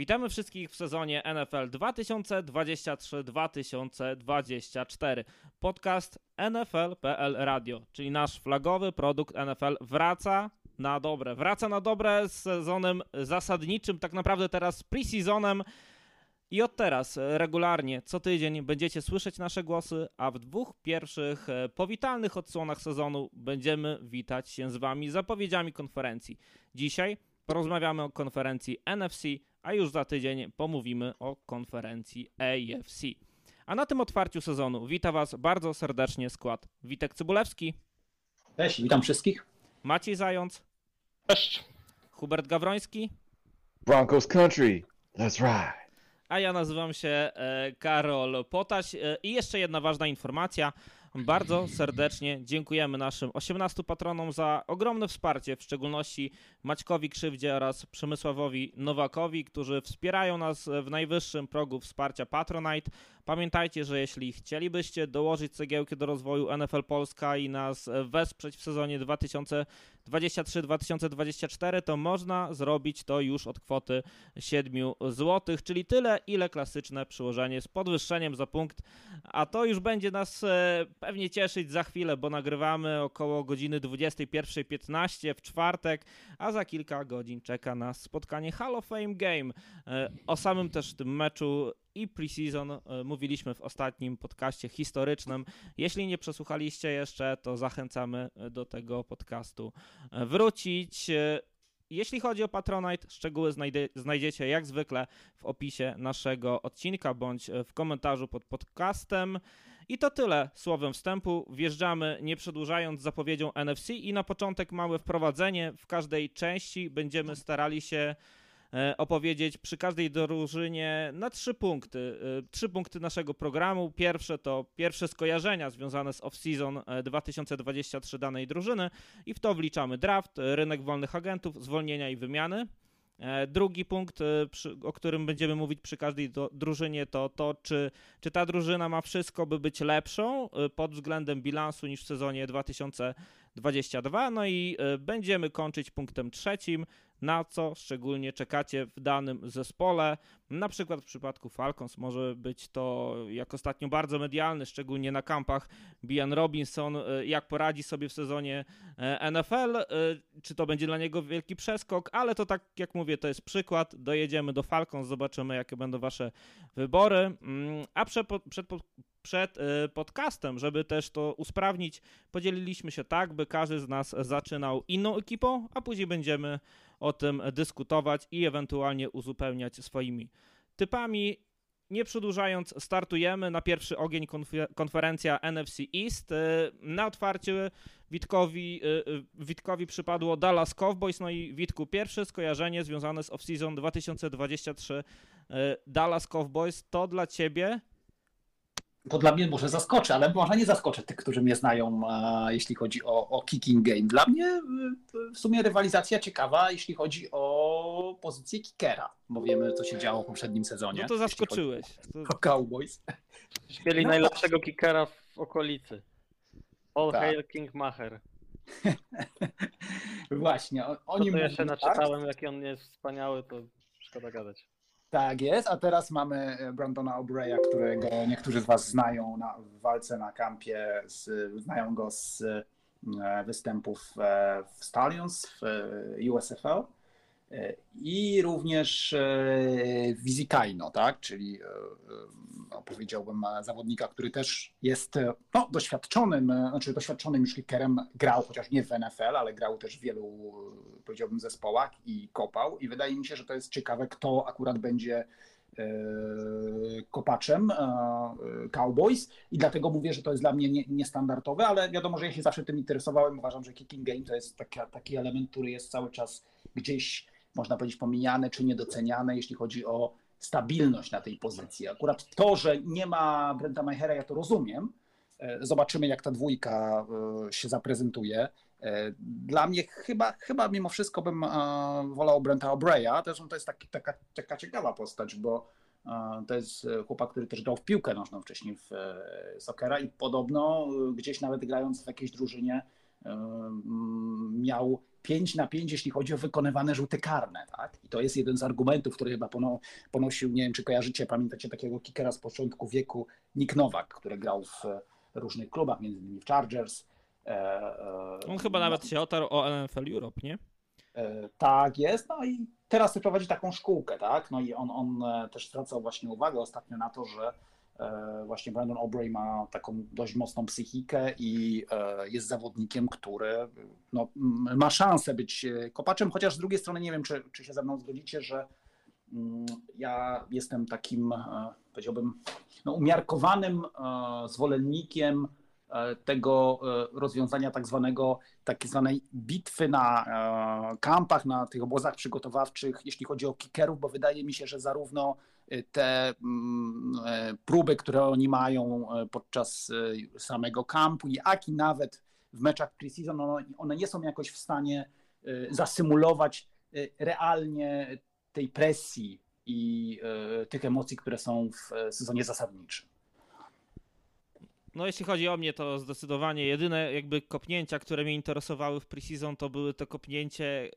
Witamy wszystkich w sezonie NFL 2023-2024. Podcast NFL.pl Radio, czyli nasz flagowy produkt NFL wraca na dobre. Wraca na dobre z sezonem zasadniczym, tak naprawdę teraz pre-seasonem. I od teraz regularnie, co tydzień będziecie słyszeć nasze głosy, a w dwóch pierwszych e, powitalnych odsłonach sezonu będziemy witać się z Wami zapowiedziami konferencji. Dzisiaj porozmawiamy o konferencji NFC, a już za tydzień pomówimy o konferencji AFC. A na tym otwarciu sezonu wita Was bardzo serdecznie skład Witek Cybulewski. Cześć, witam wszystkich. Maciej Zając. Cześć. Hubert Gawroński. Broncos Country. That's right. A ja nazywam się e, Karol Potaś. E, I jeszcze jedna ważna informacja. Bardzo serdecznie dziękujemy naszym 18 patronom za ogromne wsparcie, w szczególności Maćkowi Krzywdzie oraz Przemysławowi Nowakowi, którzy wspierają nas w najwyższym progu wsparcia Patronite. Pamiętajcie, że jeśli chcielibyście dołożyć cegiełki do rozwoju NFL Polska i nas wesprzeć w sezonie 2023-2024, to można zrobić to już od kwoty 7 zł, czyli tyle, ile klasyczne przyłożenie z podwyższeniem za punkt, a to już będzie nas e, pewnie cieszyć za chwilę, bo nagrywamy około godziny 21.15 w czwartek, a za kilka godzin czeka nas spotkanie Hall of Fame Game. E, o samym też tym meczu i preseason e, mówiliśmy w ostatnim podcaście historycznym. Jeśli nie przesłuchaliście jeszcze, to zachęcamy do tego podcastu wrócić. Jeśli chodzi o Patronite, szczegóły znajdzie, znajdziecie jak zwykle w opisie naszego odcinka bądź w komentarzu pod podcastem. I to tyle słowem wstępu. Wjeżdżamy nie przedłużając zapowiedzią NFC i na początek małe wprowadzenie. W każdej części będziemy starali się e, opowiedzieć przy każdej drużynie na trzy punkty. E, trzy punkty naszego programu. Pierwsze to pierwsze skojarzenia związane z off-season 2023 e, danej drużyny i w to wliczamy draft, rynek wolnych agentów, zwolnienia i wymiany. E, drugi punkt, e, o którym będziemy mówić przy każdej drużynie, to to, czy, czy ta drużyna ma wszystko, by być lepszą e, pod względem bilansu niż w sezonie 2022. No i będziemy kończyć punktem trzecim, na co szczególnie czekacie w danym zespole. Na przykład w przypadku Falcons może być to, jak ostatnio bardzo medialny, szczególnie na kampach, Bian Robinson, e, jak poradzi sobie w sezonie e, NFL, e, czy to będzie dla niego wielki przeskok, ale to tak jak mówię, to jest przykład. Dojedziemy do Falcons, zobaczymy jakie będą wasze wybory. Mm, a przed, przed przed podcastem, żeby też to usprawnić, podzieliliśmy się tak, by każdy z nas zaczynał inną ekipą, a później będziemy o tym dyskutować i ewentualnie uzupełniać swoimi typami. Nie przedłużając, startujemy na pierwszy ogień konferencja NFC East. Na otwarcie Witkowi, Witkowi przypadło Dallas Cowboys, no i Witku pierwsze skojarzenie związane z off-season 2023 Dallas Cowboys to dla ciebie to dla mnie może zaskoczy, ale może nie zaskoczę tych, którzy mnie znają, jeśli chodzi o, o kicking game. Dla mnie y, w sumie rywalizacja ciekawa, jeśli chodzi o pozycję kickera, bo wiemy, co się działo w poprzednim sezonie. No to zaskoczyłeś. O Cowboys. Mieli no. najlepszego kickera w okolicy. All tak. hail King Maher. Właśnie. O, nim to jeszcze tak? naczytałem, tak? jaki on jest wspaniały, to szkoda gadać. Tak jest, a teraz mamy e, Brandona O'Breya, którego niektórzy z Was znają na, w walce na kampie, z, znają go z e, występów e, w Stallions, w USFL i również Vizikaino, tak? czyli no, powiedziałbym zawodnika, który też jest no, doświadczonym, znaczy doświadczonym już kickerem, grał chociaż nie w NFL, ale grał też w wielu powiedziałbym zespołach i kopał i wydaje mi się, że to jest ciekawe, kto akurat będzie kopaczem Cowboys i dlatego mówię, że to jest dla mnie niestandardowe, ale wiadomo, że ja się zawsze tym interesowałem. Uważam, że kicking game to jest taki, taki element, który jest cały czas gdzieś można powiedzieć, pomijane czy niedoceniane, jeśli chodzi o stabilność na tej pozycji. Akurat to, że nie ma Brenta Meichera, ja to rozumiem. E, zobaczymy, jak ta dwójka e, się zaprezentuje. E, dla mnie chyba, chyba mimo wszystko bym wolał Brenta O'Breya. To jest taki, taka, taka ciekawa postać, bo to jest chłopak, który też grał w piłkę nożną wcześniej w Sokera i podobno gdzieś nawet grając w jakiejś drużynie miał 5 na 5, jeśli chodzi o wykonywane rzuty karne. Tak? I to jest jeden z argumentów, który chyba pono, ponosił, nie wiem czy kojarzycie, pamiętacie takiego kickera z początku wieku, Nick Nowak, który grał w różnych klubach, między innymi w Chargers. E, e, On chyba no, nawet się otarł o NFL Europe, nie? E, Tak jest, no i teraz prowadzi taką szkółkę, tak? No i on, on e, też zwracał właśnie uwagę ostatnio na to, że e, właśnie Brandon Aubrey ma taką dość mocną psychikę i e, jest zawodnikiem, który no, ma szansę być e, kopaczem, chociaż z drugiej strony nie wiem, czy, czy się ze mną zgodzicie, że mm, ja jestem takim, e, powiedziałbym, no, umiarkowanym e, zwolennikiem e, tego e, rozwiązania tak zwanego, tak zwanej bitwy na e, kampach, na tych obozach przygotowawczych, jeśli chodzi o kickerów, bo wydaje mi się, że zarówno e, te mm, e, próby, które oni mają e, podczas e, samego kampu, i nawet w meczach preseason, one, nie są jakoś w stanie zasymulować realnie tej presji i tych emocji, które są w sezonie zasadniczym. No jeśli chodzi o mnie, to zdecydowanie jedyne jakby kopnięcia, które mnie interesowały w preseason, to były te kopnięcie,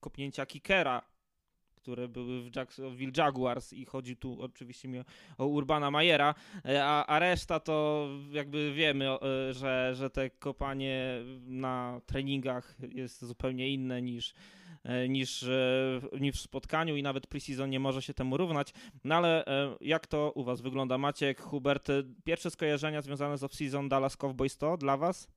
kopnięcia kickera, które były w Jacksonville Jaguars i chodzi tu oczywiście mi o, o Urbana Majera, y, a, a reszta to jakby wiemy, y, że, że te kopanie na treningach jest zupełnie inne niż, y, niż, niż w spotkaniu i nawet preseason nie może się temu równać. No ale e, jak to u was wygląda? Maciek, Hubert, e, pierwsze skojarzenia związane z off-season Dallas Cowboys to dla was?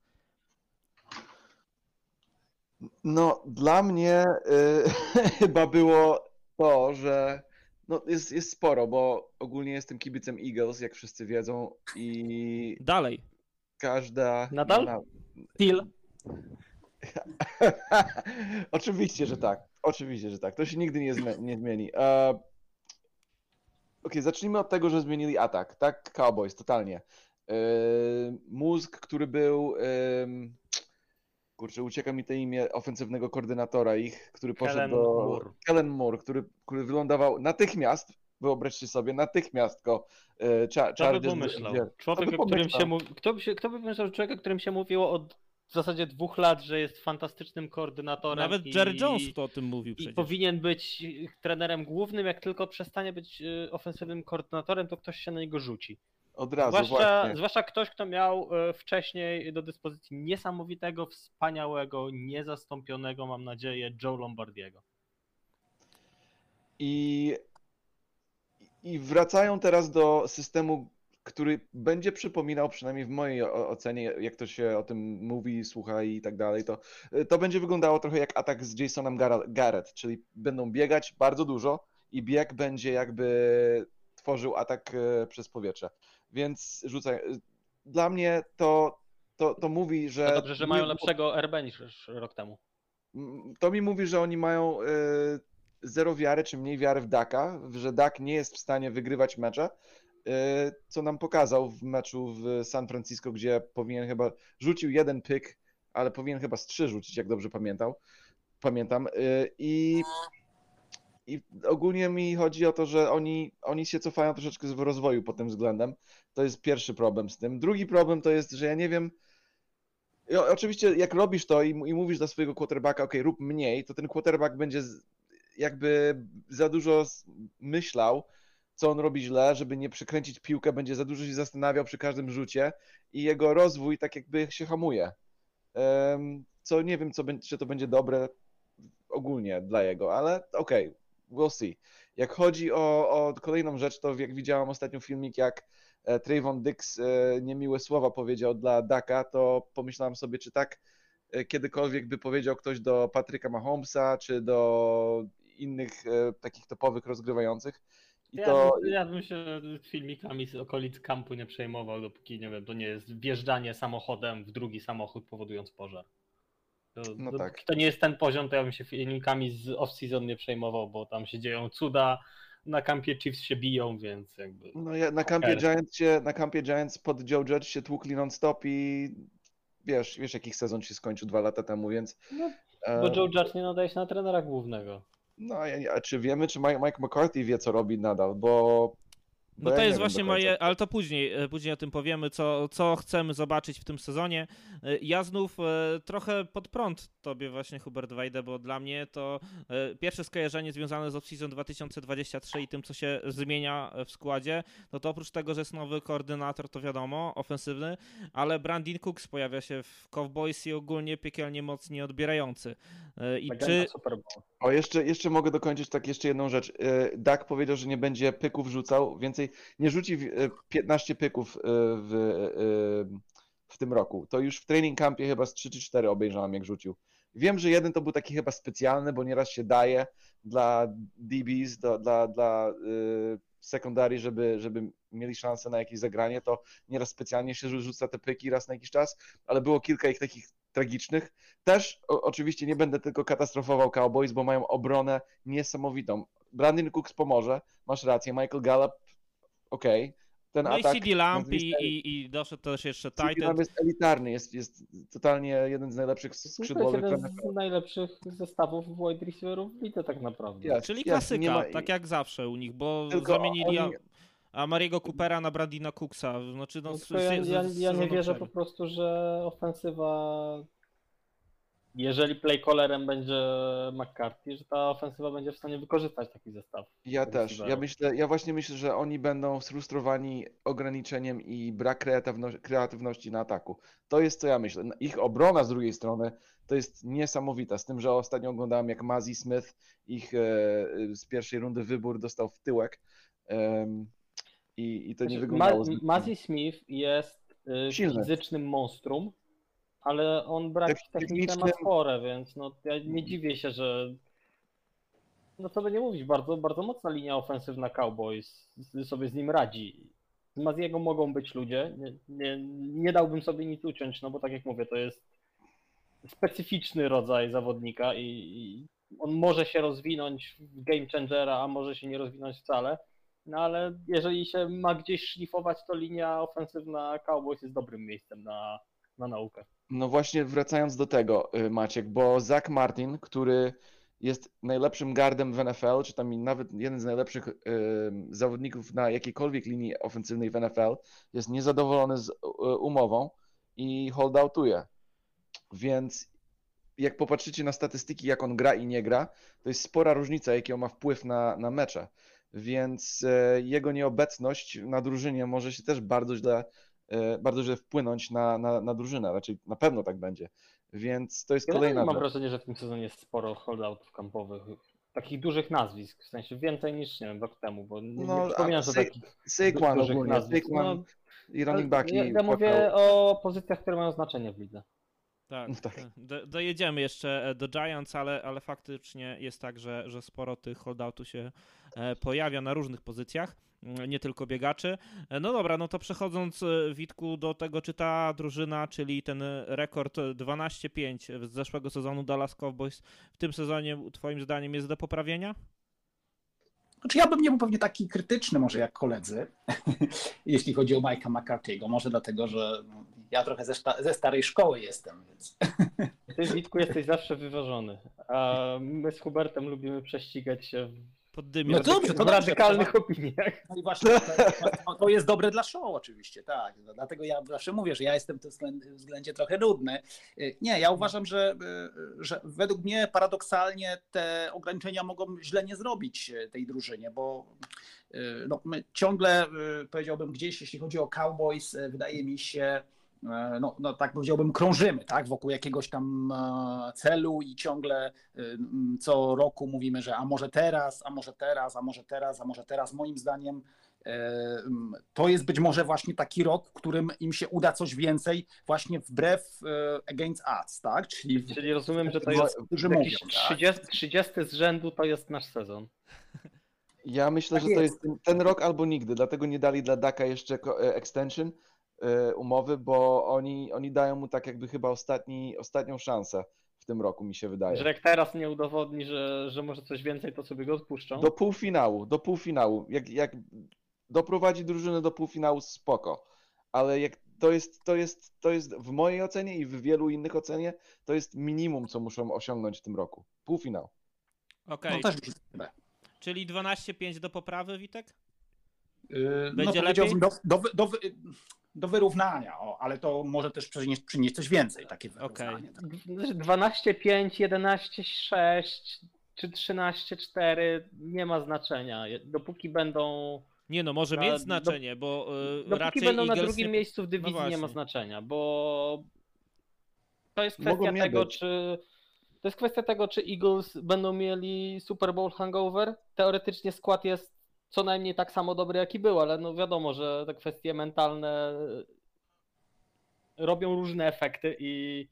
No, dla mnie y, chyba było to, że no, jest, jest sporo, bo ogólnie jestem kibicem Eagles, jak wszyscy wiedzą, i Dalej. każda. Nadal? Na... Oczywiście, że tak. Oczywiście, że tak. To się nigdy nie, zmi- nie zmieni. E... Okej, zacznijmy od tego, że zmienili atak, tak? Cowboys, totalnie. E... Mózg, który był. em, Kurczę, ucieka mi to imię ofensywnego koordynatora ich, który poszedł Kellen do. Moore. Kellen Moore, który, który wylądował natychmiast. Wyobraźcie sobie, natychmiast go e, Cha- Kto by pomyślał? Człowiek, Kto by o którym się pomyślał? mówi, kto, by się, kto by pomyślał, że człowiek, o którym się mówiło od w zasadzie dwóch lat, że jest fantastycznym koordynatorem. Nawet i, Jerry Jones to o tym mówił I przecież. powinien być trenerem głównym, jak tylko przestanie być y, ofensywnym koordynatorem, to ktoś się na niego rzuci. Od razu, Zwłaszcza, właśnie. zwłaszcza ktoś, kto miał y, wcześniej do dyspozycji niesamowitego, wspaniałego, niezastąpionego, mam nadzieję, Joe Lombardiego. I, I wracają teraz do systemu, który będzie przypominał, przynajmniej w mojej ocenie, jak to się o tym mówi, słucha i tak dalej, to, to będzie wyglądało trochę jak atak z Jasonem Gar- Garrett, czyli będą biegać bardzo dużo i bieg będzie jakby tworzył atak e, przez powietrze. Więc rzucaj. Dla mnie to, to, to mówi, że. No dobrze, że mają lepszego RB niż rok temu. To mi mówi, że oni mają e, zero wiary, czy mniej wiary w Daka, że Dak nie jest w stanie wygrywać mecze, e, co nam pokazał w meczu w San Francisco, gdzie powinien chyba, rzucił jeden pyk, ale powinien chyba z trzy rzucić, jak dobrze pamiętał, pamiętam. e, I, I ogólnie mi chodzi o to, że oni, oni się cofają troszeczkę w rozwoju pod tym względem. To jest pierwszy problem z tym. Drugi problem to jest, że ja nie wiem, i oczywiście, jak robisz to i, i mówisz dla swojego quarterbacka, ok, rób mniej, to ten quarterback będzie jakby za dużo myślał, co on robi źle, żeby nie przekręcić piłkę, będzie za dużo się zastanawiał przy każdym rzucie i jego rozwój tak jakby się hamuje. Co nie wiem, co, czy to będzie dobre ogólnie dla jego, ale okej, we'll see. Jak chodzi o, o kolejną rzecz, to jak widziałam ostatnio filmik, jak e, Trayvon Dix e, niemiłe słowa powiedział dla Daka, to pomyślałem sobie, czy tak e, kiedykolwiek by powiedział ktoś do Patryka Mahomesa, czy do innych takich topowych rozgrywających. I Ja, to bym, ja bym się filmikami z okolic kampu nie przejmował, dopóki nie wiem, to nie jest wjeżdżanie samochodem w drugi samochód powodując pożar. To, No tak. to nie jest ten poziom, to ja bym się filmikami z off-season nie przejmował, bo tam się dzieją cuda, na kampie Chiefs się biją, więc jakby... no, ja, na, kampie. Giants się, na kampie Giants pod Joe Judge się tłukli non-stop i wiesz, wiesz jaki sezon się skończył dwa lata temu, więc No, e, Bo Joe Judge nie nadaje się na trenera głównego. No, ja, czy wiemy, czy Mike, McCarthy wie, co robi nadal, Bo No ja to nie jest właśnie moje, ale to później, e, później o tym powiemy, co, co chcemy zobaczyć w tym sezonie. E, Ja znów e, trochę pod prąd tobie właśnie Hubert wejdę, bo dla mnie to pierwsze skojarzenie związane z off-season 2023 i tym, co się zmienia w składzie, no to oprócz tego, że jest nowy koordynator, to wiadomo, ofensywny, ale Brandon Cooks pojawia się w Cowboys i ogólnie piekielnie mocnie odbierający. I Legenda czy. O, jeszcze, jeszcze mogę dokończyć tak jeszcze jedną rzecz. Dak powiedział, że nie będzie pyków rzucał, więcej nie rzuci w- y, 15 pyków y, w, y, w tym roku. To już w training campie chyba z 3 czy 4 obejrzałem, jak rzucił. Wiem, że jeden to był taki chyba specjalny, bo nieraz się daje dla DBs, dla, dla, dla y, secondary, żeby, żeby mieli szansę na jakieś zagranie, to nieraz specjalnie się rzu- rzuca te pyki raz na jakiś czas, ale było kilka ich takich tragicznych. Też o, oczywiście nie będę tylko katastrofował Cowboys, bo mają obronę niesamowitą. Brandon Cooks pomoże, masz rację, Michael Gallup, okej. Ten no i atak... CD Lamp i, i, i doszedł też jeszcze CD Titan. Lamb jest elitarny, jest, jest totalnie jeden z najlepszych No skrzydłowych. jeden z najlepszych zestawów wide receiverów w lidze tak naprawdę. Jest, Czyli jest, klasyka, ma- tak jak zawsze u nich, bo Tylko zamienili oni- A- Amariego Coopera na Brandina Cooksa. Znaczy, no, No, z- ja, z- z- ja, ja nie wierzę po prostu, że ofensywa, jeżeli play callerem będzie McCarthy, że ta ofensywa będzie w stanie wykorzystać taki zestaw. Ja też. Ja myślę, ja właśnie myślę, że oni będą sfrustrowani ograniczeniem i brak kreatywności, kreatywności na ataku. To jest co ja myślę. Ich obrona z drugiej strony to jest niesamowita. Z tym, że ostatnio oglądałem jak Mazzy Smith, ich e, z pierwszej rundy wybór dostał w tyłek. Em, i, I to nie Znaczy, wyglądało Ma- Mazzy Smith jest y, fizycznym monstrum, ale on brak Tak techniczne ma spore, więc no, ja nie dziwię się, że no co by nie mówić, bardzo, bardzo mocna linia ofensywna Cowboys sobie z nim radzi. Z Maziego mogą być ludzie, nie, nie, nie dałbym sobie nic uciąć, no bo tak jak mówię, to jest specyficzny rodzaj zawodnika i, i on może się rozwinąć w game changera, a może się nie rozwinąć wcale. No ale jeżeli się ma gdzieś szlifować, to linia ofensywna Cowboys jest dobrym miejscem na, na naukę. No właśnie wracając do tego, y, Maciek, bo Zach Martin, który jest najlepszym gardem w NFL, czy tam nawet jeden z najlepszych y, zawodników na jakiejkolwiek linii ofensywnej w NFL, jest niezadowolony z y, umową i holdoutuje. Więc jak popatrzycie na statystyki, jak on gra i nie gra, to jest spora różnica, jaki on ma wpływ na, na mecze. Więc e, jego nieobecność na drużynie może się też bardzo źle, bardzo źle wpłynąć na, na, na drużynę. Raczej na pewno tak będzie. Więc to jest Generalnie kolejna mam rzecz. wrażenie, że w tym sezonie jest sporo holdoutów kampowych. Takich dużych nazwisk, w sensie więcej niż nie wiem, rok temu, bo nie, No, nie przypominam sobie Sa- takich Saquon dużych ogólnie, nazwisk. Saquon No, i running back ja, i ja mówię o pozycjach, które mają znaczenie w lidze. Tak, No tak. tak. Do, dojedziemy jeszcze e, do Giants, ale, ale faktycznie jest tak, że, że sporo tych holdoutów się e, pojawia na różnych pozycjach, nie tylko biegaczy. E, No dobra, no to przechodząc e, Witku do tego, czy ta drużyna, czyli ten rekord e, 12-5 z zeszłego sezonu Dallas Cowboys w tym sezonie twoim zdaniem jest do poprawienia? Znaczy ja bym nie był pewnie taki krytyczny może jak koledzy, jeśli chodzi o Mike'a McCarthy'ego. Może dlatego, że ja trochę ze, sta- ze starej szkoły jestem, więc Ty, Witku, jesteś zawsze wyważony, a my z Hubertem lubimy prześcigać się w, Pod dymie. No dobrze, w to dobrze, radykalnych opiniach. No i właśnie to, to jest dobre dla show oczywiście, tak. No, Dlatego ja zawsze mówię, że ja jestem w tym względzie, trochę nudny. Y, Nie, ja uważam, że, y, że według mnie paradoksalnie te ograniczenia mogą źle nie zrobić y, tej drużynie, bo no, my ciągle powiedziałbym gdzieś, jeśli chodzi o Cowboys, wydaje mi się, no, no tak powiedziałbym, krążymy tak, wokół jakiegoś tam e, celu i ciągle m, co roku mówimy, że a może teraz, a może teraz, a może teraz, a może teraz. Moim zdaniem e, to jest być może właśnie taki rok, w którym im się uda coś więcej właśnie wbrew e, against us, tak? Czyli, Czyli rozumiem, że to jest jakiś mówią, tak? 30, 30 z rzędu to jest nasz sezon. Ja myślę, Tak że to jest. jest ten, ten rok albo nigdy, dlatego nie dali dla Daka jeszcze e, extension e, umowy, bo oni, oni dają mu tak jakby chyba ostatni, ostatnią szansę w tym roku, mi się wydaje. Że jak teraz nie udowodni, że, że może coś więcej, to sobie go odpuszczą. Do półfinału, do półfinału. Jak, jak doprowadzi drużynę do półfinału, spoko. Ale jak to jest, to jest, to jest w mojej ocenie i w wielu innych ocenie, to jest minimum, co muszą osiągnąć w tym roku. Półfinał. Okej, no już tyle. czyli 12-5 do poprawy, Witek? Yy, Będzie no, powiedziałbym do, lepiej? do, do, wy- do wyrównania, o, ale to może też przynieść, przynieść coś więcej, takie wyrównanie. tak. Znaczy 12-5, 11-6 czy 13-4 nie ma znaczenia. Dopóki będą, Nie no, może Na- mieć do- znaczenie, bo y, dopóki raczej będą na Eagles drugim nie... miejscu w dywizji nie ma znaczenia, bo to jest kwestia tego, być. czy to jest kwestia tego, czy Eagles będą mieli Super Bowl hangover. Teoretycznie skład jest co najmniej tak samo dobry, jaki był, ale no wiadomo, że te kwestie mentalne robią różne efekty i,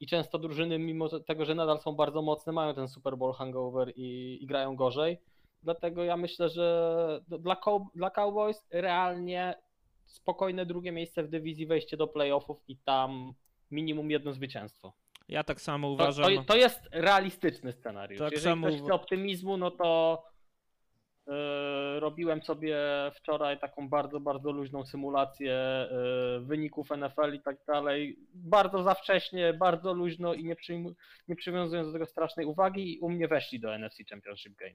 i często drużyny, mimo tego, że nadal są bardzo mocne, mają ten Super Bowl hangover i, i grają gorzej. Dlatego ja myślę, że dla, dla Cowboys realnie spokojne drugie miejsce w dywizji, wejście do playoffów i tam minimum jedno zwycięstwo. Ja tak samo To, uważam. to, to jest realistyczny scenariusz. Tak Jeżeli samo ktoś chce optymizmu, no to robiłem sobie wczoraj taką bardzo, bardzo luźną symulację yy, wyników NFL i tak dalej. Bardzo za wcześnie, bardzo luźno i nie, przyjmu, nie przywiązując do tego strasznej uwagi i u mnie weszli do NFC Championship Game.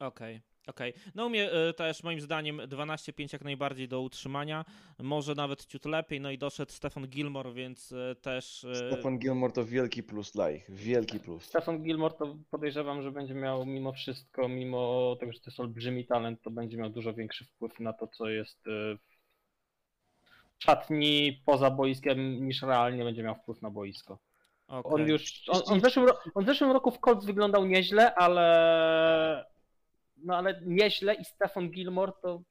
Okej, okej. No u mnie y, też moim zdaniem 12-5 jak najbardziej do utrzymania, może nawet ciut lepiej, no i doszedł Stefan Gilmore, więc y, też... y, Stefan Gilmore to wielki plus dla ich, wielki plus. Stefan Gilmore to podejrzewam, że będzie miał mimo wszystko, mimo tego, że to jest olbrzymi talent, to będzie miał dużo większy wpływ na to, co jest w szatni poza boiskiem, niż realnie będzie miał wpływ na boisko. okej. On już, on, on, w zeszłym, on w zeszłym roku w Colts wyglądał nieźle, ale no ale nieźle i Stefan Gilmore to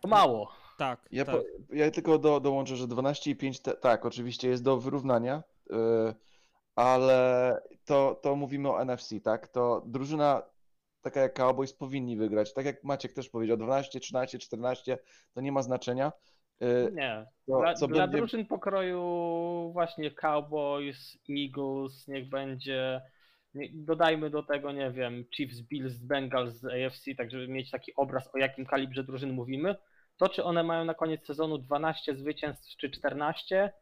to mało. Tak, Ja, tak. po, ja tylko do, dołączę, że 12,5 te, tak, oczywiście jest do wyrównania, yy, ale to, to mówimy o NFC, tak? To drużyna taka jak Cowboys powinni wygrać. Tak jak Maciek też powiedział, 12, 13, 14 to nie ma znaczenia. Yy, Nie. to, Dla, co dla będzie, drużyn pokroju właśnie Cowboys, Eagles, niech będzie. Dodajmy do tego, nie wiem, Chiefs, Bills, Bengals z AFC, tak żeby mieć taki obraz, o jakim kalibrze drużyn mówimy. To, czy one mają na koniec sezonu 12 zwycięstw czy 14,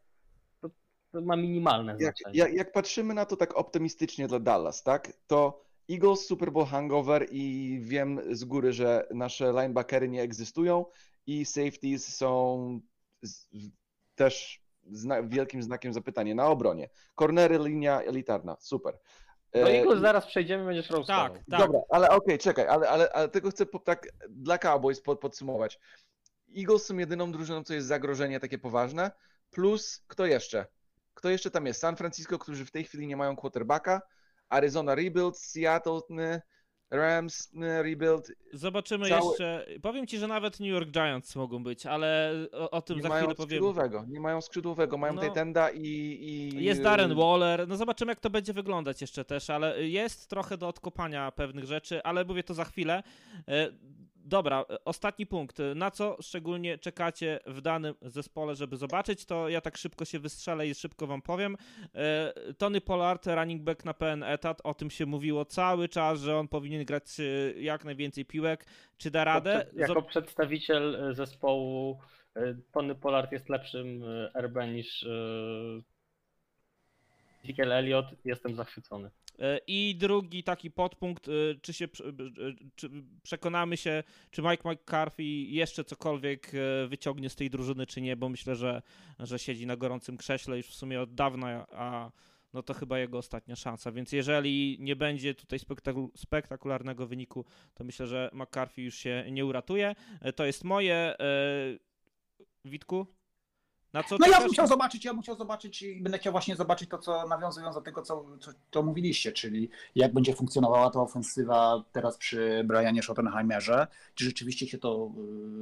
to, to ma minimalne jak, znaczenie. jak, jak patrzymy na to tak optymistycznie dla Dallas, tak? To Eagles Super Bowl hangover i wiem z góry, że nasze linebackery nie egzystują i safeties są z, też zna, wielkim znakiem zapytania na obronie. Cornery, linia elitarna, super. Do E, Eagles zaraz przejdziemy, będziesz roastował. Tak, tak. Dobra, ale okej, czekaj, ale, ale, ale tego chcę po, tak dla Cowboys pod, podsumować. Eagles są jedyną drużyną, co jest zagrożenie takie poważne, plus kto jeszcze? Kto jeszcze tam jest? San Francisco, którzy w tej chwili nie mają quarterbacka, Arizona rebuild, Seattle, Rams, rebuild, Zobaczymy Cały- jeszcze. Powiem ci, że nawet New York Giants mogą być, ale o, o tym nie za chwilę powiem. skrzydłowego, nie mają skrzydłowego, mają No. Titanda i, i... Jest Darren Waller, no zobaczymy jak to będzie wyglądać jeszcze też, ale jest trochę do odkopania pewnych rzeczy, ale mówię to za chwilę. E, Dobra, e, ostatni punkt. Na co szczególnie czekacie w danym zespole, żeby zobaczyć, to ja tak szybko się wystrzelę i szybko wam powiem. E, Tony Pollard, running back na pełen etat, o tym się mówiło cały czas, że on powinien grać e, jak najwięcej piłek. Czy da radę? Jako, jako przedstawiciel e, zespołu e, Tony Pollard jest lepszym e, RB niż e, Ezekiel Elliott. Jestem zachwycony. E, I drugi taki podpunkt, e, czy się e, czy przekonamy się, czy Mike McCarthy jeszcze cokolwiek wyciągnie z tej drużyny, czy nie, bo myślę, że, że siedzi na gorącym krześle już w sumie od dawna, a no to chyba jego ostatnia szansa. Więc jeżeli nie będzie tutaj spektaku- spektakularnego wyniku, to myślę, że McCarthy już się nie uratuje. To jest moje. Witku? Na co No ja bym chciał zobaczyć, ja bym chciał zobaczyć i będę chciał właśnie zobaczyć to, co nawiązując do tego, co, co, co mówiliście, czyli jak będzie funkcjonowała ta ofensywa teraz przy Brianie Schottenheimerze, czy rzeczywiście się to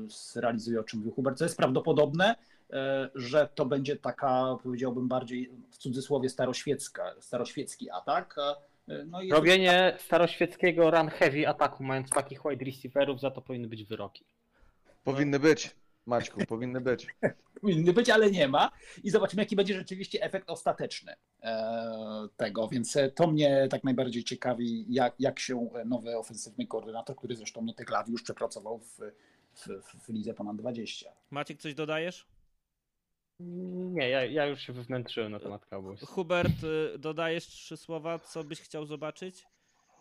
y, zrealizuje, o czym mówił Hubert, co jest prawdopodobne, y, że to będzie taka, powiedziałbym bardziej w cudzysłowie staroświecka, staroświecki atak. y, No i Robienie staroświeckiego run heavy ataku, mając takich wide receiverów, za to powinny być wyroki. Powinny być, Maćku, powinny być. powinny być, ale nie ma. I zobaczymy, jaki będzie rzeczywiście efekt ostateczny e, tego. Więc e, to mnie tak najbardziej ciekawi, jak, jak się nowy ofensywny koordynator, który zresztą no, tych lat już przepracował w, w, w lidze ponad 20. Maciek, coś dodajesz? Nie, ja, ja już się wywnętrzyłem na temat Cowboys. Hubert, dodajesz trzy słowa, co byś chciał zobaczyć?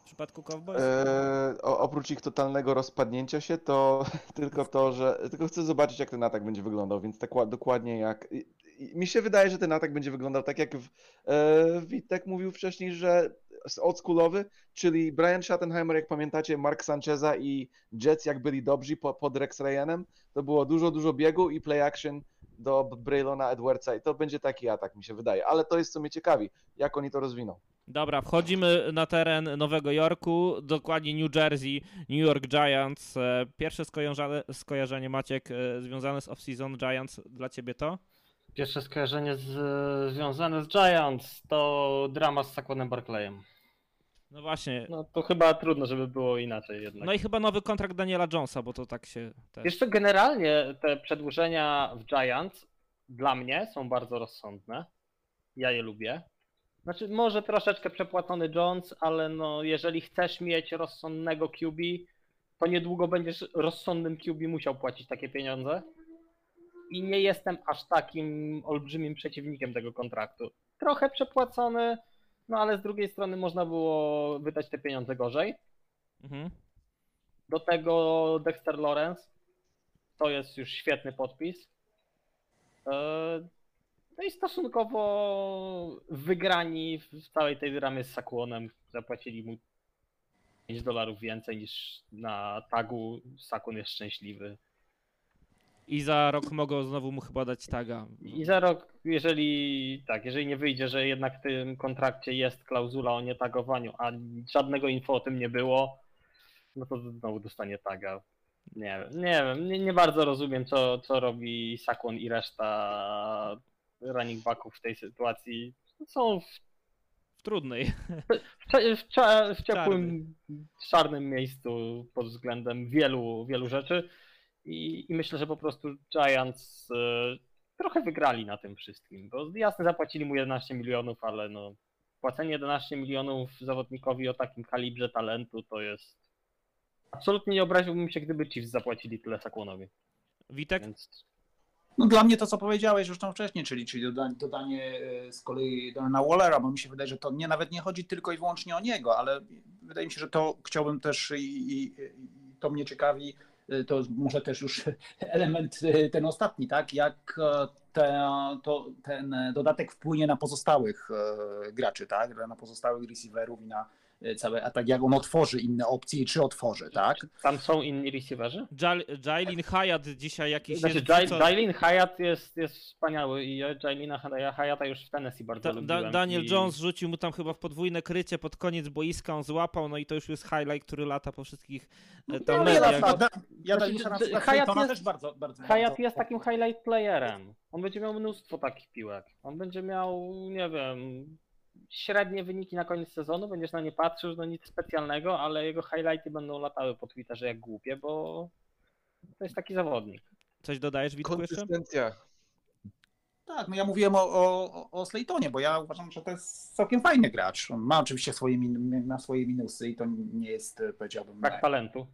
Przypadku Cowboys? E, o, oprócz ich totalnego rozpadnięcia się, to tylko to, że tylko chcę zobaczyć, jak ten atak będzie wyglądał, więc tak ła- dokładnie jak. i- i Mi się wydaje, że ten atak będzie wyglądał tak, jak w, e, Witek mówił wcześniej, że oldschoolowy, czyli Brian Schottenheimer, jak pamiętacie, Mark Sancheza i Jets, jak byli dobrzy po, pod Rex Ryanem, to było dużo, dużo biegu i play action do Braylona Edwardsa i to będzie taki atak, mi się wydaje. Ale to jest, co mnie ciekawi, jak oni to rozwiną. Dobra, wchodzimy na teren Nowego Jorku, dokładnie New Jersey, New York Giants. E, Pierwsze skojarzenie, skojarzenie Maciek, e, związane z off-season Giants dla ciebie to? Pierwsze skojarzenie z, związane z Giants to drama z Saquonem Barclayem. No właśnie. No to chyba trudno, żeby było inaczej jednak. No i chyba nowy kontrakt Daniela Jonesa, bo to tak się też... Wiesz co, generalnie te przedłużenia w Giants dla mnie są bardzo rozsądne. Ja je lubię. Znaczy, może troszeczkę przepłacony Jones, ale no, jeżeli chcesz mieć rozsądnego QB, to niedługo będziesz rozsądnym QB musiał płacić takie pieniądze. I nie jestem aż takim olbrzymim przeciwnikiem tego kontraktu. Trochę przepłacony, no ale z drugiej strony można było wydać te pieniądze gorzej. Mhm. Do tego Dexter Lawrence. To jest już świetny podpis. E, No i stosunkowo wygrani w całej tej dramie z Sakuonem. Zapłacili mu 5 dolarów więcej niż na tagu. Sakun jest szczęśliwy. I za rok mogą znowu mu chyba dać taga. I za rok, jeżeli tak, jeżeli nie wyjdzie, że jednak w tym kontrakcie jest klauzula o nietagowaniu, a żadnego info o tym nie było, no to znowu dostanie taga. Nie wiem, nie wiem, nie, nie bardzo rozumiem, co, co robi Sakon i reszta running backów w tej sytuacji. Są w, W trudnej. w, w, w ciepłym, czarnym miejscu pod względem wielu, wielu rzeczy. I, I myślę, że po prostu Giants e, trochę wygrali na tym wszystkim, bo jasne zapłacili mu 11 milionów, ale no płacenie 11 milionów zawodnikowi o takim kalibrze talentu to jest absolutnie nie obraziłbym się, gdyby Chiefs zapłacili tyle Sakłonowi. Witek? Więc No dla mnie to, co powiedziałeś już tam wcześniej, czyli, czyli dodanie, dodanie z kolei Darna Wallera, bo mi się wydaje, że to nie nawet nie chodzi tylko i wyłącznie o niego, ale wydaje mi się, że to chciałbym też i, i, i to mnie ciekawi, e, to może też już element e, ten ostatni, tak? Jak e, te, to, ten dodatek wpłynie na pozostałych graczy, tak? Na pozostałych receiverów i na cały atak, jak on otworzy inne opcje i czy otworzy, tak? tam są inni receiverzy? Jailin Hyatt dzisiaj jakiś Znaczy, jest Jailin Hyatt jest, jest wspaniały i ja Jailina Hyata już w Tennessee bardzo Da, lubiłem. da, Daniel i... Jones rzucił mu tam chyba w podwójne krycie pod koniec boiska, on złapał, no i to już jest highlight, który lata po wszystkich e, tam No, ja, mediach. na, ja Znaczy, na przykład Hyatt Claytona jest- też bardzo, bardzo, Hayat bardzo jest takim highlight playerem. On będzie miał mnóstwo takich piłek. On będzie miał, nie wiem, średnie wyniki na koniec sezonu, będziesz na nie patrzył, no nic specjalnego, ale jego highlighty będą latały po Twitterze jak głupie, bo to jest taki zawodnik. Coś dodajesz, Witku, jeszcze? Konsystencja. Tak, no ja mówiłem o, o, o Slaytonie, bo ja uważam, że to jest całkiem fajny gracz. On ma oczywiście swoje, min, ma swoje minusy i to nie jest, e, powiedziałbym, Brak talentu.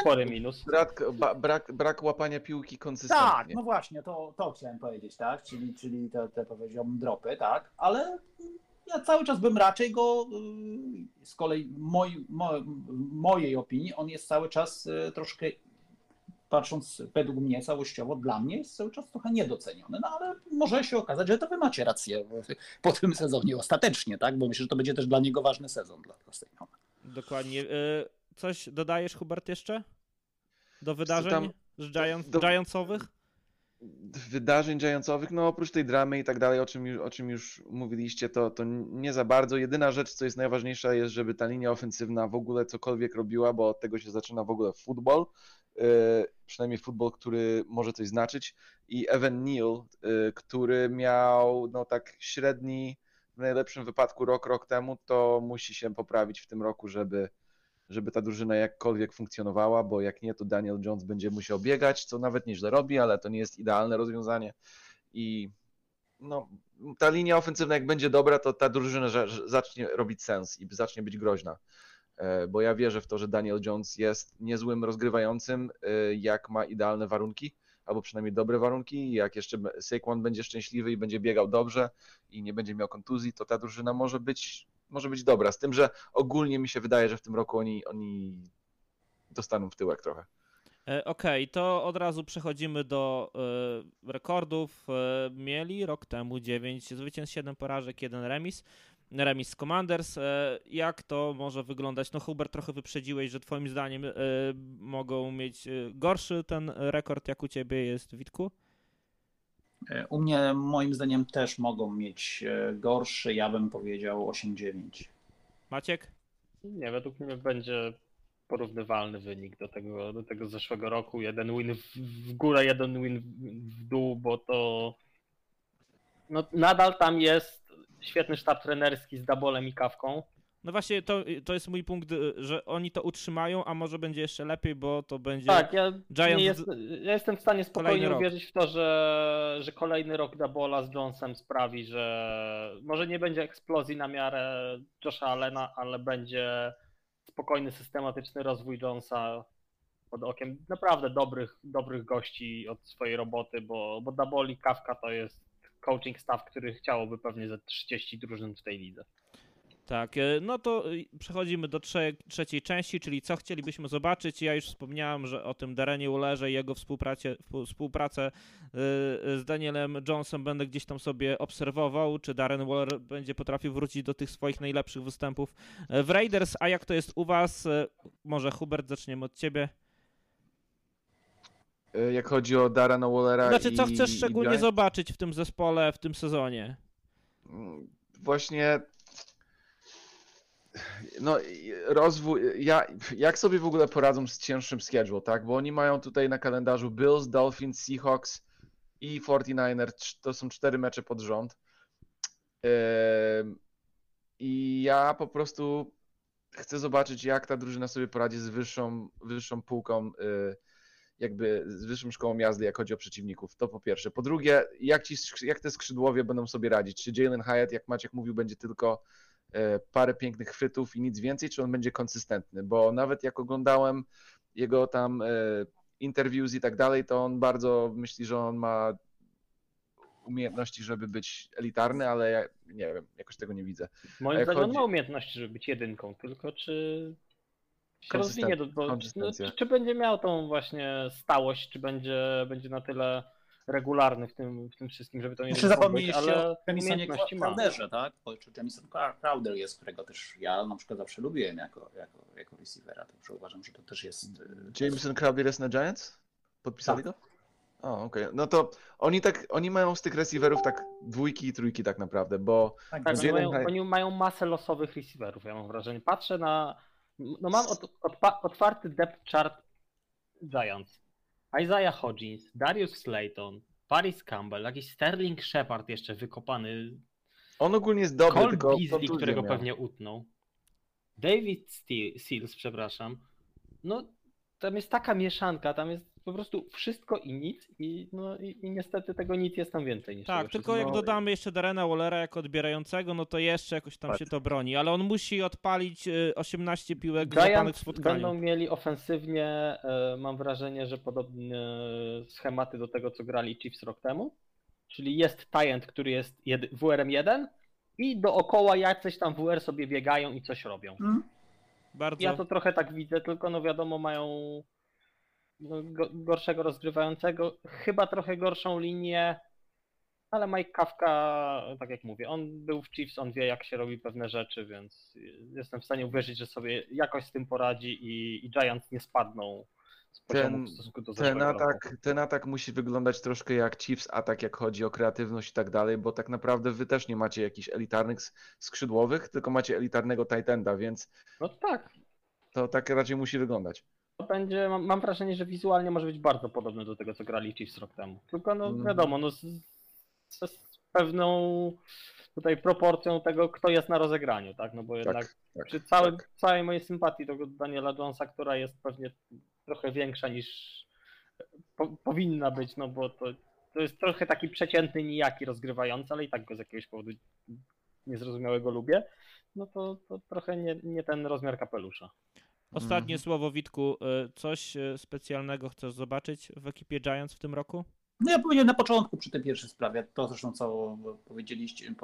Spory minus. Brak, ba, brak, brak łapania piłki tak, konsystentnie. no właśnie, to, to chciałem powiedzieć, tak, czyli, czyli te, te powiedziałbym dropy, tak, ale ja cały czas bym raczej go, y, z kolei moj, mo, mojej opinii, on jest cały czas y, troszkę, patrząc według mnie całościowo, dla mnie jest cały czas trochę niedoceniony, no ale może się okazać, że to wy macie rację po tym sezonie ostatecznie, tak, bo myślę, że to będzie też dla niego ważny sezon dla. Dokładnie. E, Coś dodajesz, Hubert, jeszcze? Do wydarzeń tam- z do- Giantsowych? wydarzeń Giantsowych, no oprócz tej dramy i tak dalej, o czym, o czym już mówiliście, to, to nie za bardzo. Jedyna rzecz, co jest najważniejsza, jest, żeby ta linia ofensywna w ogóle cokolwiek robiła, bo od tego się zaczyna w ogóle futbol, yy, przynajmniej futbol, który może coś znaczyć. I Evan Neal, yy, który miał no tak średni, w najlepszym wypadku rok, rok temu, to musi się poprawić w tym roku, żeby żeby ta drużyna jakkolwiek funkcjonowała, bo jak nie, to Daniel Jones będzie musiał biegać, co nawet nieźle robi, ale to nie jest idealne rozwiązanie. I no, ta linia ofensywna, jak będzie dobra, to ta drużyna zacznie robić sens i zacznie być groźna. E, Bo ja wierzę w to, że Daniel Jones jest niezłym rozgrywającym, e, jak ma idealne warunki, albo przynajmniej dobre warunki. Jak jeszcze Saquon będzie szczęśliwy i będzie biegał dobrze i nie będzie miał kontuzji, to ta drużyna może być może być dobra. Z tym, że ogólnie mi się wydaje, że w tym roku oni, oni dostaną w tyłek trochę. E, Okej, to od razu przechodzimy do e, rekordów. E, mieli rok temu 9 zwycięstw, 7 porażek, 1 remis. Remis z Commanders. E, jak to może wyglądać? No Hubert, trochę wyprzedziłeś, że twoim zdaniem mogą mieć gorszy ten rekord, jak u ciebie jest, Witku? E, U mnie moim zdaniem też mogą mieć e, gorszy, ja bym powiedział 8-9. Maciek? Nie, według mnie będzie porównywalny wynik do tego, do tego zeszłego roku. Jeden win w, górę, jeden win w, w dół, bo to no, nadal tam jest świetny sztab trenerski z Dabolem i Kawką. No właśnie, to, to jest mój punkt, e, że oni to utrzymają, a może będzie jeszcze lepiej, bo to będzie... Tak, ja, jest, ja jestem w stanie spokojnie uwierzyć w to, że, że kolejny rok Dabola z Jonesem sprawi, że może nie będzie eksplozji na miarę Josha Allena, ale będzie spokojny, systematyczny rozwój Jonesa pod okiem naprawdę dobrych, dobrych gości od swojej roboty, bo, bo Daboli Kawka to jest coaching staff, który chciałoby pewnie ze 30 drużyn w tej lidze. Tak, e, no to e, przechodzimy do trze trzeciej części, czyli co chcielibyśmy zobaczyć. Ja już wspomniałem, że o tym Darenie Ullerze i jego współpracie, współ- współpracę e, z Danielem Jonesem będę gdzieś tam sobie obserwował, czy Darren Waller będzie potrafił wrócić do tych swoich najlepszych występów w Raiders, a jak to jest u was? Może Hubert, zaczniemy od ciebie. Jak chodzi o Darana Wallera Znaczy, co i, chcesz szczególnie zobaczyć w tym zespole, w tym sezonie? Mm, Właśnie no rozwój, ja, jak sobie w ogóle poradzą z cięższym schedule, tak? Bo oni mają tutaj na kalendarzu Bills, Dolphins, Seahawks i 49ers, to są cztery mecze pod rząd. Ym, I ja po prostu chcę zobaczyć, jak ta drużyna sobie poradzi z wyższą, wyższą półką, y, jakby z wyższą szkołą jazdy, jak chodzi o przeciwników. To po pierwsze. Po drugie, jak, ci, jak te skrzydłowie będą sobie radzić? Czy Jalen Hyatt, jak Maciek mówił, będzie tylko parę pięknych chwytów i nic więcej, czy on będzie konsystentny? Bo nawet jak oglądałem jego tam e, interviews i tak dalej, to on bardzo myśli, że on ma umiejętności, żeby być elitarny, ale ja nie wiem, jakoś tego nie widzę. Moim jak zdaniem on chodzi- ma umiejętności, żeby być jedynką, tylko czy się rozwinie, do, do, no, czy będzie miał tą właśnie stałość, czy będzie, będzie na tyle regularny w tym, w tym wszystkim, żeby to nie zapomnieć być, ale o Jamisonie. Crowderze, tak? Bo- Czy Jamison Crowder jest, którego też ja na przykład zawsze lubiłem jako, jako, jako receivera, także uważam, że to też jest... y, Jameson Crowder jest na Giants? Podpisali Tak. go? O, okej. No to oni tak, oni mają z tych receiverów tak dwójki i trójki tak naprawdę, bo Tak, Tak, oni mają, oni mają masę losowych receiverów, ja mam wrażenie. Patrzę na. No mam od, odpa- otwarty depth chart Giants. Isaiah Hodgins, Darius Slayton, Paris Campbell, jakiś Sterling Shepard jeszcze wykopany, on ogólnie jest dobry, Cole tylko Beasley, którego miał. pewnie utnął, David Ste- Seals, przepraszam. No, tam jest taka mieszanka, tam jest po prostu wszystko i nic i, no, i, i niestety tego nic jest tam więcej niż Tak, tylko jak dodamy jeszcze Darena Wallera jako odbierającego, no to jeszcze jakoś tam się to broni, ale on musi odpalić y, 18 piłek złapanych w Giants spotkaniu. będą mieli ofensywnie, e, mam wrażenie, że podobne schematy do tego, co grali Chiefs rok temu. Czyli jest Tyent, który jest WR-em 1 i dookoła jacyś tam WR sobie biegają i coś robią. Mm, Bardzo. Ja to trochę tak widzę, tylko no wiadomo, mają no, gorszego rozgrywającego, chyba trochę gorszą linię, ale Mike Kafka, tak jak mówię, on był w Chiefs, on wie jak się robi pewne rzeczy, więc jestem w stanie uwierzyć, że sobie jakoś z tym poradzi i, i Giants nie spadną Ten- w stosunku do Ten zeszłego roku. atak, ten atak musi wyglądać troszkę jak Chiefs atak, jak chodzi o kreatywność i tak dalej, bo tak naprawdę wy też nie macie jakichś elitarnych skrzydłowych, tylko macie elitarnego tight enda, więc No tak, to tak raczej musi wyglądać. Będzie, mam, mam wrażenie, że wizualnie może być bardzo podobny do tego, co grali Chiefs rok temu. Tylko no Mhm. wiadomo, no z, z, z pewną tutaj proporcją tego, kto jest na rozegraniu, tak? No bo jednak Tak, tak, przy całym, tak. całej mojej sympatii do Daniela Jonesa, która jest pewnie trochę większa niż po, powinna być, no bo to, to jest trochę taki przeciętny, nijaki rozgrywający, ale i tak go z jakiegoś powodu niezrozumiałego lubię, no to, to trochę nie, nie ten rozmiar kapelusza. Ostatnie Mhm. słowo, Witku. y, Coś y, specjalnego chcesz zobaczyć w ekipie Giants w tym roku? No ja powiedziałem na początku przy tej pierwszej sprawie, to zresztą co powiedzieliście,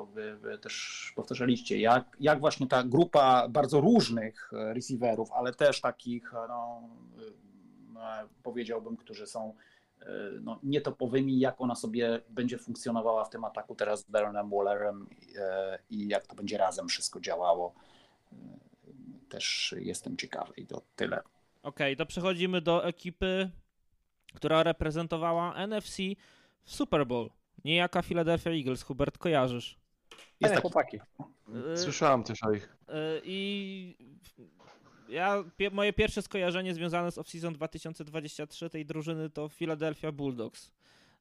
też powtarzaliście, jak, jak właśnie ta grupa bardzo różnych receiverów, ale też takich, no, powiedziałbym, którzy są no, nietopowymi, jak ona sobie będzie funkcjonowała w tym ataku teraz z Darrenem Wallerem i jak to będzie razem wszystko działało. Też jestem ciekawy i to tyle. Okej, okay, to przechodzimy do ekipy która reprezentowała NFC w Super Bowl. Niejaka Philadelphia Eagles. Hubert, kojarzysz? Jest tak chłopaki. Y, Słyszałem też o ich. Y, I ja, moje pierwsze skojarzenie związane z off-season 2023 tej drużyny to Philadelphia Bulldogs.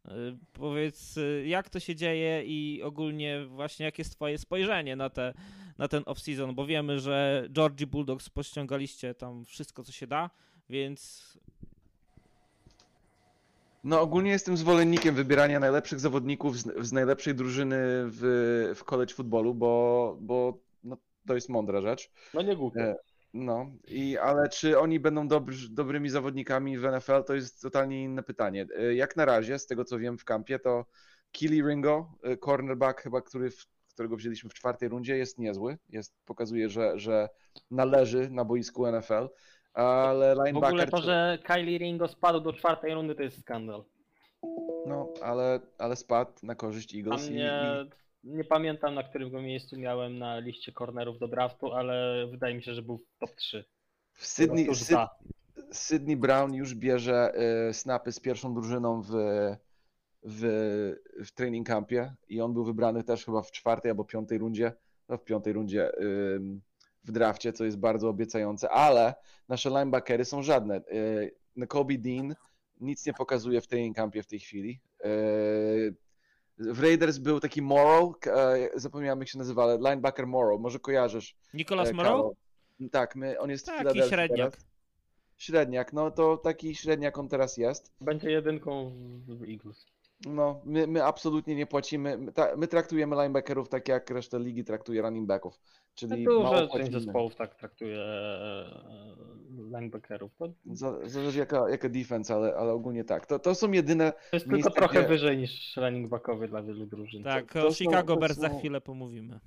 Y, powiedz, jak to się dzieje i ogólnie właśnie jakie jest twoje spojrzenie na, te, na ten off-season, bo wiemy, że Georgie Bulldogs pościągaliście tam wszystko, co się da, więc no ogólnie jestem zwolennikiem wybierania najlepszych zawodników z, z najlepszej drużyny w, w college footballu, bo, bo no, to jest mądra rzecz. No nie głupie. E, no, i, ale czy oni będą dobrzy, dobrymi zawodnikami w NFL, to jest totalnie inne pytanie. E, jak na razie, z tego co wiem w kampie, to Killy Ringo, e, cornerback chyba, który, którego wzięliśmy w czwartej rundzie, jest niezły. Jest, pokazuje, że, że należy na boisku NFL ale linebacker... W ogóle to, że Kylie Ringo spadł do czwartej rundy, to jest skandal. No, ale, ale spadł na korzyść Eagles. Mnie, i... Nie pamiętam, na którym go miejscu miałem na liście cornerów do draftu, ale wydaje mi się, że był w top 3. W Sydney, Syd... Sydney Brown już bierze y, snapy z pierwszą drużyną w, w, w training campie i on był wybrany też chyba w czwartej albo piątej rundzie. No w piątej rundzie. Y, w drafcie, co jest bardzo obiecające, ale nasze linebackery są żadne. E, Kobe Dean nic nie pokazuje w training campie w tej chwili. E, w Raiders był taki Morrow, e, zapomniałem jak się nazywa, ale linebacker Morrow, może kojarzysz. Nicholas Morrow? Tak, my, on jest taki średniak. Teraz. Średniak, no to taki średniak on teraz jest. Będzie jedynką w Eagles. No, my, my absolutnie nie płacimy. My, ta, my, traktujemy linebackerów tak, jak reszta ligi traktuje running backów. Czyli no dużo część zespołów tak traktuje e, linebackerów. To... Zależy jaka, jaka defense, ale, ale ogólnie tak. To, to są jedyne. To jest tylko trochę gdzie... wyżej niż running backowy dla wielu drużyn. Tak, to, to o Chicago są, Bears za chwilę pomówimy.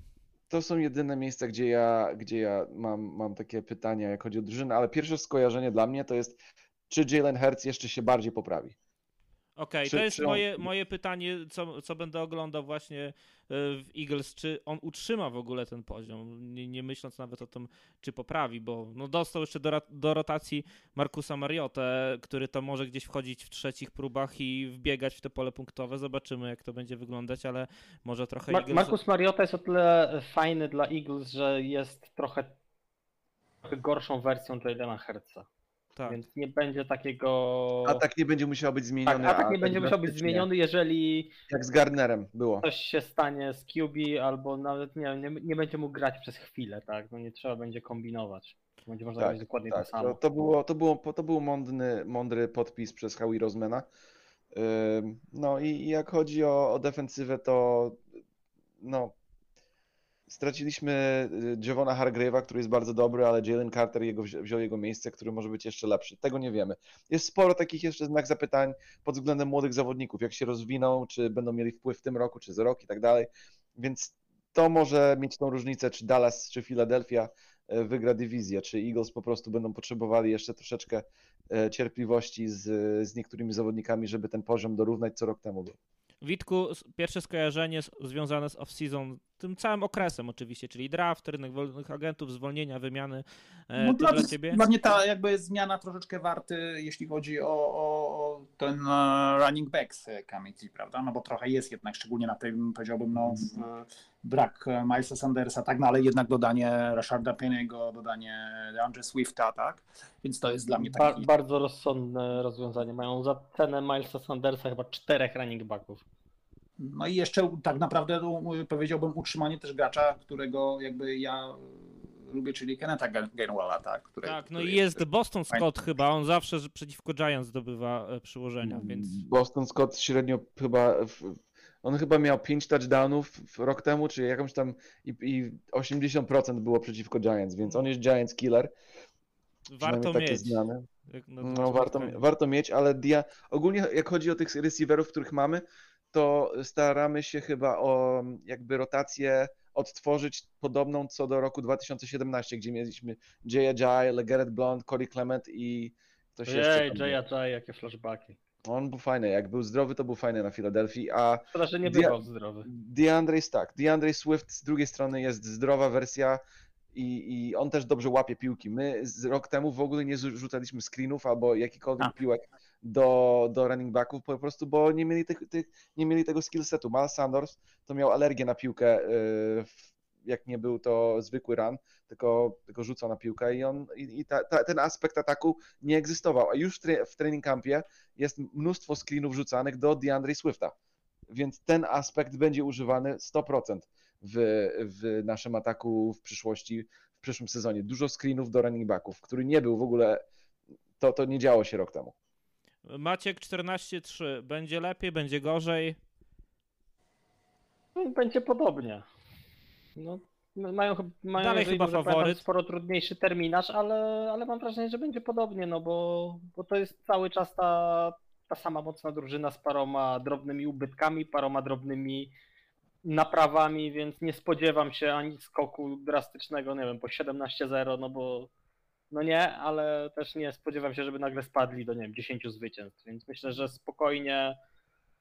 To są jedyne miejsca, gdzie ja, gdzie ja mam, mam takie pytania, jak chodzi o drużynę, ale pierwsze skojarzenie dla mnie to jest, czy Jalen Hurts jeszcze się bardziej poprawi. Okej, okay, to jest on... moje, moje pytanie, co, co będę oglądał właśnie e, w Eagles, czy on utrzyma w ogóle ten poziom, nie, nie myśląc nawet o tym, czy poprawi, bo no dostał jeszcze do, do rotacji Markusa Mariotę, który to może gdzieś wchodzić w trzecich próbach i wbiegać w te pole punktowe, zobaczymy jak to będzie wyglądać, ale może trochę Mar- Eagles... Markus Mariota jest o tyle fajny dla Eagles, że jest trochę, trochę gorszą wersją Jalena Hertza. Tak. Więc nie będzie takiego. Atak nie będzie musiał być zmieniony. Tak, atak nie będzie musiał być zmieniony, jeżeli. Jak z Gardnerem było. Coś się stanie z QB, albo nawet nie, nie, nie będzie mógł grać przez chwilę, tak? No nie trzeba będzie kombinować. Będzie można tak, dokładnie tak. to samo. To, to, było, to, było, to był mądry, mądry podpis przez Howie Rosemana. No i jak chodzi o, o defensywę, to no, Straciliśmy y, Javona Hargrave'a, który jest bardzo dobry, ale Jalen Carter jego, wziął jego miejsce, który może być jeszcze lepszy. Tego nie wiemy. Jest sporo takich jeszcze znak zapytań pod względem młodych zawodników, jak się rozwiną, czy będą mieli wpływ w tym roku, czy za rok i tak dalej. Więc to może mieć tą różnicę, czy Dallas, czy Philadelphia e, wygra dywizję, czy Eagles po prostu będą potrzebowali jeszcze troszeczkę e, cierpliwości z, z niektórymi zawodnikami, żeby ten poziom dorównać co rok temu był. Witku, pierwsze skojarzenie związane z off-season, tym całym okresem oczywiście, czyli draft, rynek wolnych agentów, zwolnienia, wymiany. E, no dla, dla ciebie? Dla mnie ta jakby zmiana troszeczkę warty, jeśli chodzi o, o ten e, running backs Kamiti, prawda? No bo trochę jest jednak, szczególnie na tym, powiedziałbym, no, brak Milesa Sandersa, tak, no ale jednak dodanie Rasharda Penny'ego, dodanie Andre Swifta, tak? Więc to jest dla mnie taki... Ba bardzo rozsądne rozwiązanie. Mają za cenę Milesa Sandersa chyba czterech running backów. No i jeszcze tak naprawdę no, powiedziałbym utrzymanie też gracza, którego jakby ja lubię, czyli Kenneta Gainwella, tak? Który, tak, no który i jest Boston Scott chyba, on zawsze przeciwko Giants zdobywa e, przyłożenia, więc... Boston Scott średnio chyba, on chyba miał 5 touchdownów rok temu, czy jakąś tam i, i 80% było przeciwko Giants, więc on jest Giants killer. Warto mieć. Na No warto, warto mieć, ale dia... ogólnie jak chodzi o tych receiverów, których mamy, to staramy się chyba o jakby rotację odtworzyć podobną co do roku 2017, gdzie mieliśmy Jay Ajay, Garrett Blount, Corey Clement i ktoś jeszcze. Jay był. Ajay, jakie flashbacki. On był fajny, jak był zdrowy, to był fajny na Filadelfii, a Szkoda, że nie bywał zdrowy. DeAndre jest tak, DeAndre Swift z drugiej strony jest zdrowa wersja i, i on też dobrze łapie piłki. My z rok temu w ogóle nie rzucaliśmy screenów albo jakikolwiek A. piłek do, do running backów, po prostu, bo nie mieli, tych, tych, nie mieli tego skill setu. Miles Sanders to miał alergię na piłkę, w- jak nie był to zwykły run, tylko, tylko rzucał na piłkę i, on, i, i ta, ta, ten aspekt ataku nie egzystował. A już w training campie jest mnóstwo screenów rzucanych do DeAndre Swifta więc ten aspekt będzie używany 100% w, w naszym ataku w przyszłości, w przyszłym sezonie. Dużo screenów do running backów, który nie był w ogóle, to, to nie działo się rok temu. Maciek 14-3. Będzie lepiej, będzie gorzej. No, Będzie podobnie. No, no, mają, mają Dalej chyba pamiętam, faworyt. sporo trudniejszy terminarz, ale, ale mam wrażenie, że będzie podobnie, no bo, bo to jest cały czas ta, ta sama mocna drużyna z paroma drobnymi ubytkami, paroma drobnymi naprawami, więc nie spodziewam się ani skoku drastycznego, nie wiem, po 17-0, no bo no nie, ale też nie spodziewam się, żeby nagle spadli do, nie wiem, 10 zwycięstw, więc myślę, że spokojnie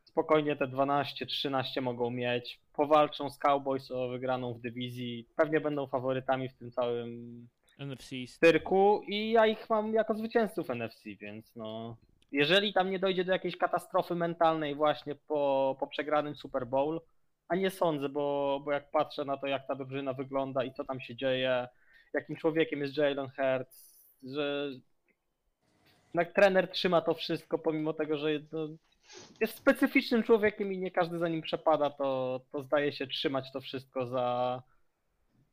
spokojnie te 12-13 mogą mieć. Powalczą z Cowboys o wygraną w dywizji. Pewnie będą faworytami w tym całym NFC cyrku i ja ich mam jako zwycięzców NFC, więc no. Jeżeli tam nie dojdzie do jakiejś katastrofy mentalnej właśnie po, po przegranym Super Bowl, a nie sądzę, bo, bo jak patrzę na to, jak ta drużyna wygląda i co tam się dzieje, jakim człowiekiem jest Jalen Hurts, że jak trener trzyma to wszystko, pomimo tego, że no, jest specyficznym człowiekiem i nie każdy za nim przepada, to, to zdaje się trzymać to wszystko za,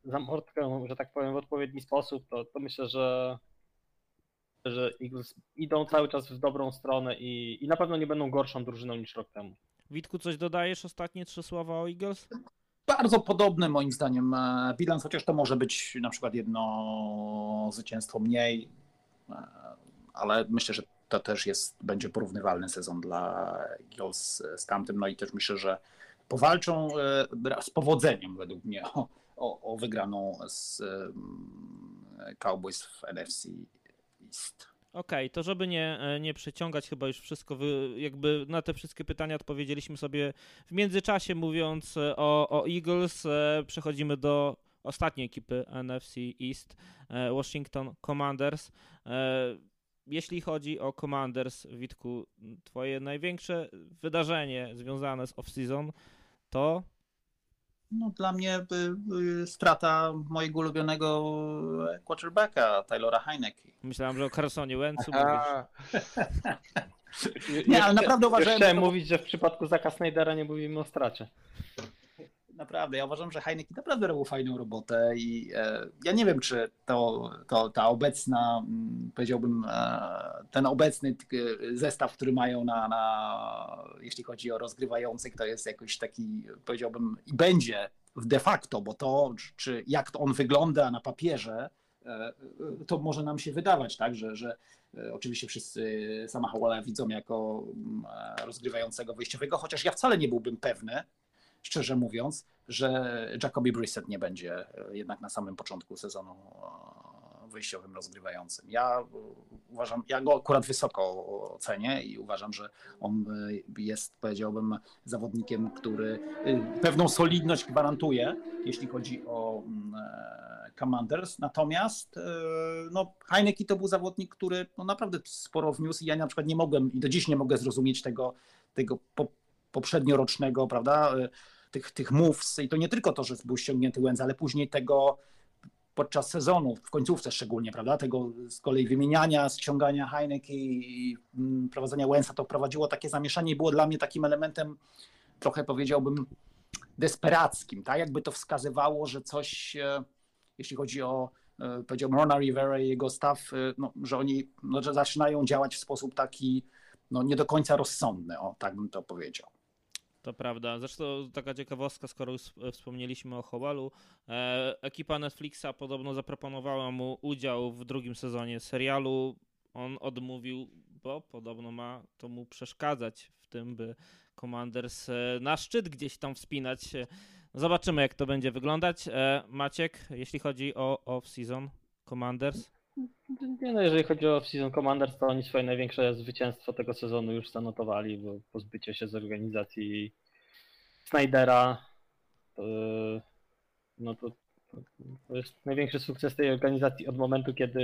za mordkę, że tak powiem, w odpowiedni sposób, to, to myślę, że, że Eagles idą cały czas w dobrą stronę i, i na pewno nie będą gorszą drużyną niż rok temu. Witku, coś dodajesz? Ostatnie trzy słowa o Eagles? Bardzo podobny moim zdaniem e, bilans, chociaż to może być na przykład jedno zwycięstwo mniej, e, ale myślę, że to też jest, będzie porównywalny sezon dla Eagles z tamtym, no i też myślę, że powalczą e, z powodzeniem według mnie o, o, o wygraną z Cowboys w NFC East. Okej, to żeby nie, e, nie przeciągać, chyba już wszystko, wy, jakby na te wszystkie pytania odpowiedzieliśmy sobie w międzyczasie, mówiąc e, o, o Eagles. E, Przechodzimy do ostatniej ekipy NFC East, Washington Commanders. Jeśli chodzi o Commanders, Witku, twoje największe wydarzenie związane z off-season to No, dla mnie y, y, strata mojego ulubionego quarterbacka, Taylora Heineke. myślałem, że o Carsonie Wentzu Nie, ale naprawdę uważałem, chciałem to- mówić, że w przypadku Zaka Snydera nie mówimy o stracie. Naprawdę, ja uważam, że Heineke naprawdę robił fajną robotę i e, ja nie wiem, czy to, to ta obecna, mm, powiedziałbym, e, ten obecny e, zestaw, który mają na, na, jeśli chodzi o rozgrywających, to jest jakoś taki, powiedziałbym, i będzie de facto, bo to, czy jak to on wygląda na papierze, e, to może nam się wydawać, tak, że, że e, oczywiście wszyscy sama Howella widzą jako mm, e, rozgrywającego wyjściowego, chociaż ja wcale nie byłbym pewny, szczerze mówiąc, że Jacoby Brissett nie będzie e, jednak na samym początku sezonu e, wyjściowym rozgrywającym. Ja e, uważam, ja go akurat wysoko ocenię i uważam, że on jest, powiedziałbym, zawodnikiem, który pewną solidność gwarantuje, jeśli chodzi o mm, Commanders. Natomiast no, Heineke to był zawodnik, który no, naprawdę sporo wniósł i ja na przykład nie mogłem i do dziś nie mogę zrozumieć tego, tego po, poprzedniorocznego, prawda, tych, tych moves i to nie tylko to, że był ściągnięty Łędz, ale później tego podczas sezonu, w końcówce szczególnie, prawda, tego z kolei wymieniania, ściągania Heineke i mm, prowadzenia Łęsa, to prowadziło takie zamieszanie i było dla mnie takim elementem trochę powiedziałbym desperackim, tak, jakby to wskazywało, że coś, e, jeśli chodzi o e, powiedziałbym Rona Rivera i jego staw, e, no, że oni no, że zaczynają działać w sposób taki no, nie do końca rozsądny, o tak bym to powiedział. To prawda. Zresztą taka ciekawostka, skoro już wspomnieliśmy o Howellu, e, ekipa Netflixa podobno zaproponowała mu udział w drugim sezonie serialu. on odmówił, bo podobno ma to mu przeszkadzać w tym, by Commanders e, na szczyt gdzieś tam wspinać. Zobaczymy, jak to będzie wyglądać. E, Maciek, jeśli chodzi o off-season Commanders? Nie no, jeżeli chodzi o Season Commanders, to oni swoje największe zwycięstwo tego sezonu już zanotowali, bo pozbycie się z organizacji Snydera, to, no to, to jest największy sukces tej organizacji od momentu, kiedy,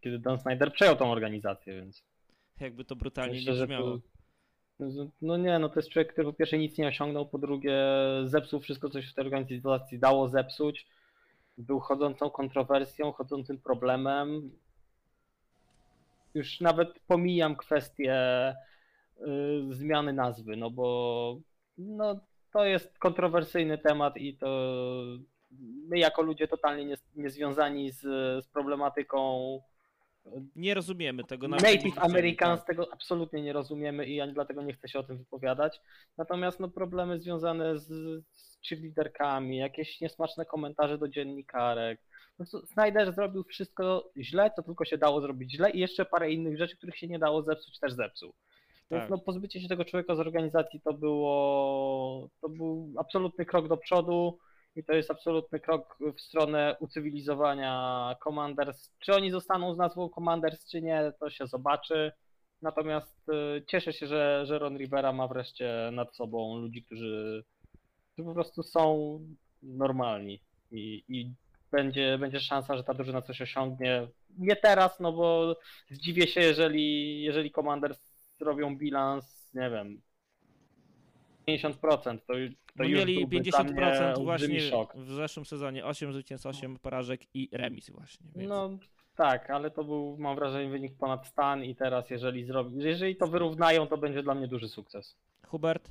kiedy Don Snyder przejął tą organizację, więc Jakby to brutalnie myślę, nie brzmiało. no nie, no to jest człowiek, który po pierwsze nic nie osiągnął, po drugie zepsuł wszystko, co się w tej organizacji dało zepsuć. Był chodzącą kontrowersją, chodzącym problemem. Już nawet pomijam kwestię y, zmiany nazwy, no bo no, to jest kontrowersyjny temat i to my jako ludzie totalnie nie, niezwiązani z, z problematyką Nie rozumiemy tego. Native Americans tak. tego absolutnie nie rozumiemy i ja dlatego nie chcę się o tym wypowiadać. Natomiast no, problemy związane z, z cheerleaderkami, jakieś niesmaczne komentarze do dziennikarek. Po prostu Snyder zrobił wszystko źle, co tylko się dało zrobić źle i jeszcze parę innych rzeczy, których się nie dało zepsuć, też zepsuł. Więc Tak. no, pozbycie się tego człowieka z organizacji to było to był absolutny krok do przodu i to jest absolutny krok w stronę ucywilizowania Commanders. Czy oni zostaną z nazwą Commanders, czy nie, to się zobaczy. Natomiast y, cieszę się, że, że Ron Rivera ma wreszcie nad sobą ludzi, którzy, którzy po prostu są normalni i, i będzie, będzie szansa, że ta drużyna coś osiągnie. Nie teraz, no bo zdziwię się, jeżeli, jeżeli Commanders zrobią bilans, nie wiem, 50%, to, już- to Bo już mieli byłby dla 50% mnie olbrzymi właśnie szok. w zeszłym sezonie. 8 zwycięstw, 8 porażek i remis właśnie. Więc... No tak, ale to był, mam wrażenie, wynik ponad stan i teraz jeżeli zrobi, jeżeli to wyrównają, to będzie dla mnie duży sukces. Hubert?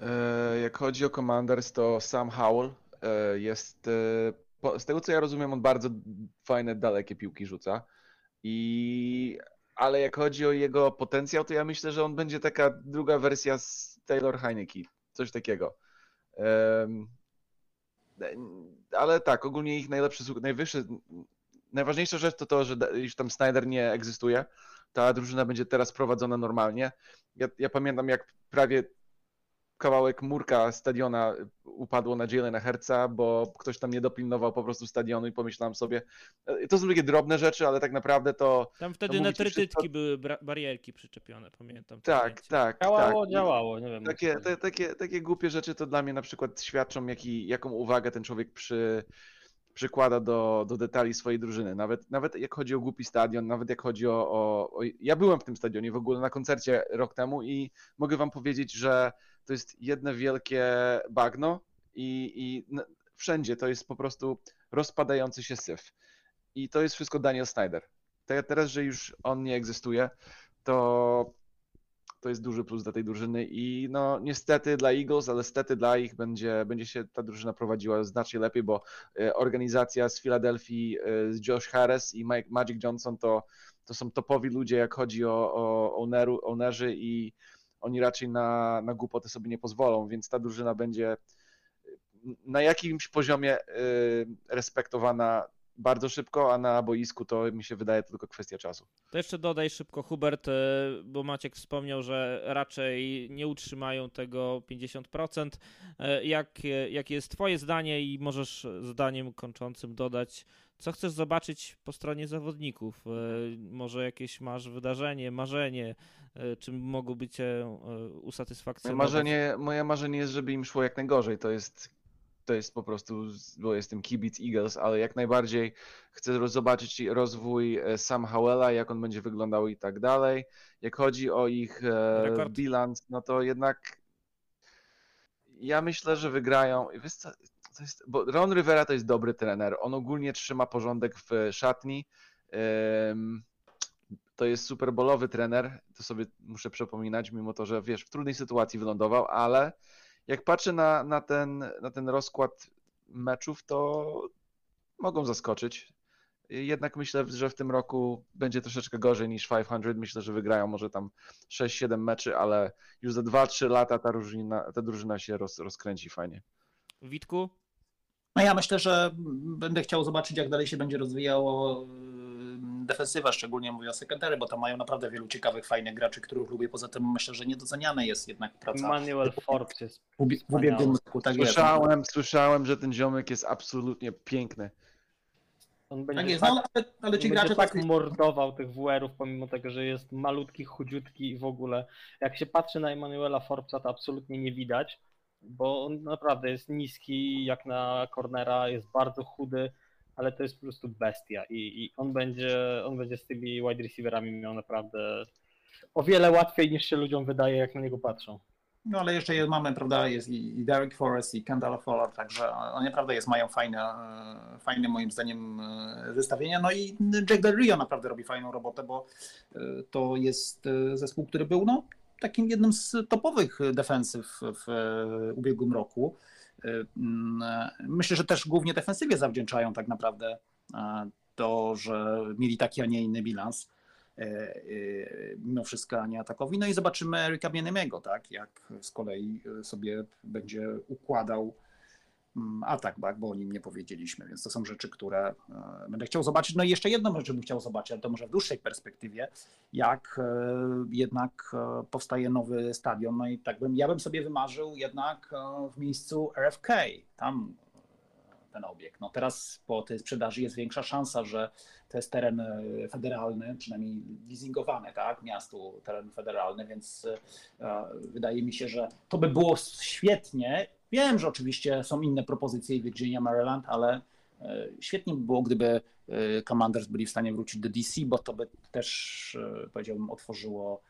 E, Jak chodzi o Commanders, to Sam Howell e, jest, e, z tego co ja rozumiem, on bardzo fajne, dalekie piłki rzuca. I, ale jak chodzi o jego potencjał, to ja myślę, że on będzie taka druga wersja z Taylor Heineke, coś takiego. Em, Ale tak, ogólnie ich najlepszy, najwyższy, najważniejsza rzecz to to, że już tam Snyder nie egzystuje. Ta drużyna będzie teraz prowadzona normalnie. Ja, ja pamiętam, jak prawie kawałek murka stadiona upadło na Jalena Herca, bo ktoś tam nie dopilnował po prostu stadionu i pomyślałem sobie, e, to są takie drobne rzeczy, ale tak naprawdę to Tam wtedy To na trytytki wszystko- były barierki przyczepione, pamiętam. tak, tak, Działało, tak. Działało, nie wiem. Takie, te, takie, takie głupie rzeczy to dla mnie na przykład świadczą, jaki, jaką uwagę ten człowiek przy, przykłada do, do detali swojej drużyny. Nawet, nawet jak chodzi o głupi stadion, nawet jak chodzi o, o, o... Ja byłem w tym stadionie w ogóle na koncercie rok temu i mogę wam powiedzieć, że to jest jedno wielkie bagno i, i wszędzie to jest po prostu rozpadający się syf. I to jest wszystko Daniel Snyder. Te- Teraz, że już on nie egzystuje, to to jest duży plus dla tej drużyny i no niestety dla Eagles, ale stety dla ich będzie, będzie się ta drużyna prowadziła znacznie lepiej, bo e, organizacja z Filadelfii, e, z Josh Harris i Mike, Magic Johnson to, to są topowi ludzie, jak chodzi o, o owneru, ownerzy i oni raczej na, na głupoty sobie nie pozwolą, więc ta drużyna będzie na jakimś poziomie e, respektowana bardzo szybko, a na boisku to mi się wydaje to tylko kwestia czasu. To jeszcze dodaj szybko, Hubert, e, bo Maciek wspomniał, że raczej nie utrzymają tego 50%. E, Jak, jakie jest Twoje zdanie i możesz zdaniem kończącym dodać, co chcesz zobaczyć po stronie zawodników? E, Może jakieś masz wydarzenie, marzenie, e, czym mogłoby Cię e, Moje usatysfakcjonować? marzenie, moje marzenie jest, żeby im szło jak najgorzej. To jest, to jest po prostu, bo jestem kibic Eagles, ale jak najbardziej chcę zobaczyć rozwój Sam Howella, jak on będzie wyglądał i tak dalej. Jak chodzi o ich bilans, no to jednak ja myślę, że wygrają. To jest, bo Ron Rivera to jest dobry trener. On ogólnie trzyma porządek w szatni. To jest super bolowy trener, to sobie muszę przypominać, mimo to, że wiesz, w trudnej sytuacji wylądował, ale jak patrzę na, na, ten, na ten rozkład meczów, to mogą zaskoczyć. Jednak myślę, że w tym roku będzie troszeczkę gorzej niż 500. Myślę, że wygrają może tam 6-7 meczy, ale już za 2-3 lata ta drużyna, ta drużyna się roz, rozkręci fajnie. Witku? No ja myślę, że będę chciał zobaczyć, jak dalej się będzie rozwijało defensywa, szczególnie mówię o secondary, bo tam mają naprawdę wielu ciekawych, fajnych graczy, których lubię. Poza tym myślę, że niedoceniane jest jednak praca Manuel Forbes jest w ubie- w ubiegłym roku. Tak jest. Słyszałem, słyszałem, że ten ziomek jest absolutnie piękny. On będzie Tak jest, tak, no, ale, ale ci gracze tak tak mordował tych WR-ów, pomimo tego, że jest malutki, chudziutki i w ogóle. Jak się patrzy na Emanuela Forbesa, to absolutnie nie widać, bo on naprawdę jest niski, jak na cornera, jest bardzo chudy, ale to jest po prostu bestia i, i on będzie on będzie z tymi wide receiverami miał naprawdę o wiele łatwiej niż się ludziom wydaje, jak na niego patrzą. No ale jeszcze jest, mamy, prawda, jest i Derek Forrest i Kendall Fuller, także oni naprawdę jest, mają fajne, e, fajne moim zdaniem e, zestawienia. No i Jack Del Rio naprawdę robi fajną robotę, bo e, to jest zespół, który był no, takim jednym z topowych defensyw w ubiegłym roku. Myślę, że też głównie defensywie zawdzięczają tak naprawdę e, to, że mieli taki, a nie inny bilans e, e, mimo wszystko ani atakowi. No i zobaczymy Erika Bieniemiego, tak, jak z kolei sobie będzie układał atak, tak, bo o nim nie powiedzieliśmy, więc to są rzeczy, które e, będę chciał zobaczyć. No i jeszcze jedną rzecz bym chciał zobaczyć, ale to może w dłuższej perspektywie, jak e, jednak e, powstaje nowy stadion. No i tak bym, ja bym sobie wymarzył jednak w miejscu RFK, tam ten obiekt. No teraz po tej sprzedaży jest większa szansa, że to jest teren federalny, przynajmniej leasingowany, tak, miastu teren federalny, więc wydaje mi się, że to by było świetnie. Wiem, że oczywiście są inne propozycje i Virginia, Maryland, ale e, świetnie by było, gdyby e, Commanders byli w stanie wrócić do DC, bo to by też, e, powiedziałbym, otworzyło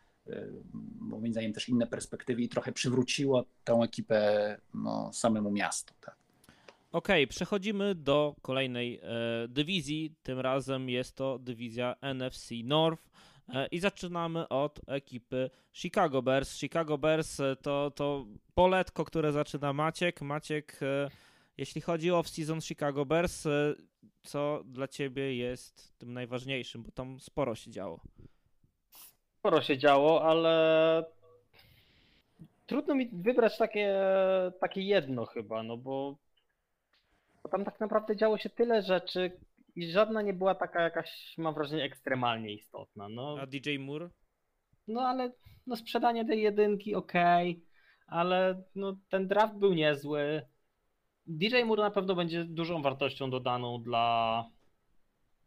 moim zdaniem też inne perspektywy i trochę przywróciło tę ekipę no, samemu miastu. Tak. Okej, przechodzimy do kolejnej dywizji. Tym razem jest to dywizja NFC North. E, I zaczynamy od ekipy Chicago Bears. Chicago Bears e, to, to poletko, które zaczyna Maciek. Maciek, e, jeśli chodzi o off-season Chicago Bears, co dla ciebie jest tym najważniejszym, bo tam sporo się działo. Sporo się działo, ale trudno mi wybrać takie, takie jedno chyba, no bo, bo tam tak naprawdę działo się tyle rzeczy i żadna nie była taka jakaś, mam wrażenie, ekstremalnie istotna. No, A DJ Moore? no ale no sprzedanie tej jedynki okej, ale no ten draft był niezły. DJ Moore na pewno będzie dużą wartością dodaną dla,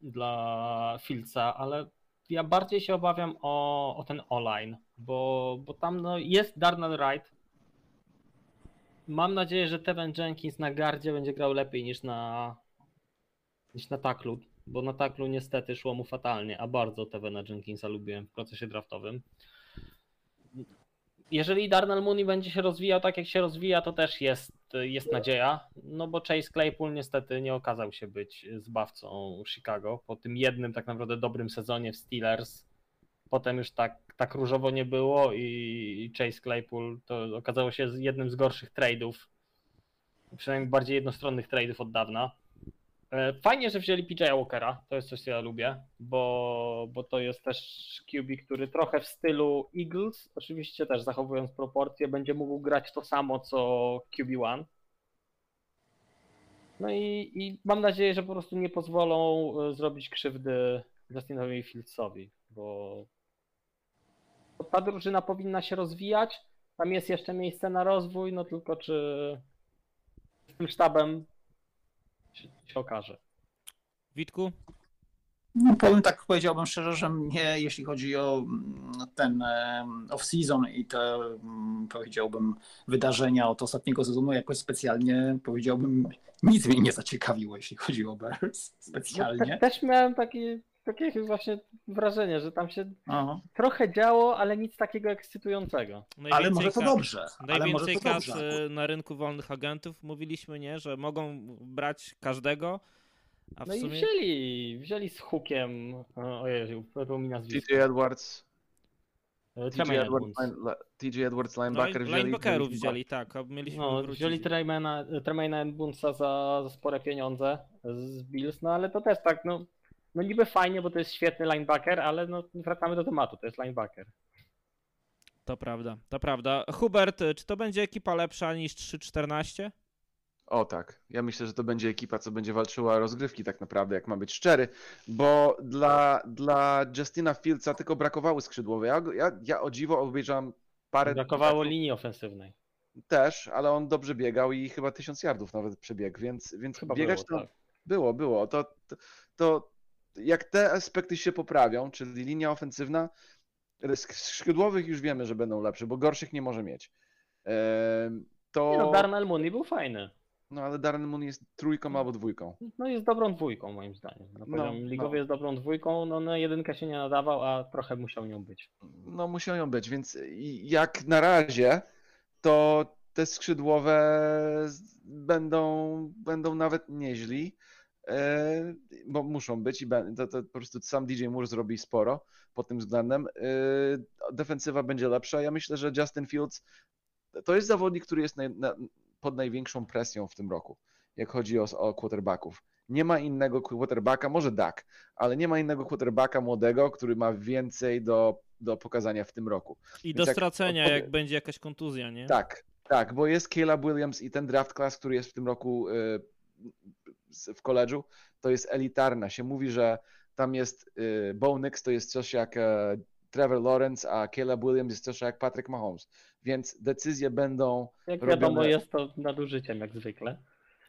dla Filca, ale ja bardziej się obawiam o, o ten online, bo, bo tam no, jest Darnell Wright. Mam nadzieję, że Tevin Jenkins na gardzie będzie grał lepiej niż na, niż na taklu, bo na taklu niestety szło mu fatalnie, a bardzo Tevena Jenkinsa lubiłem w procesie draftowym. Jeżeli Darnell Mooney będzie się rozwijał tak jak się rozwija, to też jest, jest nadzieja, no bo Chase Claypool niestety nie okazał się być zbawcą Chicago po tym jednym tak naprawdę dobrym sezonie w Steelers. Potem już tak, tak różowo nie było i Chase Claypool to okazało się jednym z gorszych trade'ów, przynajmniej bardziej jednostronnych trade'ów od dawna. E, Fajnie, że wzięli PJ Walkera, to jest coś, co ja lubię, bo, bo to jest też QB, który trochę w stylu Eagles, oczywiście też zachowując proporcje, będzie mógł grać to samo, co QB1. No i, i mam nadzieję, że po prostu nie pozwolą e, zrobić krzywdy Justinowi Fieldsowi, bo bo ta drużyna powinna się rozwijać, tam jest jeszcze miejsce na rozwój, no tylko czy z tym sztabem się, się okaże. Witku? No, powiem tak, powiedziałbym szczerze, że mnie, jeśli chodzi o mm, ten off-season i te, mm, powiedziałbym, wydarzenia od ostatniego sezonu, jakoś specjalnie, powiedziałbym, nic mnie nie zaciekawiło, jeśli chodzi o Bears, No, specjalnie. te, też miałem takie, takie właśnie wrażenie, że tam się Aha. trochę działo, ale nic takiego ekscytującego. Ale może to dobrze, Najwięcej kas y, na rynku wolnych agentów mówiliśmy, nie, że mogą brać każdego, a w No i sumie wzięli, wzięli z hukiem, ojej, to mi nazwisko, TJ Edwards, e, TJ Edwards, TJ Edwards no, i linebacker wzięli. linebackerów wzięli- tak, mieliśmy No, wrócić. wzięli Tremaina Edmundsa za, za spore pieniądze z Bills, no ale to też tak, no, no niby fajnie, bo to jest świetny linebacker, ale no wracamy do tematu, to jest linebacker. To prawda, to prawda. Hubert, czy to będzie ekipa lepsza niż 3-14? O tak, ja myślę, że to będzie ekipa, co będzie walczyła o rozgrywki tak naprawdę, jak ma być szczery, bo dla, dla Justina Fieldsa tylko brakowały skrzydłowe. Ja, ja, ja o dziwo obejrzałam parę... Brakowało linii ofensywnej. Też, ale on dobrze biegał i chyba tysiąc yardów nawet przebiegł, więc, więc Chyba biegać było, to tak. było, było. To, to, to jak te aspekty się poprawią, czyli linia ofensywna, sk- skrzydłowych już wiemy, że będą lepsze, bo gorszych nie może mieć. To... Nie No, Darnell Mooney był fajny. No ale Darren Moon jest trójką albo dwójką. No jest dobrą dwójką moim zdaniem. No, ligowy no. jest dobrą dwójką, no na jedynkę się nie nadawał, a trochę musiał nią być. No musiał ją być, więc jak na razie, to te skrzydłowe będą, będą nawet nieźli, bo muszą być i to, to po prostu sam DJ Moore zrobi sporo pod tym względem. E, Defensywa będzie lepsza. Ja myślę, że Justin Fields to jest zawodnik, który jest naj, na, pod największą presją w tym roku, jak chodzi o, o quarterbacków. Nie ma innego quarterbacka, może Dak, ale nie ma innego quarterbacka młodego, który ma więcej do, do pokazania w tym roku. I Więc do jak stracenia, odpowie- jak będzie jakaś kontuzja, nie? Tak, tak, bo jest Caleb Williams i ten draft class, który jest w tym roku y, z- w koledżu, to jest elitarna. Się mówi, że tam jest y, Bo Nix, to jest coś jak e, Trevor Lawrence, a Caleb Williams jest coś jak Patrick Mahomes. Więc decyzje będą. Jak Robione- wiadomo, jest to nadużyciem jak zwykle.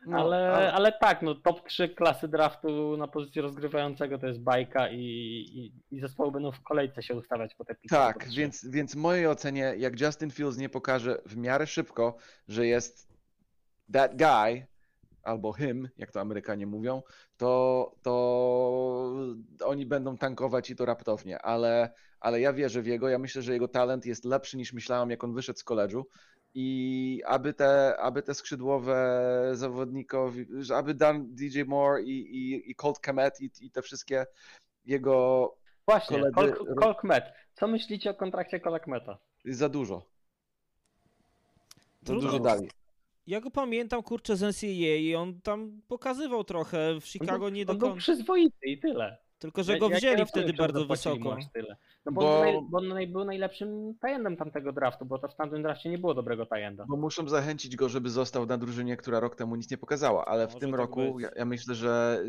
No, ale, ale... tak, no top 3 klasy draftu na pozycji rozgrywającego to jest bajka i, i, i zespoły będą w kolejce się ustawiać po te piki. Tak, więc, więc w mojej ocenie, jak Justin Fields nie pokaże w miarę szybko, że jest that guy, albo him, jak to Amerykanie mówią, to, to oni będą tankować i to raptownie, ale, ale ja wierzę w jego, ja myślę, że jego talent jest lepszy niż myślałem, jak on wyszedł z koledżu i aby te, aby te skrzydłowe zawodnikowi, aby Dan DJ Moore i, i, i Colt Kemet i, i te wszystkie jego Właśnie, koledzy- Col- Col Kmet. Co myślicie o kontrakcie Cola Kmeta? jest za dużo. Za dużo dali. Ja go pamiętam, kurczę, z NCAA i on tam pokazywał trochę, w Chicago on, nie był- do on był końca. przyzwoity i tyle. Tylko, że Ja- go ja wzięli rozumiem, wtedy bardzo wysoko. No bo, Bo- On, naj, bo on naj, był najlepszym tajendem tamtego draftu, bo to w tamtym drafcie nie było dobrego tajenda. Bo muszą zachęcić go, żeby został na drużynie, która rok temu nic nie pokazała, ale w tym tak roku ja, ja myślę, że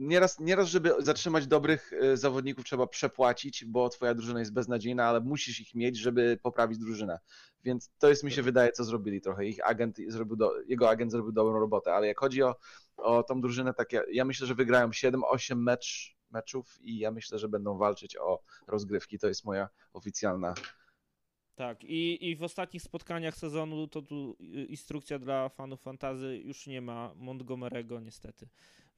nieraz, nieraz, żeby zatrzymać dobrych e, zawodników, trzeba przepłacić, bo twoja drużyna jest beznadziejna, ale musisz ich mieć, żeby poprawić drużynę. Więc to jest mi się wydaje, co zrobili trochę. Ich agent zrobił do, jego agent zrobił dobrą robotę, ale jak chodzi o, o tą drużynę, tak ja, ja myślę, że wygrają 7-8 mecz, meczów i ja myślę, że będą walczyć o rozgrywki. To jest moja oficjalna Tak, i, i w ostatnich spotkaniach sezonu to tu instrukcja dla fanów fantazy już nie ma Montgomery'ego niestety,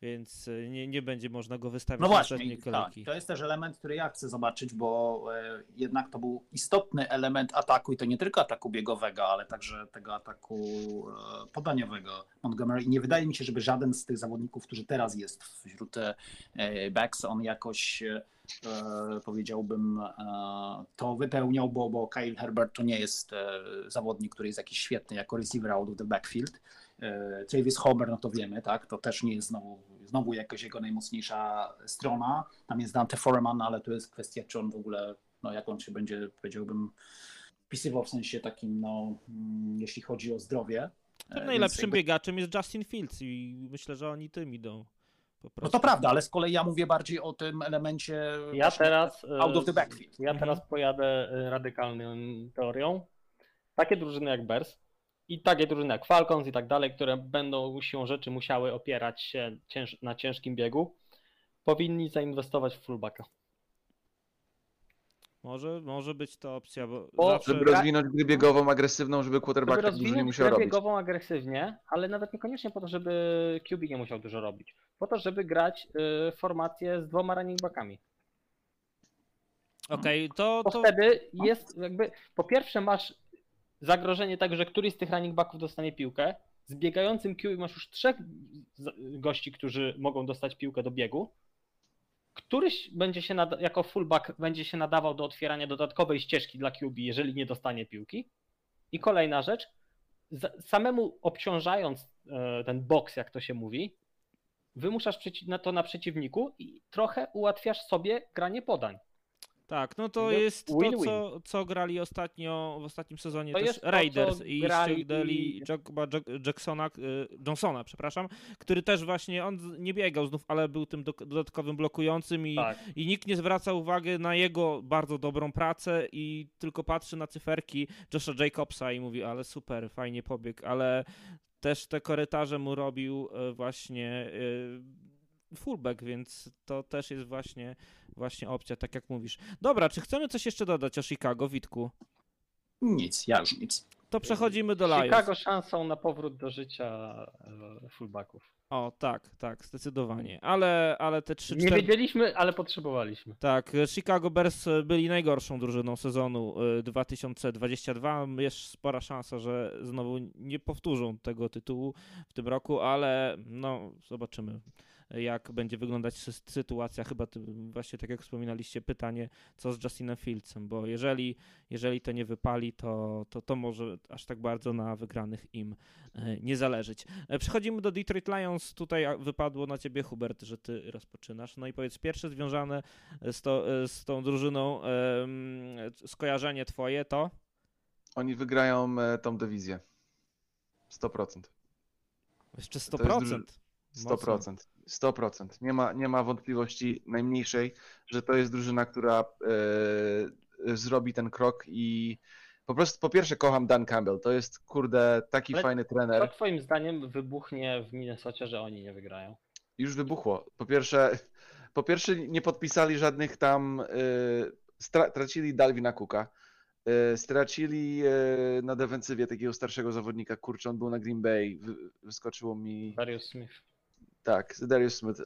więc y, nie, nie będzie można go wystawić No na właśnie, i tak, kolejki. to jest też element, który ja chcę zobaczyć, bo e, jednak to był istotny element ataku i to nie tylko ataku biegowego, ale także tego ataku e, podaniowego Montgomery. I nie wydaje mi się, żeby żaden z tych zawodników, którzy teraz jest wśród e, backs, on jakoś e, powiedziałbym e, to wypełniał, bo, bo Kyle Herbert to nie jest e, zawodnik, który jest jakiś świetny jako receiver out of the backfield. E, Travis Homer, no to wiemy, tak, to też nie jest znowu, znowu jakoś jego najmocniejsza strona. Tam jest Dante Foreman, ale to jest kwestia, czy on w ogóle, no jak on się będzie, powiedziałbym, wpisywał w sensie takim, no, mm, jeśli chodzi o zdrowie. E, Tym więc najlepszym jakby- biegaczem jest Justin Fields i myślę, że oni tym idą. No to prawda, ale z kolei ja mówię bardziej o tym elemencie Ja teraz. e, out of the backfield. Ja Mhm. teraz pojadę e, radykalną teorią. Takie drużyny jak Bears i takie drużyny jak Falcons i tak dalej, które będą siłą rzeczy musiały opierać się cięż, na ciężkim biegu, powinni zainwestować w fullbacka. Może, może być to opcja, bo, Bo- zawsze... Żeby rozwinąć grę biegową, agresywną, żeby quarterback Żeby tak dużo nie musiał grę robić. biegową agresywnie, ale nawet niekoniecznie po to, żeby QB nie musiał dużo robić. Po to, żeby grać y, formację z dwoma running backami. Okej, to, Bo to wtedy jest jakby, po pierwsze masz zagrożenie tak, że któryś z tych running backów dostanie piłkę, z biegającym QB masz już trzech gości, którzy mogą dostać piłkę do biegu, któryś będzie się jako fullback będzie się nadawał do otwierania dodatkowej ścieżki dla QB, jeżeli nie dostanie piłki. I kolejna rzecz, samemu obciążając e, ten boks, jak to się mówi, wymuszasz to na przeciwniku i trochę ułatwiasz sobie granie podań. Tak, no to jest to, win-win. co, co grali ostatnio w ostatnim sezonie To też jest to, Raiders i ściągnęli Jacksona, y, Johnsona, przepraszam, który też właśnie, on nie biegał znów, ale był tym dodatkowym blokującym i, Tak. i nikt nie zwraca uwagi na jego bardzo dobrą pracę i tylko patrzy na cyferki Josha Jacobsa i mówi, ale super, fajnie pobiegł, ale też te korytarze mu robił e, właśnie e, fullback, więc to też jest właśnie, właśnie opcja, tak jak mówisz. Dobra, czy chcemy coś jeszcze dodać o Chicago, Witku? Nic, ja już nic. To przechodzimy do Lions. Chicago szansą na powrót do życia e, fullbacków. O, tak, tak, zdecydowanie. Ale, ale te 3 Nie wiedzieliśmy, ale potrzebowaliśmy. Tak, Chicago Bears byli najgorszą drużyną sezonu y, 2022. Jest spora szansa, że znowu nie powtórzą tego tytułu w tym roku, ale no zobaczymy jak będzie wyglądać sy- sytuacja. Chyba właśnie tak jak wspominaliście, pytanie, co z Justinem Fieldsem, bo jeżeli, jeżeli to nie wypali, to, to, to może aż tak bardzo na wygranych im e, nie zależeć. E, Przechodzimy do Detroit Lions. Tutaj wypadło na ciebie, Hubert, że ty rozpoczynasz. No i powiedz, pierwsze związane z, to, e, z tą drużyną skojarzenie twoje to? Oni wygrają e, tą dywizję. 100%. Jeszcze To jest 100%. Duży- Mocno. 100%. 100%. Nie ma, nie ma wątpliwości najmniejszej, że to jest drużyna, która e, zrobi ten krok i po prostu po pierwsze kocham Dan Campbell. To jest kurde taki Ale fajny Co trener. twoim zdaniem wybuchnie w Minnesocie, że oni nie wygrają? Już wybuchło. Po pierwsze, po pierwsze nie podpisali żadnych tam e, stra- tracili Dalvina Cooka. Stracili na defensywie takiego starszego zawodnika, kurczę, on był na Green Bay, wy- wyskoczyło mi Darius Smith. Tak, Darius Smith.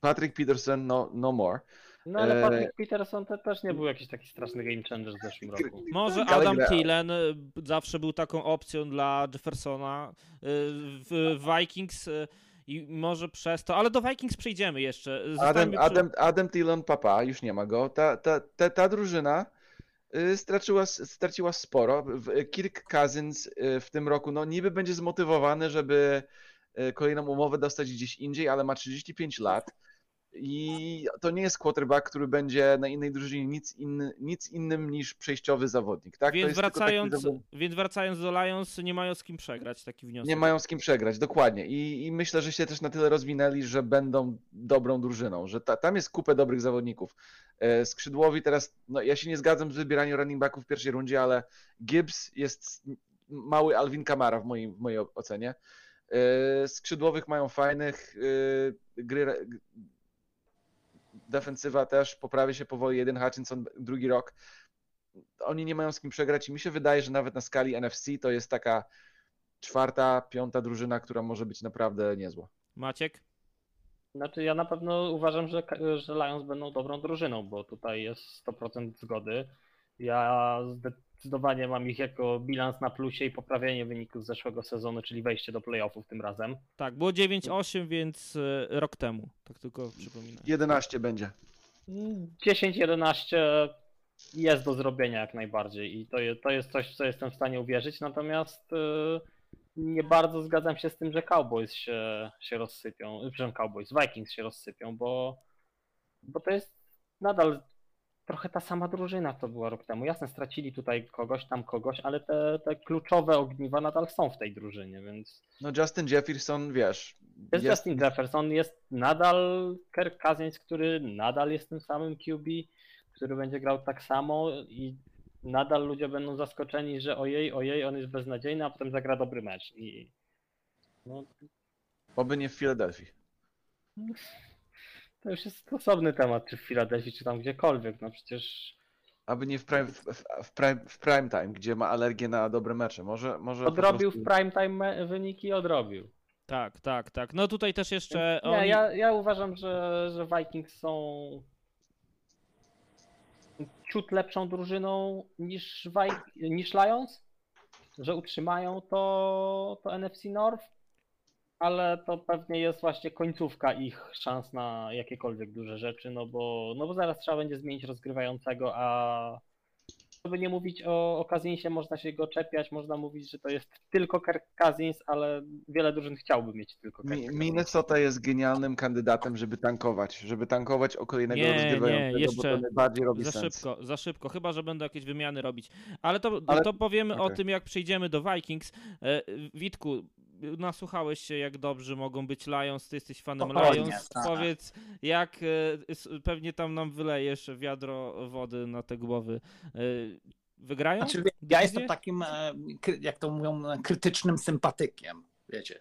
Patrick Peterson, no, no more. No ale E, Patrick Peterson to też nie był jakiś taki straszny game changer w zeszłym roku. Może Adam Thielen y, zawsze był taką opcją dla Jeffersona y, w Vikings i może przez to, ale do Vikings przejdziemy jeszcze. Adam, przy- Adam, Adam Thielen, papa, już nie ma go. Ta, ta, ta, ta drużyna straciła, straciła sporo. Kirk Cousins w tym roku, no niby będzie zmotywowany, żeby kolejną umowę dostać gdzieś indziej, ale ma 35 lat. I to nie jest quarterback, który będzie na innej drużynie nic, inny, nic innym niż przejściowy zawodnik. Tak? Więc taki wracając, zawodnik- więc wracając do Lions, nie mają z kim przegrać, taki wniosek. Nie mają z kim przegrać, dokładnie. I, I myślę, że się też na tyle rozwinęli, że będą dobrą drużyną, że ta, tam jest kupę dobrych zawodników. E, Skrzydłowi teraz, no ja się nie zgadzam z wybieraniem running backów w pierwszej rundzie, ale Gibbs jest mały Alvin Kamara w, moim, w mojej ocenie. E, Skrzydłowych mają fajnych, e, gry, defensywa też poprawia się powoli, jeden Hutchinson, drugi rok. Oni nie mają z kim przegrać i mi się wydaje, że nawet na skali NFC to jest taka czwarta, piąta drużyna, która może być naprawdę niezła. Maciek? Znaczy ja na pewno uważam, że, że Lions będą dobrą drużyną, bo tutaj jest 100% zgody. Ja zdecydowanie mam ich jako bilans na plusie i poprawienie wyników z zeszłego sezonu, czyli wejście do playoffów tym razem. Tak, było 9-8, więc y, rok temu. Tak tylko przypominam. 11 będzie. 10-11 jest do zrobienia jak najbardziej i to, je, to jest coś, w co jestem w stanie uwierzyć, natomiast y, nie bardzo zgadzam się z tym, że Cowboys się, się rozsypią, przepraszam, Cowboys, Vikings się rozsypią, bo, bo to jest nadal trochę ta sama drużyna, co była rok temu. Jasne, stracili tutaj kogoś, tam kogoś, ale te, te kluczowe ogniwa nadal są w tej drużynie, więc No Justin Jefferson, wiesz, jest, jest, Justin Jefferson, jest nadal Kirk Cousins, który nadal jest tym samym QB, który będzie grał tak samo i nadal ludzie będą zaskoczeni, że ojej, ojej, on jest beznadziejny, a potem zagra dobry mecz. I no, oby nie w Filadelfii. to już jest osobny temat, czy w Filadelfii, czy tam gdziekolwiek. No przecież Aby nie w prime, w, w, prime, w prime time, gdzie ma alergię na dobre mecze. Może, może odrobił prostu- w prime time me- wyniki, odrobił. Tak, tak, tak. No tutaj też jeszcze Nie, oni... ja, ja uważam, że, że Vikings są ciut lepszą drużyną niż, Vi- niż Lions, że utrzymają to, to NFC North, ale to pewnie jest właśnie końcówka ich szans na jakiekolwiek duże rzeczy, no bo, no bo zaraz trzeba będzie zmienić rozgrywającego, a, co by nie mówić o, o Kazinsie, można się go czepiać, można mówić, że to jest tylko Kirk Cousins, ale wiele drużyn chciałby mieć tylko Kirk Cousins. Minnesota jest genialnym kandydatem, żeby tankować, żeby tankować o kolejnego Nie, nie, rozgrywającego, bo jeszcze to najbardziej robi Za sens. szybko, za szybko, chyba że będą jakieś wymiany robić. Ale to, Ale- to powiemy o okej. tym, jak przejdziemy do Vikings. E, Witku, nasłuchałeś się, jak dobrzy mogą być Lions, ty jesteś fanem Spokojnie, Lions. tak. Powiedz, jak e, pewnie tam nam wylejesz wiadro wody na te głowy. E, Wygrają? Znaczy, ja jestem takim, e, jak to mówią, krytycznym sympatykiem, wiecie.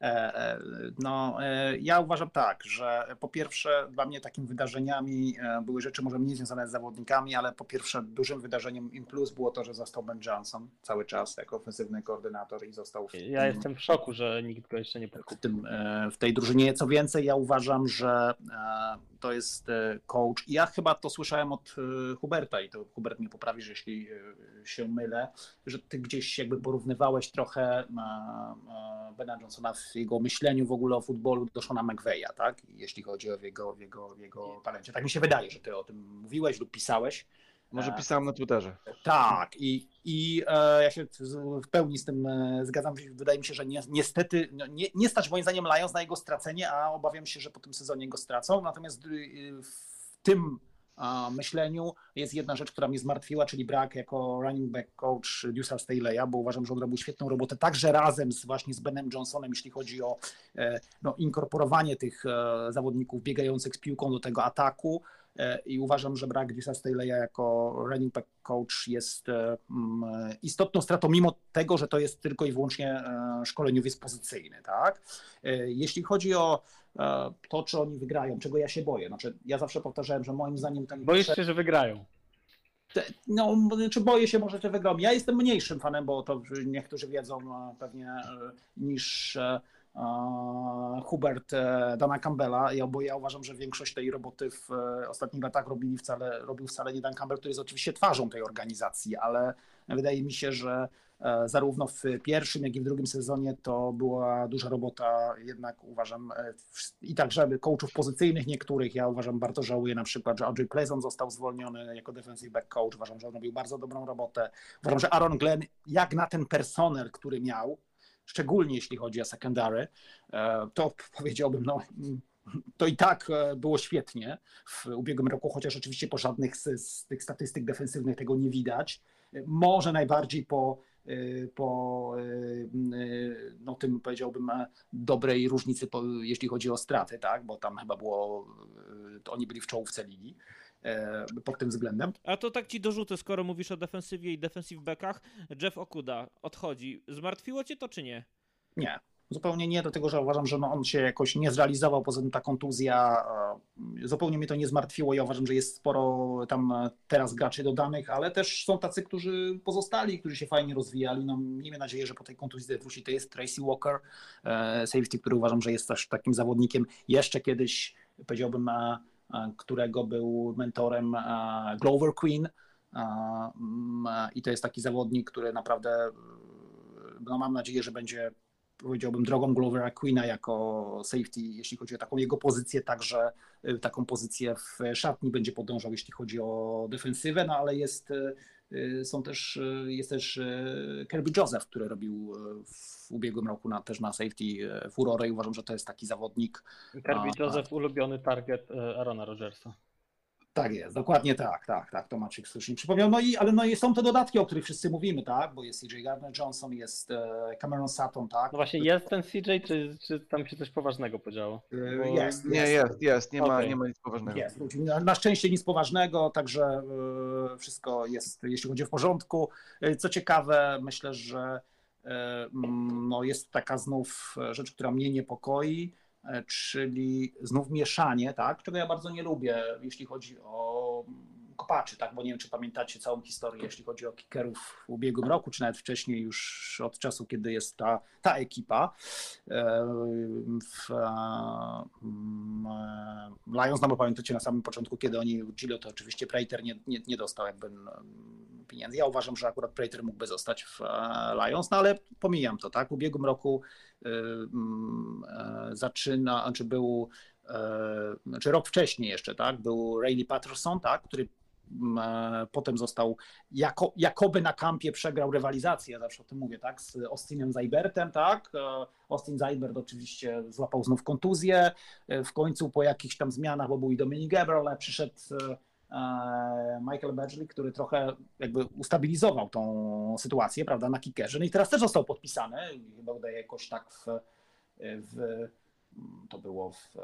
E, e, No, e, ja uważam tak, że po pierwsze dla mnie takimi wydarzeniami były rzeczy może mniej związane z zawodnikami, ale po pierwsze dużym wydarzeniem im plus było to, że został Ben Johnson cały czas jako ofensywny koordynator i został w Ja tym- jestem w szoku, że nikt go jeszcze nie w, podkupił. tym, e, w tej drużynie. Co więcej, ja uważam, że to jest coach. I ja chyba to słyszałem od Huberta i to Hubert mnie poprawi, że jeśli się mylę, że ty gdzieś jakby porównywałeś trochę Bena Johnsona w jego myśleniu w ogóle o futbolu do Shona McVeya, tak? Jeśli chodzi o jego, jego, jego talencie. Tak mi się wydaje, że ty o tym mówiłeś lub pisałeś. Może pisałem na Twitterze. tak, i, i e, ja się w pełni z tym e, zgadzam. Wydaje mi się, że ni niestety no, nie, nie stać moim zdaniem Lions na jego stracenie, a obawiam się, że po tym sezonie go stracą. Natomiast y, w tym myśleniu jest jedna rzecz, która mnie zmartwiła, czyli brak jako running back coach Deuce'a Staley'a, bo uważam, że on robił świetną robotę także razem z właśnie z Benem Johnsonem, jeśli chodzi o e, no, inkorporowanie tych e, zawodników biegających z piłką do tego ataku. E, I uważam, że brak Disa Staley'a jako running back coach jest e, mm, istotną stratą, mimo tego, że to jest tylko i wyłącznie e, szkoleniowiec pozycyjny. Tak? Jeśli chodzi o to, czy oni wygrają, czego ja się boję. Znaczy, ja zawsze powtarzałem, że moim zdaniem ten Boisz się, że wygrają. No, czy boję się może, że wygram. Ja jestem mniejszym fanem, bo to niektórzy wiedzą pewnie niż Hubert e, Dana Campbella. Ja, bo ja uważam, że większość tej roboty w e, ostatnich latach robili wcale, robił wcale nie Dan Campbell, który jest oczywiście twarzą tej organizacji, ale wydaje mi się, że e, zarówno w pierwszym, jak i w drugim sezonie to była duża robota, jednak uważam, i także coachów pozycyjnych niektórych, ja uważam, bardzo żałuję na przykład, że Audrey Pleasant został zwolniony jako defensive back coach, uważam, że on robił bardzo dobrą robotę, uważam, że Aaron Glenn, jak na ten personel, który miał, szczególnie jeśli chodzi o secondary, e, to powiedziałbym, no to i tak e, było świetnie w ubiegłym roku, chociaż oczywiście po żadnych z, z tych statystyk defensywnych tego nie widać. E, Może najbardziej po, po no, tym powiedziałbym dobrej różnicy, po, jeśli chodzi o straty, tak? bo tam chyba było, oni byli w czołówce ligi pod tym względem. A to tak ci dorzucę, skoro mówisz o defensywie i defensive backach. Jeff Okuda odchodzi. Zmartwiło cię to czy nie? Nie. Zupełnie nie, dlatego że uważam, że no on się jakoś nie zrealizował, poza tym ta kontuzja, e, zupełnie mnie to nie zmartwiło. Ja uważam, że jest sporo tam e, teraz graczy dodanych, ale też są tacy, którzy pozostali, którzy się fajnie rozwijali. No, miejmy nadzieję, że po tej kontuzji wróci. To jest Tracy Walker, e, safety, który uważam, że jest też takim zawodnikiem jeszcze kiedyś, powiedziałbym, e, e, którego był mentorem e, Glover Queen. E, e, I to jest taki zawodnik, który naprawdę, e, no mam nadzieję, że będzie powiedziałbym, drogą Glovera Queena jako safety, jeśli chodzi o taką jego pozycję, także taką pozycję w szatni będzie podążał, jeśli chodzi o defensywę, no ale jest, są też, y, jest też y, Kirby Joseph, który robił y, w ubiegłym roku na, też na safety y, furorę i uważam, że to jest taki zawodnik. Kirby A, Joseph, ulubiony target Arona Rodgersa. Tak jest, dokładnie tak, tak, tak, to Maciek słusznie przypomniał. No i, ale no i są te dodatki, o których wszyscy mówimy, tak, bo jest CJ Gardner-Johnson, jest e, Cameron Sutton, tak. No właśnie, jest ten CJ, czy, czy tam się coś poważnego podziało? Y, bo- Jest, Nie, jest, jest, nie ma, Okej. nie ma nic poważnego. Jest. Na, na szczęście nic poważnego, także e, wszystko jest, jeśli chodzi o w porządku. E, Co ciekawe, myślę, że e, mm, no jest taka znów rzecz, która mnie niepokoi, e, czyli znów mieszanie, tak, czego ja bardzo nie lubię, jeśli chodzi o kopaczy, tak, bo nie wiem, czy pamiętacie całą historię, jeśli chodzi o kickerów w ubiegłym roku, czy nawet wcześniej już od czasu, kiedy jest ta, ta ekipa. W, Lions, no bo pamiętacie na samym początku, kiedy oni udzielili, to oczywiście Prater nie, nie, nie dostał jakby pieniędzy. Ja uważam, że akurat Prater mógłby zostać w e, Lions, no ale pomijam to, tak. W ubiegłym roku e, zaczyna, znaczy był, e, znaczy rok wcześniej jeszcze, tak, był Rayleigh Patterson, tak, który potem został jako, jakoby na kampie przegrał rywalizację, ja zawsze o tym mówię, tak, z Austinem Zajbertem, tak. E, Austin Zajbert oczywiście złapał znów kontuzję. E, W końcu po jakichś tam zmianach, bo był i Dominic Gabriel, ale przyszedł e, e, Michael Badgley, który trochę jakby ustabilizował tą sytuację, prawda, na kickerze. No i teraz też został podpisany, chyba udaje jakoś tak w, w to było w e,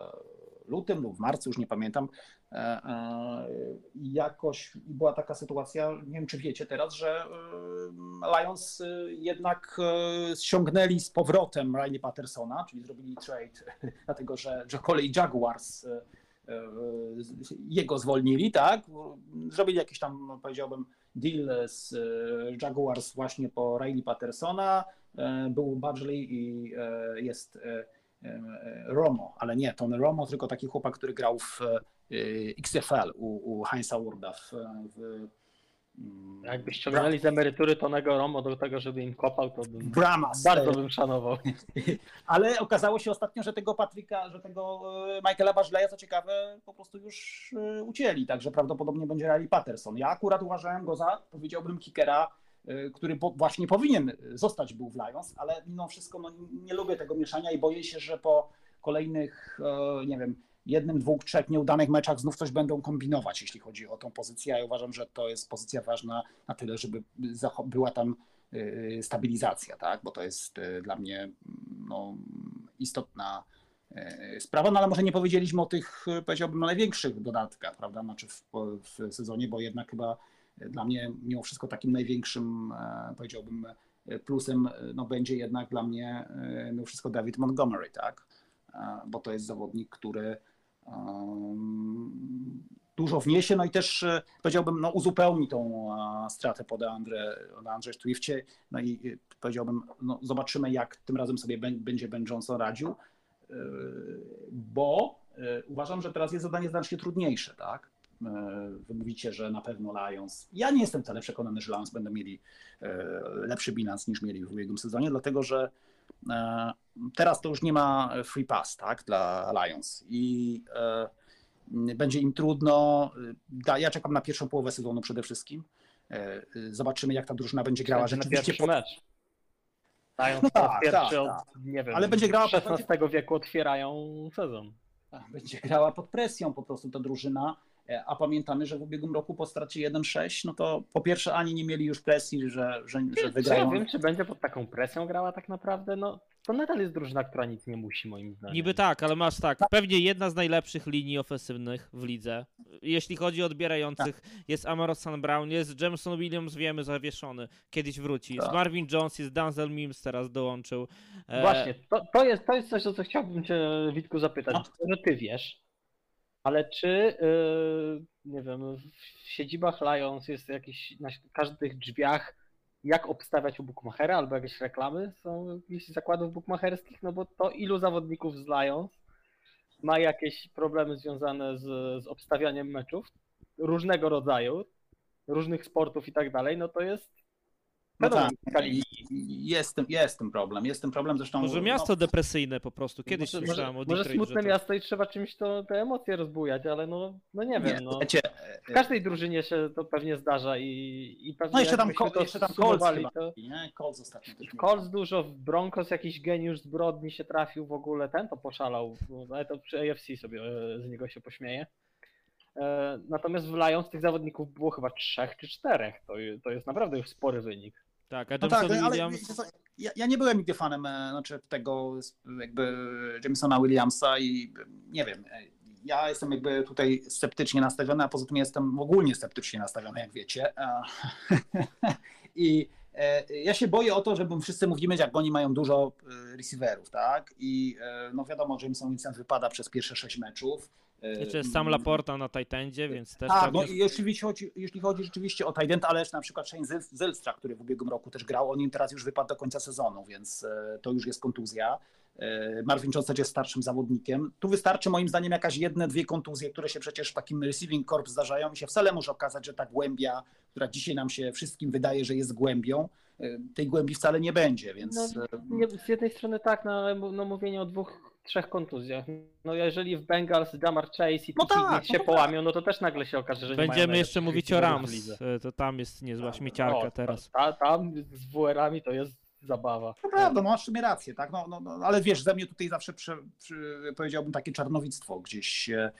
lutym lub w marcu, już nie pamiętam. E, e, Jakoś była taka sytuacja, nie wiem czy wiecie teraz, że e, Lions jednak ściągnęli z powrotem Riley Pattersona, czyli zrobili trade, dlatego że, że kolej Jaguars jego zwolnili, tak? Zrobili jakiś tam, no, powiedziałbym, deal z Jaguars właśnie po Riley Pattersona. Był Badgley i jest Romo, ale nie Tony Romo, tylko taki chłopak, który grał w e, XFL u, u Heinza Wurda w, w mm, Jakby ściągnęli z emerytury Tonego Romo do tego, żeby im kopał, to bym Brahmas. bardzo bym szanował. Ale okazało się ostatnio, że tego Patryka, że tego e, Michaela Barzleja, co ciekawe, po prostu już e, ucięli, także prawdopodobnie będzie Riley Patterson. Ja akurat uważałem go za, powiedziałbym, kickera, e, który po, właśnie powinien zostać był w Lions, ale mimo wszystko no, nie lubię tego mieszania i boję się, że po kolejnych, e, nie wiem, jednym, dwóch, trzech nieudanych meczach znów coś będą kombinować, jeśli chodzi o tą pozycję. Ja uważam, że to jest pozycja ważna na tyle, żeby była tam y, stabilizacja, tak? bo to jest y, dla mnie mm, no, istotna y, sprawa, no ale może nie powiedzieliśmy o tych, y, powiedziałbym, największych dodatkach, prawda, znaczy w, w sezonie, bo jednak chyba y, dla mnie mimo wszystko takim największym, e, powiedziałbym, e, plusem y, no, będzie jednak dla mnie mimo wszystko David Montgomery, tak, E, bo to jest zawodnik, który um, dużo wniesie, no i też e, powiedziałbym, no uzupełni tą e, stratę po Deandre, Deandre Swiftie, no i e, powiedziałbym, no zobaczymy jak tym razem sobie będzie Ben Johnson radził, e, bo e, uważam, że teraz jest zadanie znacznie trudniejsze, tak? E, Wy mówicie, że na pewno Lions. Ja nie jestem wcale przekonany, że Lions będą mieli e, lepszy bilans niż mieli w ubiegłym sezonie, dlatego że e, teraz to już nie ma free pass, tak, dla Lions i będzie im trudno. Ja czekam na pierwszą połowę sezonu przede wszystkim. Zobaczymy, jak ta drużyna będzie grała rzeczywiście. po- mecz. Dają No tak, pierwszy tak, od, nie wiem, Ale będzie grała po- XVI wieku otwierają sezon. Będzie grała pod presją po prostu ta drużyna. E, A pamiętamy, że w ubiegłym roku po stracie 1-6, no to po pierwsze ani nie mieli już presji, że, że, że Czy ja wygrają. wiem, czy będzie pod taką presją grała tak naprawdę? No, to nadal jest drużyna, która nic nie musi moim zdaniem. Niby tak, ale masz tak, pewnie jedna z najlepszych linii ofensywnych w lidze. Jeśli chodzi o odbierających, jest Amaro San Brown, jest Jameson Williams, wiemy, zawieszony, kiedyś wróci. Jest Tak. Marvin Jones, jest Denzel Mims teraz dołączył. E, Właśnie, to, to, jest, to jest coś, o co chciałbym cię, Witku, zapytać. No. Że ty wiesz, ale czy, yy, nie wiem, w siedzibach Lions jest jakiś, na każdych drzwiach, jak obstawiać u Bookmachera, albo jakieś reklamy? Są jakichś zakładów bookmacherskich, no bo to ilu zawodników z Lions ma jakieś problemy związane z, z obstawianiem meczów różnego rodzaju, różnych sportów i tak dalej, no to jest No tak, jest, tym problem. Jest problem zresztą. Może miasto depresyjne po prostu. Kiedyś może, słyszałem może, o może smutne to... miasto i trzeba czymś to, te emocje rozbujać, ale no, no nie no, wiem. nie, no. wiecie, W każdej drużynie się to pewnie zdarza i, i pewnie no jeszcze tam, to jeszcze tam Colts chyba. to Nie? Colts ostatnio też. Colts dużo, w Broncos jakiś geniusz zbrodni się trafił w ogóle, ten to poszalał, ale to przy AFC sobie e, z niego się pośmieje. E, Natomiast w Lions tych zawodników było chyba trzech czy czterech, to, to jest naprawdę już spory wynik. Tak, a No tak, ale Williams... co, ja, ja nie byłem nigdy fanem e, znaczy tego jakby Jamesona Williamsa i nie wiem, e, ja jestem jakby tutaj sceptycznie nastawiony, a poza tym jestem ogólnie sceptycznie nastawiony, jak wiecie. E, I ja się boję o to, że wszyscy mówimy, jak oni mają dużo receiverów, tak? I no wiadomo, Jameson Williams wypada przez pierwsze sześć meczów. E, Znaczy jest sam Laporta na Titandzie, więc też tak, no i jeśli chodzi, jeśli chodzi rzeczywiście o Tident, ale też na przykład Shane Zylstra, który w ubiegłym roku też grał, on im teraz już wypadł do końca sezonu, więc e, to już jest kontuzja. E, Marvin też jest starszym zawodnikiem. Tu wystarczy moim zdaniem jakaś jedne, dwie kontuzje, które się przecież w takim receiving corps zdarzają i się wcale może okazać, że ta głębia, która dzisiaj nam się wszystkim wydaje, że jest głębią, e, tej głębi wcale nie będzie, więc No, Nie, z jednej strony tak, no, ale no, mówienie o dwóch trzech kontuzjach. No jeżeli w Bengals Jamar Chase i No no tak, się no tak. połamią, no to też nagle się okaże, że Będziemy jeszcze mówić o Rams. e, To tam jest niezła śmieciarka O, teraz. Ta, tam z WR-ami to jest zabawa. To prawda, no masz w sumie rację, tak? No, no, no, ale wiesz, ze mnie tutaj zawsze przy, powiedziałbym takie czarnowictwo gdzieś e, e,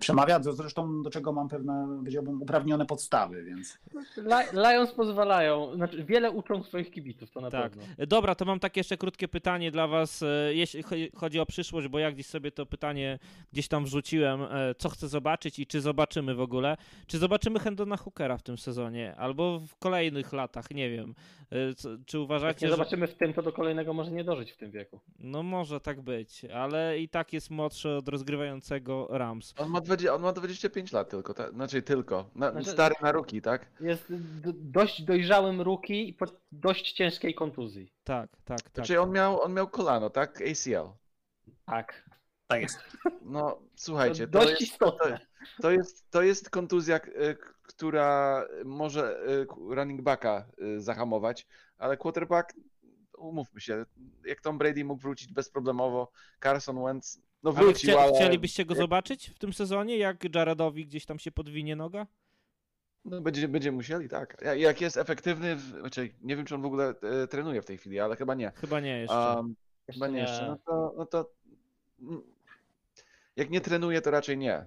przemawia, z- zresztą do czego mam pewne, powiedziałbym, uprawnione podstawy, więc Li- Lions pozwalają, znaczy wiele uczą swoich kibiców, to na Tak. pewno. E, Dobra, to mam takie jeszcze krótkie pytanie dla Was, e, jeśli cho- chodzi o przyszłość, bo ja gdzieś sobie to pytanie gdzieś tam wrzuciłem, e, co chcę zobaczyć i czy zobaczymy w ogóle. Czy zobaczymy Hendona Hookera w tym sezonie, albo w kolejnych latach, nie wiem. E, co- Czy Jak uważacie, nie że... zobaczymy w tym, to do kolejnego może nie dożyć w tym wieku. No może tak być, ale i tak jest młodszy od rozgrywającego Rams. On ma, 20, on ma 25 lat tylko, tak? znaczy tylko. Na, Znaczy- Stary na ruki, tak? Jest d- dość dojrzałym rookie i po dość ciężkiej kontuzji. Tak, tak, tak. Znaczy on miał, on miał kolano, tak? ACL. Tak. tak jest. No słuchajcie, to to dość jest, istotne. to, jest, to jest kontuzja, k- która może y, running backa y, zahamować, ale quarterback, umówmy się, jak Tom Brady mógł wrócić bezproblemowo, Carson Wentz, no Ale wrócił, chcia, ale chcielibyście go jak- zobaczyć w tym sezonie, jak Jaredowi gdzieś tam się podwinie noga? no, będzie, będzie musieli, tak. Ja- Jak jest efektywny, w, znaczy, nie wiem czy on w ogóle e, trenuje w tej chwili, ale chyba nie. Chyba nie jeszcze. Um, Chyba nie jeszcze. No to, no to jak nie trenuje, to raczej nie. y,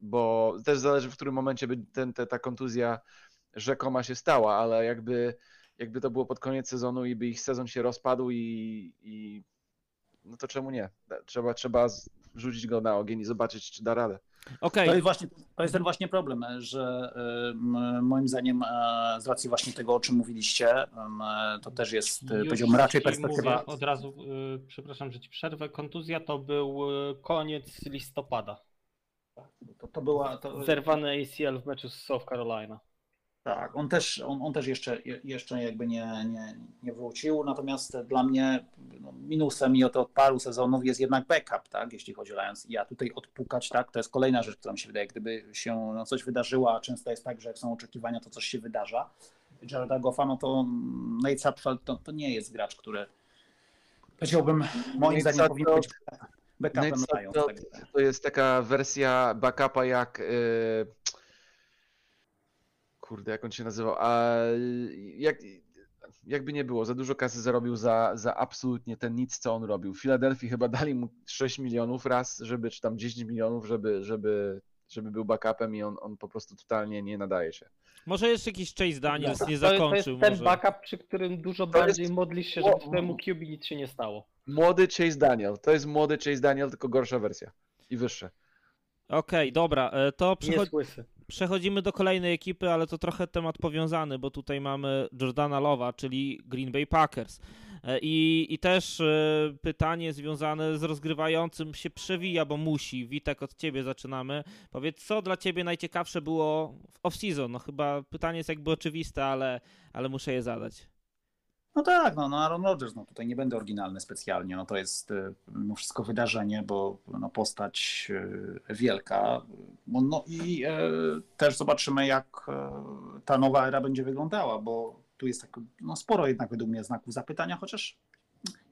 Bo też zależy, w którym momencie by ten, te, ta kontuzja rzekoma się stała, ale jakby, jakby to było pod koniec sezonu i by ich sezon się rozpadł i, i no to czemu nie? Trzeba, trzeba wrzucić go na ogień i zobaczyć, czy da radę. Okej, To jest, właśnie, to jest ten właśnie problem, że y, moim zdaniem e, z racji właśnie tego, o czym mówiliście, e, to też jest, e, powiedziałbym, raczej perspektywa. Mówię od razu, y, przepraszam, że ci przerwę. Kontuzja to był y, koniec listopada. To, to była. To, Zerwany ACL w meczu z South Carolina. Tak, on też, on, on też jeszcze, je- jeszcze jakby nie, nie, nie wrócił, natomiast dla mnie no, minusem i od, od paru sezonów jest jednak backup, tak, jeśli chodzi o Lions. I Ja tutaj odpukać, tak, to jest kolejna rzecz, która mi się wydaje, gdyby się no, coś wydarzyło, a często jest tak, że jak są oczekiwania, to coś się wydarza. Jareda Goffa, no to Nate Sudfeld to, to nie jest gracz, który powiedziałbym, moim zdaniem powinien być backupem Lions. Sudfeld Tak. To jest taka wersja backupa jak. y, Kurde, jak on się nazywał? A, jak, jakby nie było, za dużo kasy zarobił za, za absolutnie ten nic, co on robił. W Filadelfii chyba dali mu 6 milionów raz, żeby, czy tam 10 milionów, żeby, żeby, żeby był backupem i on, on po prostu totalnie nie nadaje się. może jeszcze jakiś Chase Daniels To nie jest, to jest zakończył. ten może. backup, przy którym dużo To jest- bardziej modlisz się, żeby twojemu QB nic się nie stało. Młody Chase Daniel. To jest młody Chase Daniel, tylko gorsza wersja. I wyższe. Okej, dobra, e, to jest łysy. Przechodzimy do kolejnej ekipy, ale to trochę temat powiązany, bo tutaj mamy Jordana Lowa, czyli Green Bay Packers. E, I, I też e, pytanie związane z rozgrywającym się przewija, bo musi. Witek, od ciebie zaczynamy. Powiedz, co dla ciebie najciekawsze było w off-season? No chyba pytanie jest jakby oczywiste, ale, ale muszę je zadać. No tak, no, no Aaron Rodgers, no tutaj nie będę oryginalny specjalnie, no to jest e, mimo wszystko wydarzenie, bo no, postać e, wielka, no, no i e, też zobaczymy jak ta nowa era będzie wyglądała, bo tu jest tak, no, sporo jednak według mnie znaków zapytania, chociaż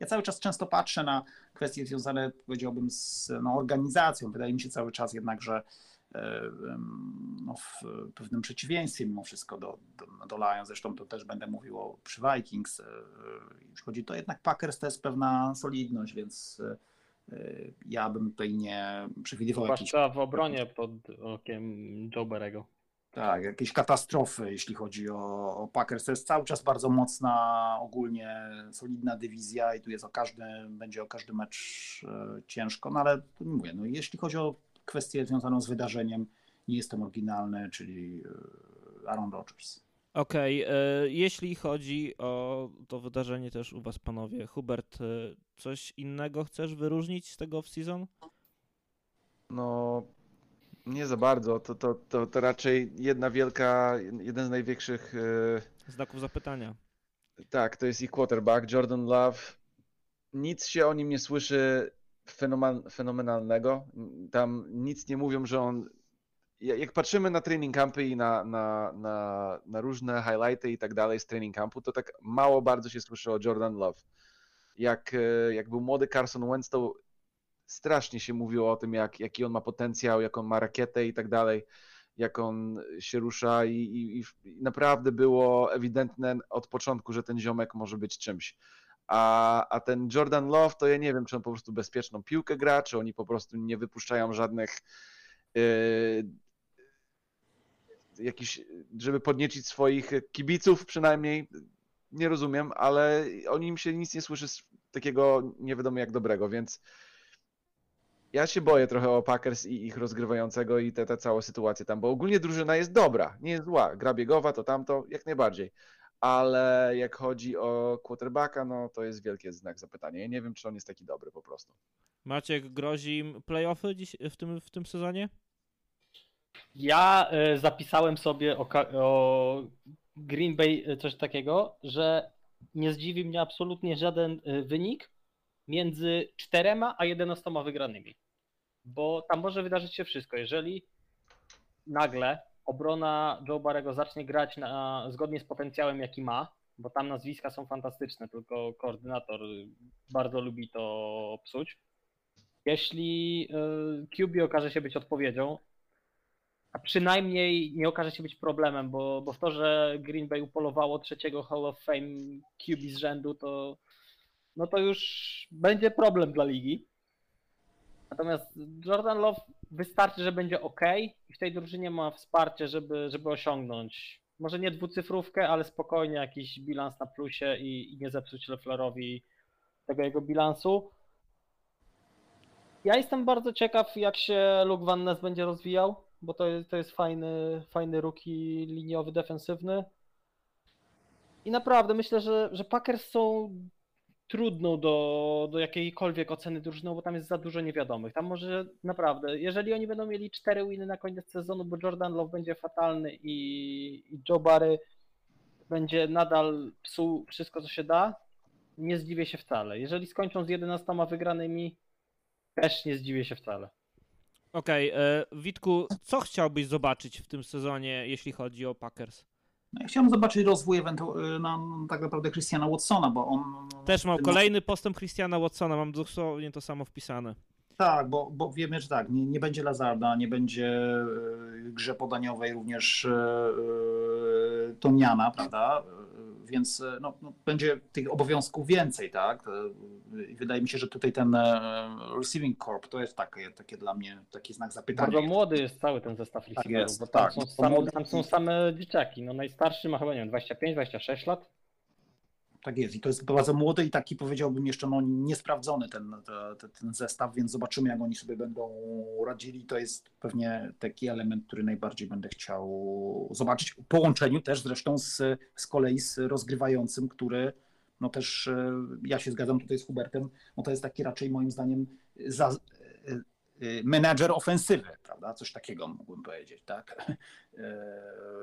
ja cały czas często patrzę na kwestie związane, powiedziałbym, z no, organizacją. Wydaje mi się cały czas jednak, że no, w pewnym przeciwieństwie mimo wszystko do, do, do Lions, zresztą to też będę mówił o, przy Vikings, e, jeśli chodzi, to jednak Packers to jest pewna solidność, więc e, e, ja bym tutaj nie przewidywał Zwłaszcza w obronie pod okiem Joe Berego. tak, jakiejś katastrofy, jeśli chodzi o, o Packers. To jest cały czas bardzo mocna, ogólnie solidna dywizja i tu jest o każdy, będzie o każdy mecz e, ciężko, no ale mówię, no jeśli chodzi o kwestię związaną z wydarzeniem, nie jestem oryginalny, czyli e, Aaron Rodgers. Okej, e, jeśli chodzi o to wydarzenie też u was, panowie. Hubert, e, coś innego chcesz wyróżnić z tego off-season? No, nie za bardzo. To, to, to, to raczej jedna wielka, jeden z największych. Znaków zapytania. Tak, to jest ich quarterback, Jordan Love. Nic się o nim nie słyszy fenomen, fenomenalnego. Tam nic nie mówią, że on. ja- Jak patrzymy na training campy i na, na, na, na różne highlighty i tak dalej z training campu, to tak mało bardzo się słyszy o Jordan Love. jak, e, jak był młody Carson Wentz, to strasznie się mówiło o tym, jak, jaki on ma potencjał, jak on ma rakietę i tak dalej, jak on się rusza i, i, i naprawdę było ewidentne od początku, że ten ziomek może być czymś. A, a ten Jordan Love, to ja nie wiem, czy on po prostu bezpieczną piłkę gra, czy oni po prostu nie wypuszczają żadnych yy, jakichś, żeby podniecić swoich kibiców przynajmniej, nie rozumiem, ale o nim się nic nie słyszy z takiego nie wiadomo jak dobrego, więc ja się boję trochę o Packers i ich rozgrywającego i tę całą sytuację tam, bo ogólnie drużyna jest dobra, nie jest zła, gra biegowa to tamto, jak najbardziej, ale jak chodzi o quarterbacka, no to jest wielki znak zapytania. Ja nie wiem, czy on jest taki dobry po prostu. Maciek, grozi im playoffy dziś, w, tym, w tym sezonie? Ja y, zapisałem sobie o, o, Green Bay e, coś takiego, że nie zdziwi mnie absolutnie żaden y, wynik między czterema a jedenastoma wygranymi. Bo tam może wydarzyć się wszystko. Jeżeli nagle obrona Joe Barrego zacznie grać na, zgodnie z potencjałem, jaki ma, bo tam nazwiska są fantastyczne, tylko koordynator bardzo lubi to psuć. Jeśli y, QB okaże się być odpowiedzią, a przynajmniej nie okaże się być problemem, bo, bo w to, że Green Bay upolowało trzeciego Hall of Fame QB z rzędu, to no to już będzie problem dla ligi. Natomiast Jordan Love wystarczy, że będzie ok i w tej drużynie ma wsparcie, żeby, żeby osiągnąć może nie dwucyfrówkę, ale spokojnie jakiś bilans na plusie i, i nie zepsuć Leflerowi tego jego bilansu. Ja jestem bardzo ciekaw, jak się Luke Van Ness będzie rozwijał, bo to jest, to jest fajny, fajny rookie liniowy, defensywny. I naprawdę myślę, że, że Packers są trudną do, do jakiejkolwiek oceny drużyną, bo tam jest za dużo niewiadomych. Tam może naprawdę, jeżeli oni będą mieli cztery winy na koniec sezonu, bo Jordan Love będzie fatalny i, i Joe Barry będzie nadal psuł wszystko, co się da, nie zdziwię się wcale. Jeżeli skończą z 11 wygranymi, też nie zdziwię się wcale. Okej, okay, e, Witku, co chciałbyś zobaczyć w tym sezonie, jeśli chodzi o Packers? No, ja chciałem zobaczyć rozwój ewentualnie na tak naprawdę Christiana Watsona, bo on. Też mam kolejny postęp Christiana Watsona, mam dosłownie to samo wpisane. Tak, bo, bo wiemy, że tak, nie, nie będzie Lazarda, nie będzie e, grze podaniowej również yy, Toniana, prawda? Więc no, no, będzie tych obowiązków więcej, tak? I wydaje mi się, że tutaj ten receiving corp to jest takie, takie dla mnie taki znak zapytania. Bardzo młody jest cały ten zestaw receiverów, tak jest, bo tam, tak, są same, tam są same dzieciaki. No najstarszy ma chyba, nie wiem, 25-26 lat. Tak jest i to jest bardzo młody i taki powiedziałbym jeszcze no, niesprawdzony ten, ten, ten zestaw, więc zobaczymy jak oni sobie będą radzili. To jest pewnie taki element, który najbardziej będę chciał zobaczyć. W połączeniu też zresztą z, z kolei z rozgrywającym, który no też e, ja się zgadzam tutaj z Hubertem, no to jest taki raczej moim zdaniem za, e, e, menadżer ofensywy, prawda? Coś takiego mógłbym powiedzieć, tak?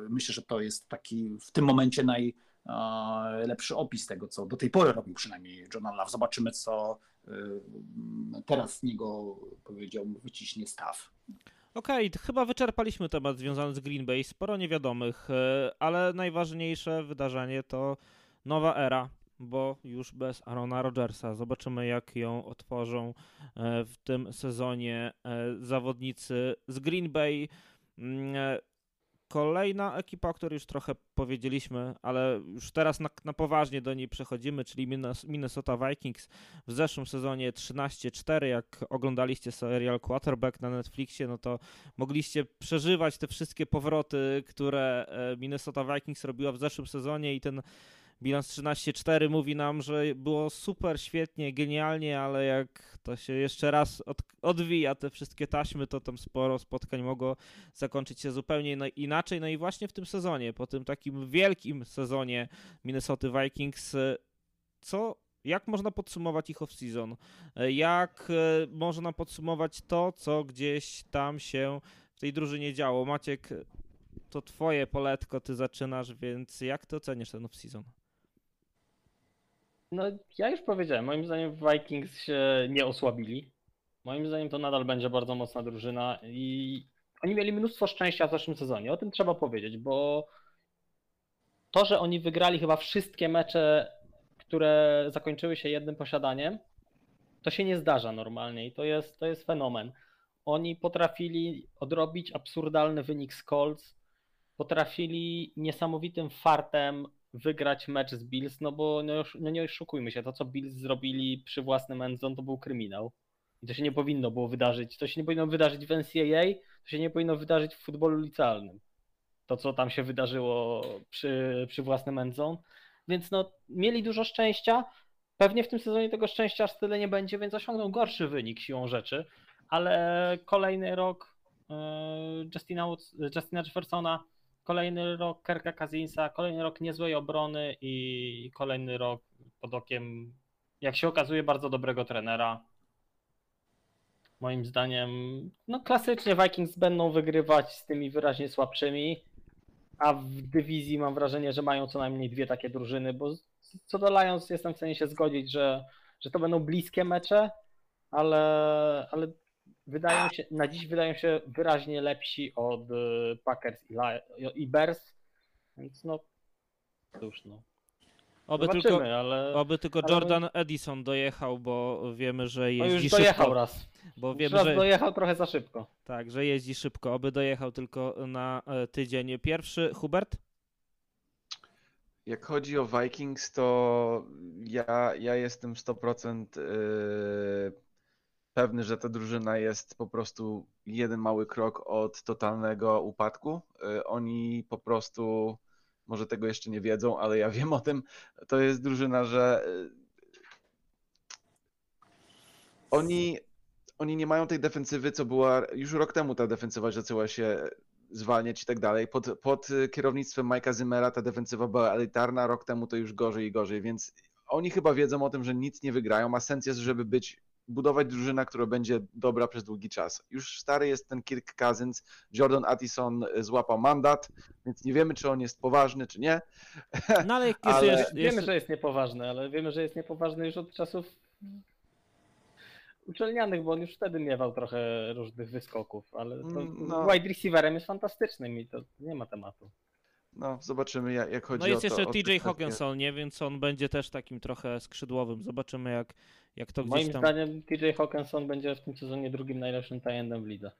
Myślę, że to jest taki w tym momencie naj, lepszy opis tego, co do tej pory robił przynajmniej John Love. Zobaczymy, co y, teraz z niego, powiedział, wyciśnie staw. Okej, okay, chyba wyczerpaliśmy temat związany z Green Bay. Sporo niewiadomych, y, ale najważniejsze wydarzenie to nowa era, bo już bez Arona Rodgersa. Zobaczymy, jak ją otworzą w tym sezonie zawodnicy z Green Bay. Kolejna ekipa, o której już trochę powiedzieliśmy, ale już teraz na, na poważnie do niej przechodzimy, czyli Minnesota Vikings w zeszłym sezonie 13-4. Jak oglądaliście serial Quarterback na Netflixie, no to mogliście przeżywać te wszystkie powroty, które e, Minnesota Vikings robiła w zeszłym sezonie i ten bilans 13-4 mówi nam, że było super, świetnie, genialnie, ale jak to się jeszcze raz od, odwija te wszystkie taśmy, to tam sporo spotkań mogło zakończyć się zupełnie inaczej. No i właśnie w tym sezonie, po tym takim wielkim sezonie Minnesota Vikings, co jak można podsumować ich off-season? Jak e, można podsumować to, co gdzieś tam się w tej drużynie działo? Maciek, to twoje poletko, ty zaczynasz, więc jak ty oceniasz ten off-season? No, ja już powiedziałem, moim zdaniem Vikings się nie osłabili. Moim zdaniem to nadal będzie bardzo mocna drużyna i oni mieli mnóstwo szczęścia w zeszłym sezonie. O tym trzeba powiedzieć, bo to, że oni wygrali chyba wszystkie mecze, które zakończyły się jednym posiadaniem, to się nie zdarza normalnie i to jest, to jest fenomen. Oni potrafili odrobić absurdalny wynik z Colts, potrafili niesamowitym fartem wygrać mecz z Bills, no bo no, no nie oszukujmy się, to co Bills zrobili przy własnym endzone to był kryminał. I to się nie powinno było wydarzyć. To się nie powinno wydarzyć w NCAA, to się nie powinno wydarzyć w futbolu licealnym. To, co tam się wydarzyło przy, przy własnym endzone. Więc no, mieli dużo szczęścia. Pewnie w tym sezonie tego szczęścia aż tyle nie będzie, więc osiągną gorszy wynik siłą rzeczy. Ale kolejny rok e, Justina, Justina Jeffersona, kolejny rok Kerka Cousinsa, kolejny rok niezłej obrony i kolejny rok pod okiem, jak się okazuje, bardzo dobrego trenera. Moim zdaniem, no klasycznie Vikings będą wygrywać z tymi wyraźnie słabszymi, a w dywizji mam wrażenie, że mają co najmniej dwie takie drużyny, bo co do Lions jestem w stanie się zgodzić, że, że to będą bliskie mecze, ale, ale wydają się, na dziś wydają się wyraźnie lepsi od y, Packers i, Li- i Bears, więc no cóż no. Oby Zobaczymy, tylko, ale oby tylko ale- Jordan Edison dojechał, bo wiemy, że no jeździ już dojechał szybko. raz. Bo Już wiemy, raz że, dojechał trochę za szybko. tak, że jeździ szybko. Oby dojechał tylko na e, tydzień. Pierwszy, Hubert? Jak chodzi o Vikings, to ja, ja jestem 100% yy, pewny, że ta drużyna jest po prostu jeden mały krok od totalnego upadku. Yy, Oni po prostu, może tego jeszcze nie wiedzą, ale ja wiem o tym, to jest drużyna, że yy, oni, oni nie mają tej defensywy, co była już rok temu ta defensywa zaczęła się zwalniać i tak dalej. Pod, pod y, kierownictwem Majka Zymera ta defensywa była elitarna, rok temu to już gorzej i gorzej, więc oni chyba wiedzą o tym, że nic nie wygrają, a sens jest, żeby być, budować drużynę, która będzie dobra przez długi czas. Już stary jest ten Kirk Cousins, Jordan Addison złapał mandat, więc nie wiemy, czy on jest poważny, czy nie. No ale jest, Ale jest, jest, Wiemy, że jest niepoważny, ale wiemy, że jest niepoważny już od czasów uczelnianych, bo on już wtedy miewał trochę różnych wyskoków, ale to Mm, no. wide receiverem jest fantastycznym i to nie ma tematu. No, zobaczymy, jak, jak chodzi no jest o to. jeszcze o te TJ. Hawkinson, nie? Więc on będzie też takim trochę skrzydłowym. Zobaczymy, jak, jak to gdzieś Moim tam... zdaniem TJ Hawkinson będzie w tym sezonie drugim najlepszym tajendem w lidze.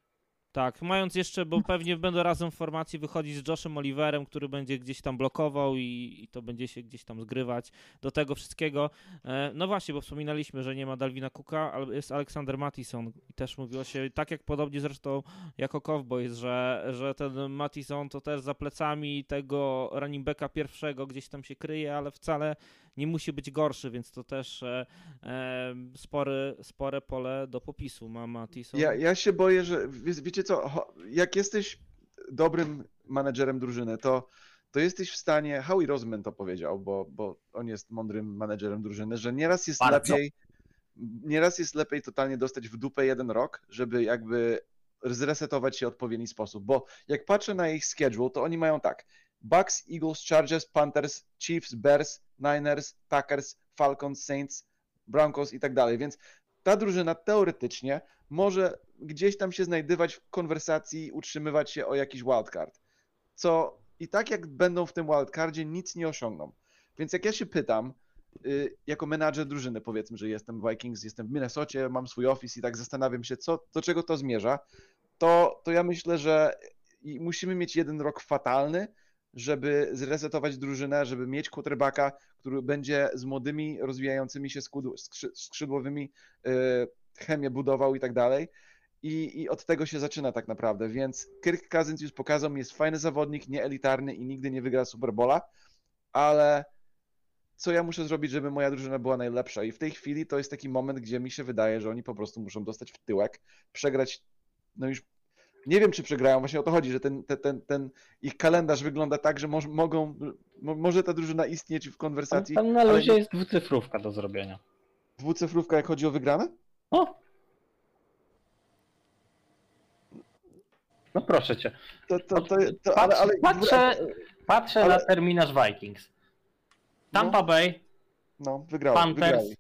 Tak, mając jeszcze, bo pewnie będą razem w formacji wychodzić z Joshem Oliverem, który będzie gdzieś tam blokował i, i to będzie się gdzieś tam zgrywać do tego wszystkiego. E, no właśnie, bo wspominaliśmy, że nie ma Dalvina Cooka, ale jest Aleksander Mattison i też mówiło się, tak jak podobnie zresztą jako Cowboys, że, że ten Mattison to też za plecami tego running backa pierwszego gdzieś tam się kryje, ale wcale nie musi być gorszy, więc to też e, e, spory, spore pole do popisu ma Mattison. Ja, ja się boję, że wie, wiecie co, jak jesteś dobrym menedżerem drużyny, to, to jesteś w stanie, Howie Roseman to powiedział, bo, bo on jest mądrym menedżerem drużyny, że nieraz jest Bardzo. lepiej, nieraz jest lepiej totalnie dostać w dupę jeden rok, żeby jakby zresetować się w odpowiedni sposób, bo jak patrzę na ich schedule, to oni mają tak, Bucks, Eagles, Chargers, Panthers, Chiefs, Bears, Niners, Packers, Falcons, Saints, Broncos i tak dalej, więc ta drużyna teoretycznie może gdzieś tam się znajdywać w konwersacji, utrzymywać się o jakiś wildcard. Co i tak jak będą w tym wildcardzie, nic nie osiągną. Więc jak ja się pytam, y, jako menadżer drużyny, powiedzmy, że jestem w Vikings, jestem w Minnesocie, mam swój office i tak zastanawiam się, co, do czego to zmierza, to, to ja myślę, że musimy mieć jeden rok fatalny, żeby zresetować drużynę, żeby mieć quarterbacka, który będzie z młodymi, rozwijającymi się skrzydłowymi y, chemię budował i tak dalej. I, I od tego się zaczyna tak naprawdę, więc Kirk Cousins już pokazał mi, jest fajny zawodnik, nie elitarny i nigdy nie wygra Superbola, ale co ja muszę zrobić, żeby moja drużyna była najlepsza? I w tej chwili to jest taki moment, gdzie mi się wydaje, że oni po prostu muszą dostać w tyłek, przegrać, no już nie wiem, czy przegrają, właśnie o to chodzi, że ten, ten, ten, ten ich kalendarz wygląda tak, że moż, mogą, mo, może ta drużyna istnieć w Tam, konwersacji, tam na ale luzie nie- jest dwucyfrówka do zrobienia. dwucyfrówka, jak chodzi o wygrane? O! No proszę cię. To, to, to, to, ale, ale, patrzę patrzę ale- na terminarz Vikings. Tampa Bay, No, wygrali, Panthers. wygrali.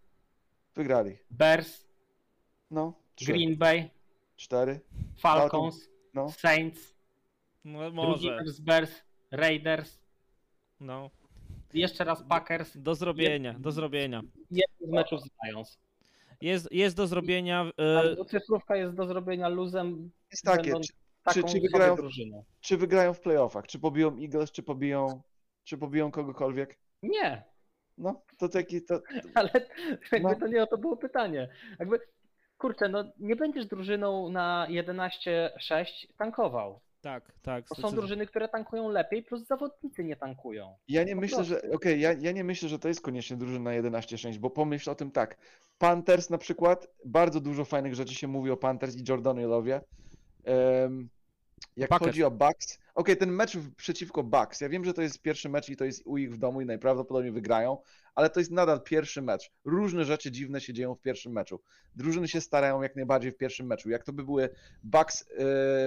Wygrali. Bears, No, trzy, Green Bay, cztery, Falcons, no. Saints, No, drugi może, Bears, Raiders, no. Jeszcze raz Packers. Do zrobienia, do zrobienia. Jeden z meczów z Lions. Jest, jest do zrobienia. Cyfrówka jest do zrobienia luzem Jest takie, czy, taką czy sobie wygrają- czy wygrają w playoffach, czy pobiją Eagles, czy pobiją, czy pobiją kogokolwiek. Nie, No, to taki, to, ale jakby No. to nie o to było pytanie. Jakby, kurczę, no nie będziesz drużyną na 11-6 tankował. tak, tak. To są drużyny, które tankują lepiej, plus zawodnicy nie tankują. Ja nie Po myślę, że. Okej, ja, ja nie myślę, że to jest koniecznie drużyna 11-6, bo pomyśl o tym tak. Panthers na przykład, bardzo dużo fajnych rzeczy się mówi o Panthers i Jordanilowie. Um, jak Packers. chodzi o Bucks. Okej, ten mecz przeciwko Bucks. Ja wiem, że to jest pierwszy mecz i to jest u ich w domu i najprawdopodobniej wygrają, ale to jest nadal pierwszy mecz. Różne rzeczy dziwne się dzieją w pierwszym meczu. Drużyny się starają jak najbardziej w pierwszym meczu. Jak to by były Bucks e,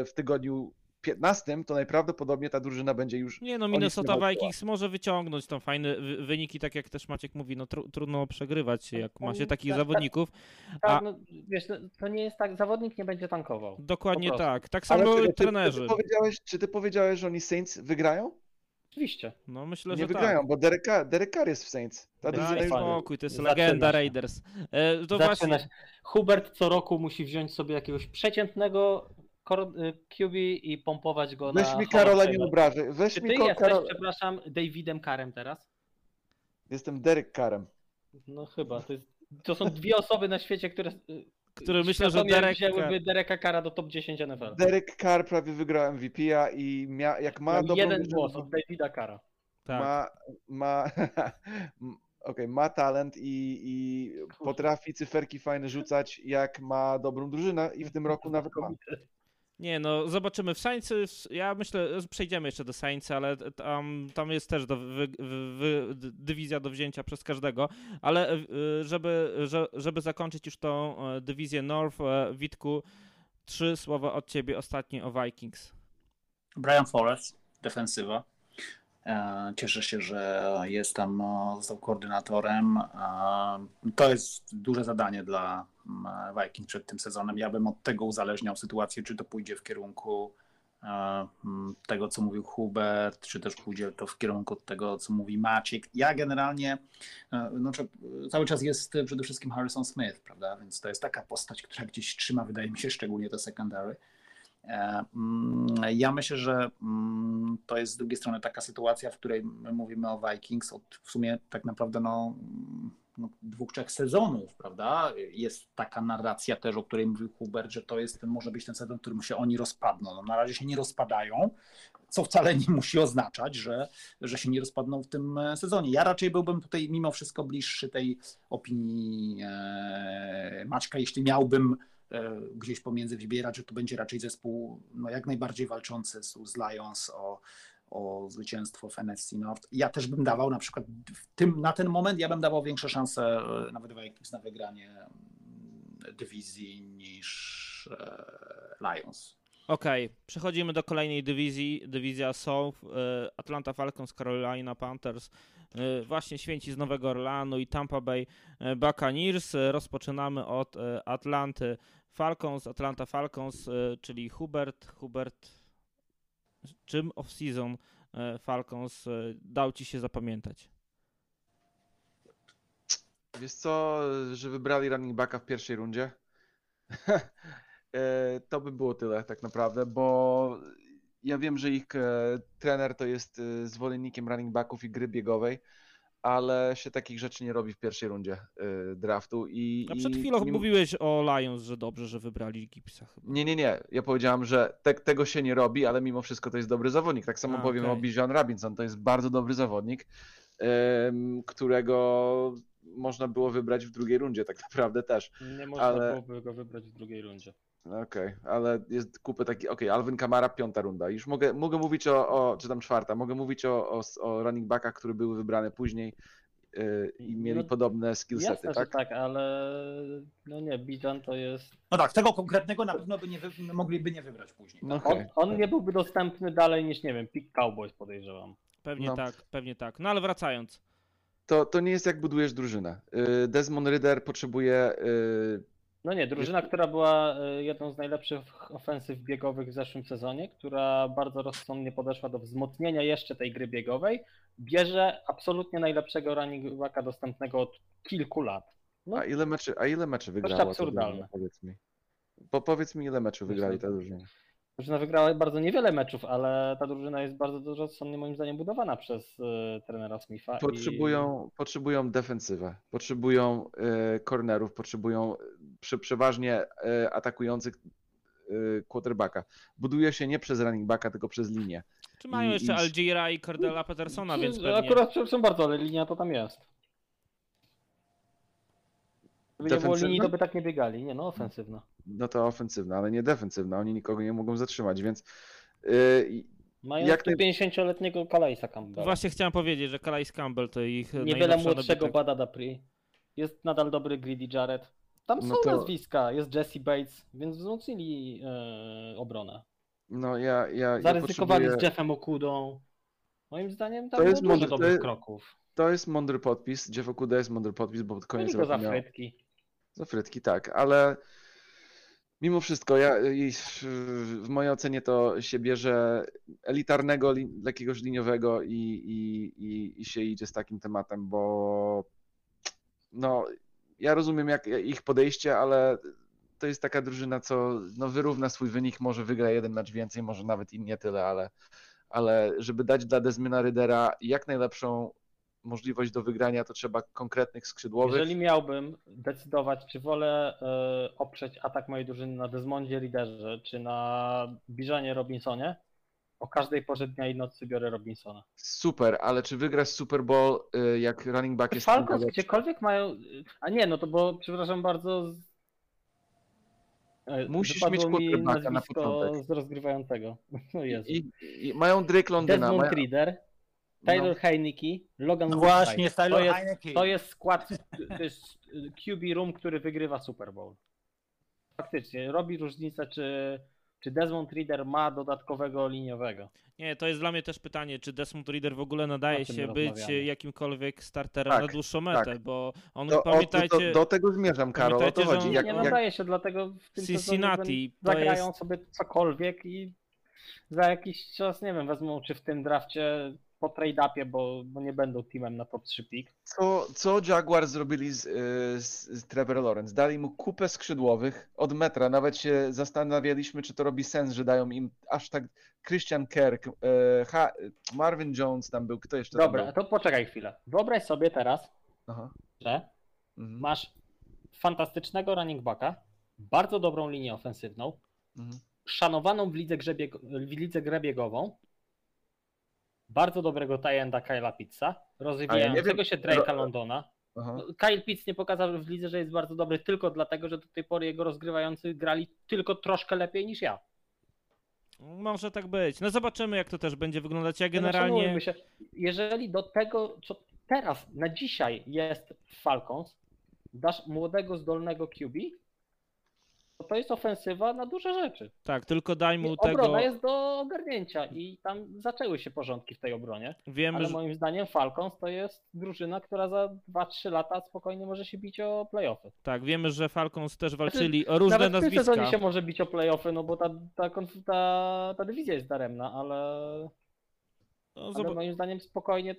w tygodniu 15, to najprawdopodobniej ta drużyna będzie już Nie no, Minnesota. Vikings może wyciągnąć tam fajne wy- wyniki, tak jak też Maciek mówi, no tru, trudno przegrywać, jak ma się takich tak, tak. zawodników. Tak, A- no, wiesz, no, to nie jest tak, zawodnik nie będzie tankował. Dokładnie tak. Tak Ale samo ty, trenerzy. Czy ty, powiedziałeś, czy ty powiedziałeś, że oni Saints wygrają? Oczywiście. No myślę, nie że wygrają, tak. bo Derek Carr, Derek Carr jest w Saints. Ta Daj spokój. to jest Zaczyna legenda się. Raiders. E, To Zaczyna właśnie, się. Hubert co roku musi wziąć sobie jakiegoś przeciętnego QB i pompować go Weź na mi Hall of Karola nie obrażaj. Weź Czy mi ty Ko- jesteś, Karol... przepraszam, Davidem Karem teraz? Jestem Derek Carrem. No chyba. To, jest, to są dwie osoby na świecie, które, y, Które myślę, że Derek wzięłyby Dereka Kara do top 10 NFL. Derek Carr prawie wygrał MVP-a i mia... jak ma dobrą jeden głos od Davida Kara. tak. ma, ma, okej, ma talent i, i potrafi cyferki fajne rzucać, jak ma dobrą drużynę i w tym roku nawet ma. Nie, no zobaczymy. W Saints, ja myślę, przejdziemy jeszcze do Saints, ale tam, tam jest też do wy, wy, wy, dywizja do wzięcia przez każdego. Ale y, żeby, że- żeby zakończyć już tą e, dywizję North, e, Witku, trzy słowa od ciebie ostatnie o Vikings. Brian Flores, defensywa. E, Cieszę się, że jest tam, e, został koordynatorem. E, To jest duże zadanie dla Vikings przed tym sezonem. Ja bym od tego uzależniał sytuację, czy to pójdzie w kierunku tego, co mówił Hubert, czy też pójdzie to w kierunku tego, co mówi Maciek. Ja generalnie, e, no, czy- cały czas jest przede wszystkim Harrison Smith, prawda? Więc to jest taka postać, która gdzieś trzyma, wydaje mi się, szczególnie to secondary. E, mm, Ja myślę, że mm, to jest z drugiej strony taka sytuacja, w której my mówimy o Vikings od w sumie tak naprawdę no, mm, no, dwóch, trzech sezonów, prawda? Jest taka narracja też, o której mówił Hubert, że to jest, może być ten sezon, w którym się oni rozpadną. No, na razie się nie rozpadają, co wcale nie musi oznaczać, że, że się nie rozpadną w tym e, sezonie. Ja raczej byłbym tutaj mimo wszystko bliższy tej opinii e, Maćka, jeśli miałbym gdzieś pomiędzy wybierać, że to będzie raczej zespół no, jak najbardziej walczący z, z Lions o, o zwycięstwo w NFC North. Ja też bym dawał na przykład tym, na ten moment ja bym dawał większe szanse e, nawet Vikings na wygranie mm, dywizji niż e, Lions. Okej, przechodzimy do kolejnej dywizji. Dywizja South, e, Atlanta Falcons, Carolina Panthers, e, właśnie święci z Nowego Orleanu i Tampa Bay e, Buccaneers. E, Rozpoczynamy od e, Atlanty Falcons, Atlanta Falcons, e, czyli Hubert. Hubert, czym off-season e, Falcons e, dał ci się zapamiętać? Wiesz co, że wybrali running backa w pierwszej rundzie? E, to by było tyle tak naprawdę, bo ja wiem, że ich e, trener to jest e, zwolennikiem running backów i gry biegowej, ale się takich rzeczy nie robi w pierwszej rundzie e, draftu i... A przed i chwilą mówiłeś o Lions, że dobrze, że wybrali Gipsa chyba. Nie, nie, nie. Ja powiedziałam, że te, tego się nie robi, ale mimo wszystko to jest dobry zawodnik. Tak samo A, powiem okej. o Bijan Robinson. To jest bardzo dobry zawodnik, którego można było wybrać w drugiej rundzie tak naprawdę też. Nie można Ale- byłoby go wybrać w drugiej rundzie. Okej, ale jest kupę takich. Okej, Alvin Kamara, piąta runda. Już mogę, mogę mówić o, o, czy tam czwarta, mogę mówić o, o, o running backach, które były wybrane później yy, i mieli No, podobne skillsety, Jasne, tak? że tak, ale no nie, Bijan to jest... No tak, tego konkretnego na pewno by nie wy, mogliby nie wybrać później. No tak? okej. On, on nie byłby dostępny dalej niż, nie wiem, Pick Cowboys podejrzewam. Pewnie No. tak, pewnie tak. No ale wracając. To, to nie jest jak budujesz drużynę. Yy, Desmond Ritter potrzebuje yy, No nie, drużyna, która była e, jedną z najlepszych ofensyw biegowych w zeszłym sezonie, która bardzo rozsądnie podeszła do wzmocnienia jeszcze tej gry biegowej, bierze absolutnie najlepszego running backa dostępnego od kilku lat. No, A ile meczy, a ile meczy wygrała ta absurdalne. powiedz mi? Po, powiedz mi, ile meczów wygrali ta drużyna. Drużyna wygrała bardzo niewiele meczów, ale ta drużyna jest bardzo dużo rozsądnie moim zdaniem budowana przez e, trenera Smitha. i- Potrzebują, potrzebują defensywę, potrzebują e, cornerów, potrzebują e, prze, przeważnie e, atakujących e, quarterbacka. Buduje się nie przez running backa, tylko przez linię. Czy mają I- jeszcze i- Algiera i Cordella Petersona, więc pewnie... Akurat przepraszam bardzo, ale linia to tam jest. Gdyby nie było Defensywna? linii, to by tak nie biegali. Nie, no ofensywna. No to ofensywna, ale nie defensywna. Oni nikogo nie mogą zatrzymać, więc i- Mają Jak naj- 150-letniego Kalejsa Campbella. Właśnie chciałem powiedzieć, że Calais Campbell to ich Niewiele młodszego dobytek. Bada Dapri. Jest nadal dobry Greedy Jarrett. Tam No są to- nazwiska, jest Jesse Bates, więc wzmocnili e, obronę. no ja, ja, ja Zaryzykowali potrzebuję... z Jeffem Okudą. Moim zdaniem tam To jest dużo to dobrych jest- kroków. To jest mądry podpis. Jeff Okuda jest mądry podpis, bo pod koniec za roku miał... frytki. Za frytki, tak, ale mimo wszystko, ja, w, mojej ocenie to się bierze elitarnego, li, jakiegoś liniowego i, i, i, i się idzie z takim tematem, bo no, ja rozumiem jak, ich podejście, ale to jest taka drużyna, co no, wyrówna swój wynik, może wygra jeden mecz więcej, może nawet i nie tyle, ale, ale żeby dać dla Desmina Rydera jak najlepszą możliwość do wygrania, to trzeba konkretnych skrzydłowych. Jeżeli miałbym decydować, czy wolę e, oprzeć atak mojej drużyny na Desmondzie Riderze, czy na Biżanie Robinsonie, o każdej porze dnia i nocy biorę Robinsona. Super, ale czy wygrasz Super Bowl, y, jak running back jest Falcons gdziekolwiek mają. A nie, no to bo przepraszam bardzo. Z... e, Musisz mieć mi quarterbacka na nazwisko początek. z rozgrywającego. No Jezu. I, i mają Drake Londyna. Desmond mają, Reader, Taylor no, Heineke, Logan No właśnie, to Taylor jest, Heineke. to jest skład, to jest QB Room, który wygrywa Super Bowl. Faktycznie, robi różnicę, czy, czy Desmond Reader ma dodatkowego liniowego. Nie, to jest dla mnie też pytanie, czy Desmond Reader w ogóle nadaje się być rozmawiamy. jakimkolwiek starterem Tak, na dłuższą metę, tak. bo on, do, o, pamiętajcie, do, do tego zmierzam, Karol, o to pamiętajcie, że chodzi. Jak, nie jak, nadaje się, dlatego w tym Cincinnati sezonie to zagrają jest- sobie cokolwiek i za jakiś czas, nie wiem, wezmą czy w tym drafcie po trade-upie, bo, bo nie będą teamem na top 3 pick. co, co Jaguar zrobili z, y, z, z Trevor Lawrence? Dali mu kupę skrzydłowych od metra. Nawet się zastanawialiśmy, czy to robi sens, że dają im aż tak Christian Kirk, y, ha, Marvin Jones tam był, kto jeszcze Dobra, tam to poczekaj chwilę. Wyobraź sobie teraz, był? Aha. że Mhm. masz fantastycznego running backa, bardzo dobrą linię ofensywną, Mhm. szanowaną w lidze, grzebieg, w lidze grebiegową, bardzo dobrego tajenda Kyla Pitza, rozwijającego wiem- się Drake'a Londona. Aha. No, Kyle Pitts nie pokazał w lidze, że jest bardzo dobry tylko dlatego, że do tej pory jego rozgrywający grali tylko troszkę lepiej niż ja. może tak być. No zobaczymy, jak to też będzie wyglądać. Ja No, generalnie... szanujmy Się, jeżeli do tego, co teraz, na dzisiaj jest w Falcons, dasz młodego, zdolnego QB, to to jest ofensywa na duże rzeczy. Tak, tylko daj mu Obrona tego... jest do ogarnięcia i tam zaczęły się porządki w tej obronie, Wiemy, ale że... moim zdaniem Falcons to jest drużyna, która za 2-3 lata spokojnie może się bić o playoffy. Tak, wiemy, że Falcons też walczyli o różne Nawet w tym nazwiska. sezonie się może bić o playoffy, no bo ta, ta, ta, ta dywizja jest daremna, ale, No, ale zob- moim zdaniem spokojnie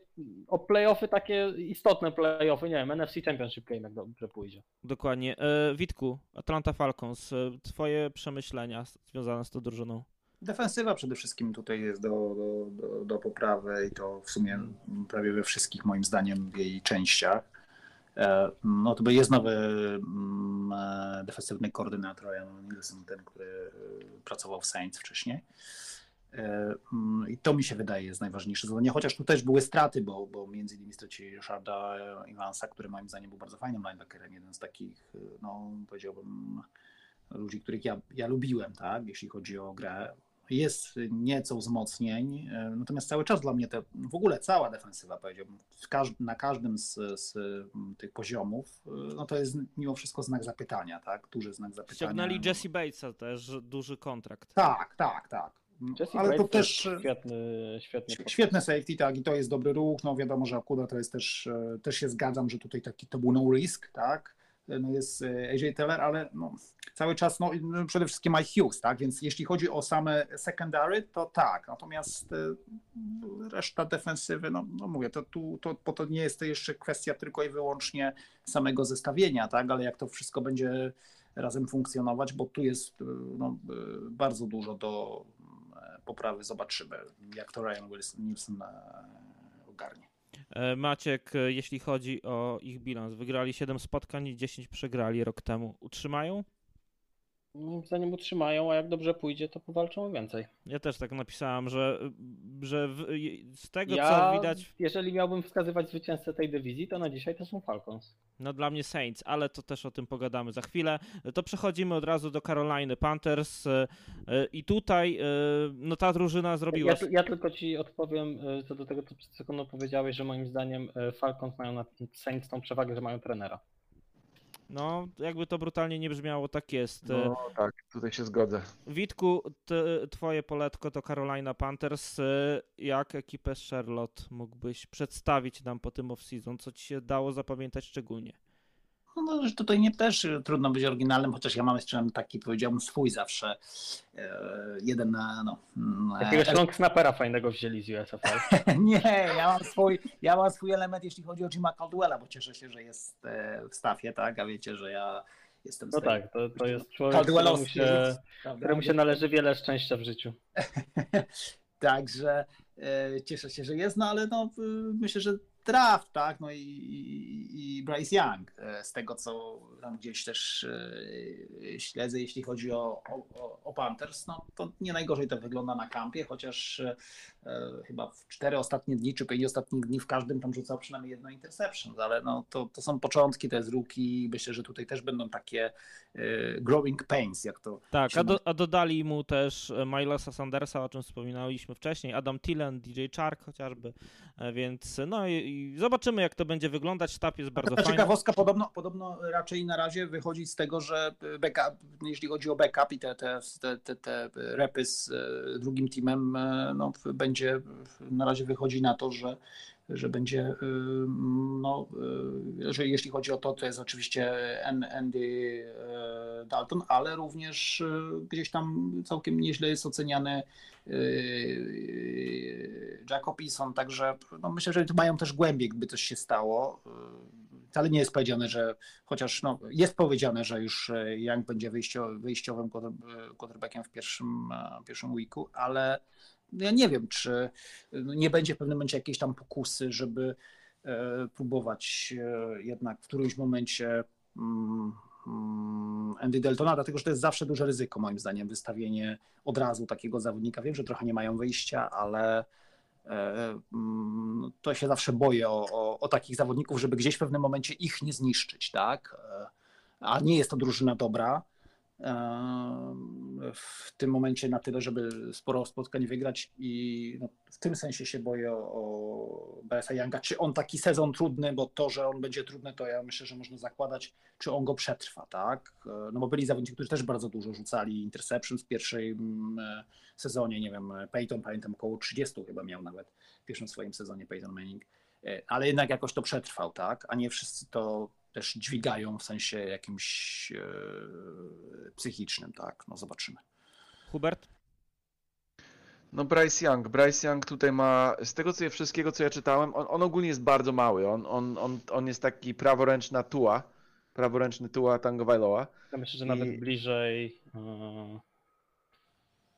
o playoffy takie istotne playoffy, nie wiem, NFC Championship Game jak dobrze pójdzie. Dokładnie. E, Witku, Atlanta Falcons, e, twoje przemyślenia związane z tą drużyną. Defensywa przede wszystkim tutaj jest do, do, do, do poprawy i to w sumie prawie we wszystkich moim zdaniem jej częściach. E, No to jest nowy mm, defensywny koordynator Ryan Nielsen, ten, który pracował w Saints wcześniej. E, mm, I to mi się wydaje jest najważniejsze zadanie, chociaż tu też były straty, bo, bo między innymi stracili Ryszarda Evansa, który moim zdaniem był bardzo fajnym linebackerem, jeden z takich, e, no powiedziałbym, ludzi, których ja, ja lubiłem, tak, jeśli chodzi o grę. Jest nieco wzmocnień, e, natomiast cały czas dla mnie te, w ogóle cała defensywa, powiedziałbym, w każ- na każdym z, z tych poziomów, no to jest mimo wszystko znak zapytania, tak, duży znak zapytania. Ściągnęli Jesse Batesa też, duży kontrakt. Tak, tak, tak. Jesse Ale to Bates też świetny, świetny Świetny safety, tak, i to jest dobry ruch. No wiadomo, że Akuda to jest też, e, też się zgadzam, że tutaj taki to był no risk, tak. no jest e, AJ Taylor, ale no, cały czas no, no, przede wszystkim Mike Hughes, tak? Więc jeśli chodzi o same secondary, to tak. Natomiast e, reszta defensywy, no, no mówię, to, tu, to, bo to nie jest to jeszcze kwestia tylko i wyłącznie samego zestawienia, tak? Ale jak to wszystko będzie razem funkcjonować, bo tu jest e, no, bardzo dużo do poprawy. Zobaczymy, jak to Ryan Wilson Nielsen ogarnie. E, Maciek, e, jeśli chodzi o ich bilans, wygrali 7 spotkań i 10 przegrali rok temu. Utrzymają? Moim zdaniem utrzymają, a jak dobrze pójdzie, to powalczą o więcej. Ja też tak napisałem, że, że w, z tego ja, co widać. Jeżeli miałbym wskazywać zwycięzcę tej dywizji, to na dzisiaj to są Falcons. No dla mnie Saints, ale to też o tym pogadamy za chwilę. To przechodzimy od razu do Caroliny Panthers e, i tutaj no ta drużyna zrobiła... Ja, ja tylko ci odpowiem co do tego, co przed sekundą powiedziałeś, że moim zdaniem Falcons mają na Saints tą przewagę, że mają trenera. No, jakby to brutalnie nie brzmiało, tak jest. No tak, tutaj się zgodzę. Witku, ty, twoje poletko to Carolina Panthers. Jak ekipę Charlotte mógłbyś przedstawić nam po tym off-season? Co ci się dało zapamiętać szczególnie? No, no, tutaj nie też trudno być oryginalnym, chociaż ja mam jeszcze taki, powiedziałbym, swój zawsze. E, jeden na. No, Jakiegoś e, long snapera fajnego wzięli z USFL. nie, ja mam, swój, ja mam swój element, jeśli chodzi o Jima Caldwella, bo cieszę się, że jest e, w stafie, tak? A wiecie, że ja jestem. No tak, to, to jest człowiek, któremu się, któremu się należy wiele szczęścia w życiu. Także cieszę się, że jest, no ale no, myślę, że draft, tak, no i, i, i, Bryce Young, e, z tego co tam gdzieś też e, śledzę, jeśli chodzi o, o, o Panthers, no to nie najgorzej to wygląda na kampie, chociaż e, chyba w cztery ostatnie dni, czy pięć ostatnich dni w każdym tam rzucał przynajmniej jedno interception, ale no to, to są początki, to jest ruki, myślę, że tutaj też będą takie growing pains, jak to Tak, a, do, a, dodali mu też Milesa Sandersa, o czym wspominaliśmy wcześniej, Adam Tillen, DJ Chark chociażby, więc no i zobaczymy, jak to będzie wyglądać. Sztab jest bardzo Ta fajny. Ciekawostka podobno, podobno raczej na razie wychodzi z tego, że backup, jeśli chodzi o backup i te, te, te, te repy z e, drugim teamem, e, no, będzie na razie wychodzi na to, że że będzie, y, no, y, że jeśli chodzi o to, to jest oczywiście Andy y, Dalton, ale również gdzieś tam całkiem nieźle jest oceniany Jacob także no, myślę, że mają też głębiej, gdyby coś się stało. Wcale nie jest powiedziane, że chociaż no, jest powiedziane, że już Young będzie wyjściowym quarterbackiem w pierwszym, pierwszym weeku, ale ja nie wiem, czy nie będzie w pewnym momencie jakiejś tam pokusy, żeby e, próbować e, jednak w którymś momencie mm, mm, Andy Deltona, dlatego że to jest zawsze duże ryzyko moim zdaniem, wystawienie od razu takiego zawodnika. Wiem, że trochę nie mają wyjścia, ale e, mm, to się zawsze boję o, o, o takich zawodników, żeby gdzieś w pewnym momencie ich nie zniszczyć, tak? A nie jest to drużyna dobra w tym momencie na tyle, żeby sporo spotkań wygrać i no, w tym sensie się boję o BSA Younga. Czy on taki sezon trudny, bo to, że on będzie trudny, to ja myślę, że można zakładać, czy on go przetrwa, tak? No bo byli zawodnicy, którzy też bardzo dużo rzucali interception w pierwszej sezonie, nie wiem, Peyton pamiętam około 30 chyba miał nawet w pierwszym swoim sezonie Peyton Manning, e, ale jednak jakoś to przetrwał, tak? A nie wszyscy to też dźwigają w sensie jakimś e, psychicznym, tak? No zobaczymy. Hubert? No Bryce Young. Bryce Young tutaj ma, z tego co ja, wszystkiego co ja czytałem, on, on ogólnie jest bardzo mały. On, on, on, on jest taki praworęczny Tua, praworęczny Tua Tagovailoa. Ja myślę, że nawet I... bliżej uh,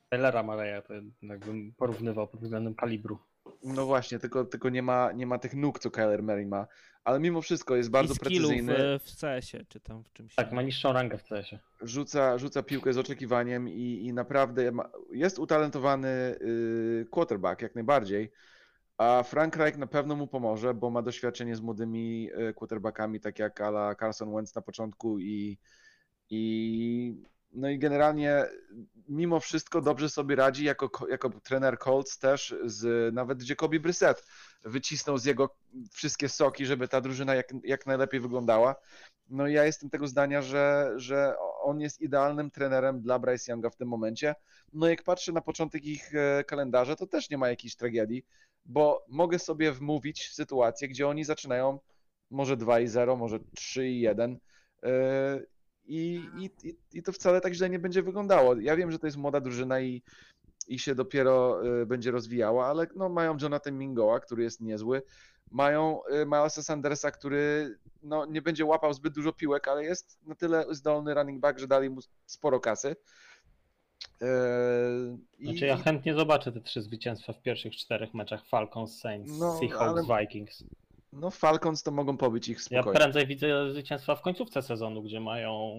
Taylora Mareya to jakbym porównywał pod względem kalibru. No właśnie, tylko, tylko nie, ma, nie ma tych nóg, co Kyler Murray ma. Ale mimo wszystko jest bardzo I precyzyjny. w CS-ie, czy tam w czymś. Tak, ma niższą rangę w CS-ie. Rzuca, rzuca piłkę z oczekiwaniem i, i naprawdę ma, jest utalentowany yy, quarterback, jak najbardziej. A Frank Reich na pewno mu pomoże, bo ma doświadczenie z młodymi y, quarterbackami, tak jak Ala Carson Wentz na początku i, i no i generalnie mimo wszystko dobrze sobie radzi jako, jako trener Colts też z nawet Jacobi Brissett wycisnął z jego wszystkie soki, żeby ta drużyna jak, jak najlepiej wyglądała. No i ja jestem tego zdania, że, że on jest idealnym trenerem dla Bryce Younga w tym momencie. No jak patrzę na początek ich e, kalendarza, to też nie ma jakiejś tragedii, bo mogę sobie wmówić sytuację, gdzie oni zaczynają może 2 i 0, może 3 i 1, E, I, i, i- I to wcale tak źle nie będzie wyglądało. Ja wiem, że to jest młoda drużyna i, i się dopiero e, będzie rozwijała, ale no, mają Jonathan Mingoa, który jest niezły. Mają e, Milesa Sandersa, który no, nie będzie łapał zbyt dużo piłek, ale jest na tyle zdolny running back, że dali mu sporo kasy. I- Znaczy ja chętnie zobaczę te trzy zwycięstwa w pierwszych czterech meczach Falcons, Saints, No, Seahawks, Vikings. No Falcons to mogą pobić ich Ja spokojnie. prędzej widzę zwycięstwa w końcówce sezonu, gdzie mają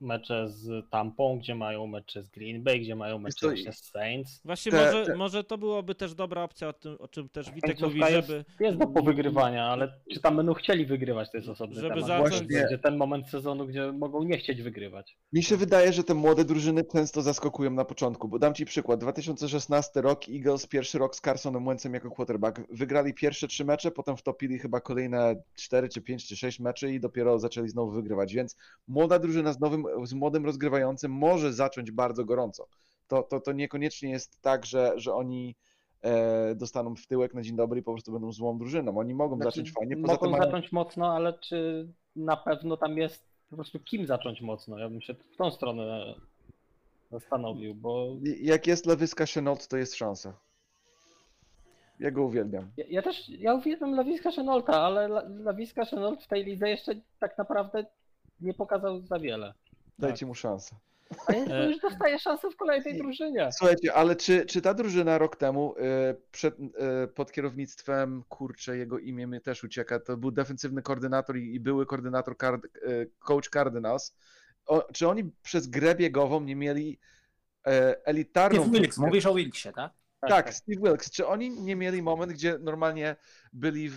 mecze z Tampą, gdzie mają mecze z Green Bay, gdzie mają mecze właśnie z Saints. Właśnie Te- może, te- może to byłoby też dobra opcja, o, tym, o czym też Witek mówi, jest, żeby... jest do powygrywania, ale czy tam będą chcieli wygrywać, to jest osobny Żeby temat. zacząć- Właśnie- Będzie ten moment sezonu, gdzie mogą nie chcieć wygrywać. Mi się wydaje, że te młode drużyny często zaskakują na początku, bo dam ci przykład. 2016 rok, Eagles, pierwszy rok z Carsonem Wentzem jako quarterback. Wygrali pierwsze trzy mecze, potem wtopili chyba kolejne 4 czy 5 czy 6 meczy i dopiero zaczęli znowu wygrywać. Więc młoda drużyna z, nowym, z młodym rozgrywającym może zacząć bardzo gorąco. To, to, to niekoniecznie jest tak, że, że oni e, dostaną w tyłek na dzień dobry i po prostu będą złą drużyną. Oni mogą Znaczy, zacząć fajnie. Poza Mogą mają... zacząć mocno, ale czy na pewno tam jest po prostu kim zacząć mocno? Ja bym się w tą stronę zastanowił, bo Jak jest Lewyska Chenault, to jest szansa. Ja go uwielbiam. ja, ja też, ja uwielbiam Lawiska Chenolta, ale La- Lawiska Chenolt w tej lidze jeszcze tak naprawdę nie pokazał za wiele. Dajcie mu szansę. A ja E, już dostaje szansę w kolejnej drużynie. Słuchajcie, ale czy, czy ta drużyna rok temu y, przed, y, pod kierownictwem, kurczę, jego imię mi też ucieka, to był defensywny koordynator i, i były koordynator Card, y, coach Cardinals. O, czy oni przez grę biegową nie mieli e, elitarną... Wilkes, krótkę- mówisz o Wilksie, tak? Tak, Steve Wilkes. Czy oni nie mieli moment, gdzie normalnie byli w,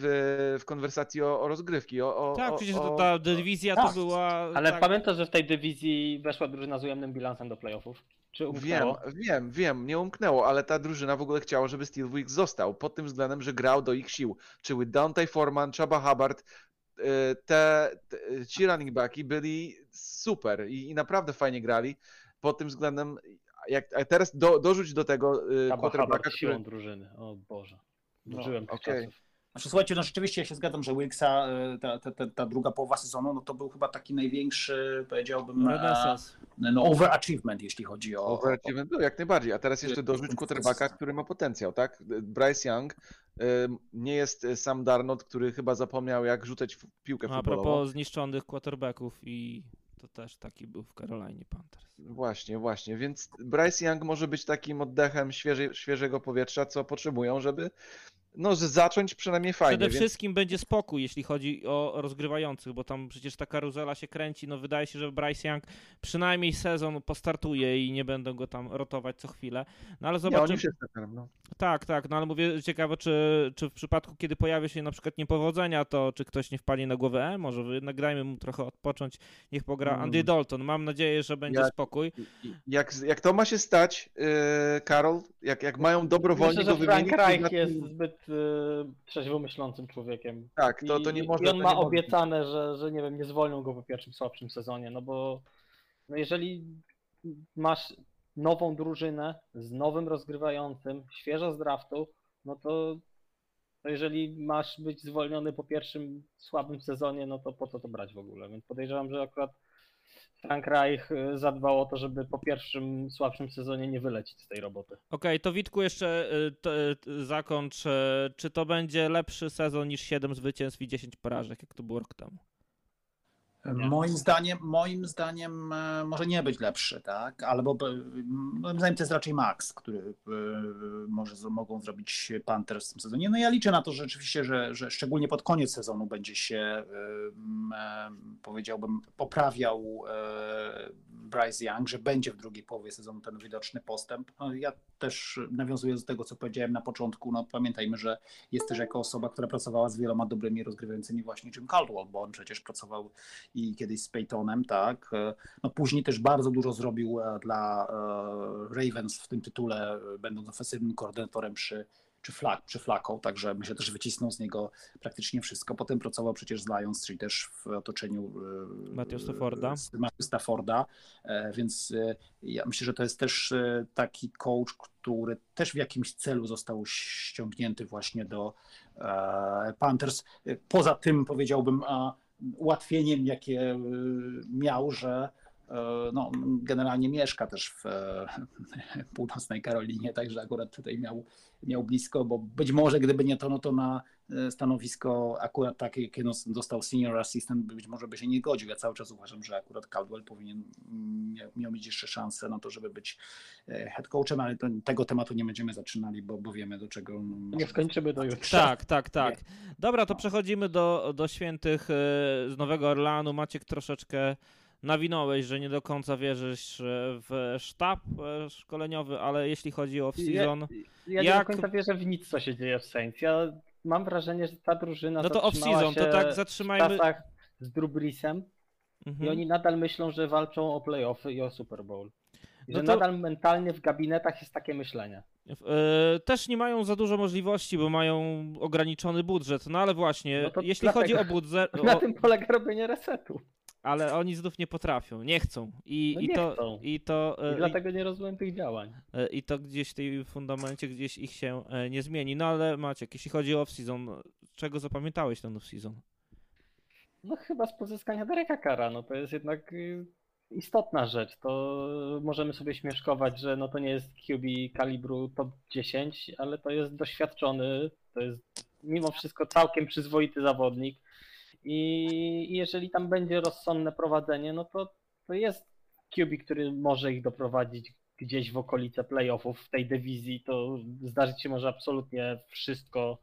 w konwersacji o, o rozgrywki? O, o, Tak, przecież o, to ta dywizja to tak. była... Ale tak, pamiętasz, że w tej dywizji weszła drużyna z ujemnym bilansem do playoffów? Czy Wiem, umknęło? wiem, wiem, nie umknęło, ale ta drużyna w ogóle chciała, żeby Steve Wilkes został, pod tym względem, że grał do ich sił. Czyli Dante Foreman, Chaba Hubbard, y, te, te, ci running backi byli super i, i naprawdę fajnie grali, pod tym względem, jak, a teraz do, dorzuć do tego y, quarterbacka, który... siłą drużyny. O Boże. No, tych okej. czasów. Znaczy, słuchajcie, no rzeczywiście ja się zgadzam, że Wilksa, e, ta, ta, ta, ta druga połowa sezonu, no to był chyba taki największy, powiedziałbym, e, Renesans. no overachievement, jeśli chodzi o... o Overachievement był jak najbardziej, a teraz jeszcze dorzuć quarterbacka, który ma potencjał, tak? Bryce Young y, nie jest Sam Darnold, który chyba zapomniał jak rzucać w piłkę A futbolową. propos zniszczonych quarterbacków i to też taki był w Carolinie Panthers. Właśnie, właśnie, więc Bryce Young może być takim oddechem świeżej, świeżego powietrza, co potrzebują, żeby no, z- zacząć przynajmniej fajnie. Przede więc... wszystkim będzie spokój, jeśli chodzi o rozgrywających, bo tam przecież ta karuzela się kręci. No wydaje się, że Bryce Young przynajmniej sezon postartuje i nie będą go tam rotować co chwilę. No ale Nie, zobaczymy. on już jest takerem, no. Tak, tak, no ale mówię, ciekawe, czy, czy w przypadku, kiedy pojawia się na przykład niepowodzenia, to czy ktoś nie wpadnie na głowę, e, może wy- jednak dajmy mu trochę odpocząć, niech pogra Mm. Andy Dalton. Mam nadzieję, że będzie Jak- spokój. Jak, jak to ma się stać, yy, Karol, jak, jak mają dobrowolnie Myślę, go że Frank Reich znaczy- jest zbyt y, trzeźwo myślącym człowiekiem. Tak, to, to nie I, można. I on ma obiecane, że, że nie wiem, nie zwolnią go po pierwszym słabszym sezonie, no bo no jeżeli masz nową drużynę z nowym rozgrywającym, świeżo z draftu, no to, to jeżeli masz być zwolniony po pierwszym słabym sezonie, no to po co to brać w ogóle? Więc podejrzewam, że akurat Frank Reich y, zadbał o to, żeby po pierwszym słabszym sezonie nie wylecieć z tej roboty. Okej, to Witku jeszcze y, y, zakończ. y, Czy to będzie lepszy sezon niż 7 zwycięstw i 10 porażek, jak to było rok temu? Moim zdaniem, moim zdaniem e, może nie być lepszy, tak? Albo e, moim zdaniem to jest raczej Max, który e, może mogą zrobić Panthers w tym sezonie. No ja liczę na to że rzeczywiście, że, że szczególnie pod koniec sezonu będzie się powiedziałbym poprawiał Bryce Young, że będzie w drugiej połowie sezonu ten widoczny postęp. No, ja też nawiązuję do tego, co powiedziałem na początku. No, pamiętajmy, że jest też jako osoba, która pracowała z wieloma dobrymi rozgrywającymi właśnie Jim Caldwell, bo on przecież pracował i kiedyś z Peytonem, tak. E, No później też bardzo dużo zrobił e, dla e, Ravens w tym tytule, będąc ofensywnym koordynatorem przy, czy flag, przy Flaką, także myślę też wycisnął z niego praktycznie wszystko. Potem pracował przecież z Lions, czyli też w otoczeniu Matthew Stafforda. Matthew Stafforda, więc ja myślę, że to jest też taki coach, który też w jakimś celu został ściągnięty właśnie do Panthers. Poza tym powiedziałbym, a ułatwieniem, jakie y, miał, że y, no, generalnie mieszka też w e, północnej Karolinie, także akurat tutaj miał, miał blisko, bo być może gdyby nie to, no to na e, stanowisko akurat takie, jakie dostał senior assistant, być może by się nie godził. Ja cały czas uważam, że akurat Caldwell powinien miał, miał mieć jeszcze szansę na to, żeby być e, head coachem, ale to, tego tematu nie będziemy zaczynali, bo, bo wiemy do czego. No, Nie skończymy do jutra. Tak, tak, tak. Dobra, to przechodzimy do, do świętych e, z Nowego Orleanu. Maciek troszeczkę nawinąłeś, że nie do końca wierzysz e, w sztab e, szkoleniowy, ale jeśli chodzi o off-season, Ja nie Jak- do końca wierzę w nic, co się dzieje w Saints. Ja mam wrażenie, że ta drużyna no to off-season, to tak w zatrzymajmy. czasach z Drew Breesem i Mhm. oni nadal myślą, że walczą o playoffy i o Super Bowl. I No że to- nadal mentalnie w gabinetach jest takie myślenie. E, Też nie mają za dużo możliwości, bo mają ograniczony budżet. No ale właśnie, No jeśli dlatego- chodzi o budżet, Na tym polega robienie resetu. Ale oni znów nie potrafią, nie chcą. I, No i nie to, chcą. i to, e, I dlatego nie rozumiem tych działań. E, i to gdzieś w tej fundamencie gdzieś ich się e, nie zmieni. No ale Maciek, jeśli chodzi o off-season, czego zapamiętałeś ten off-season? No chyba z pozyskania Dereka Kara, no to jest jednak y, istotna rzecz. To możemy sobie śmieszkować, że no to nie jest QB kalibru top 10, ale to jest doświadczony, to jest mimo wszystko całkiem przyzwoity zawodnik. I jeżeli tam będzie rozsądne prowadzenie, no to, to jest QB, który może ich doprowadzić gdzieś w okolice playoffów w tej dywizji. To zdarzyć się może absolutnie wszystko.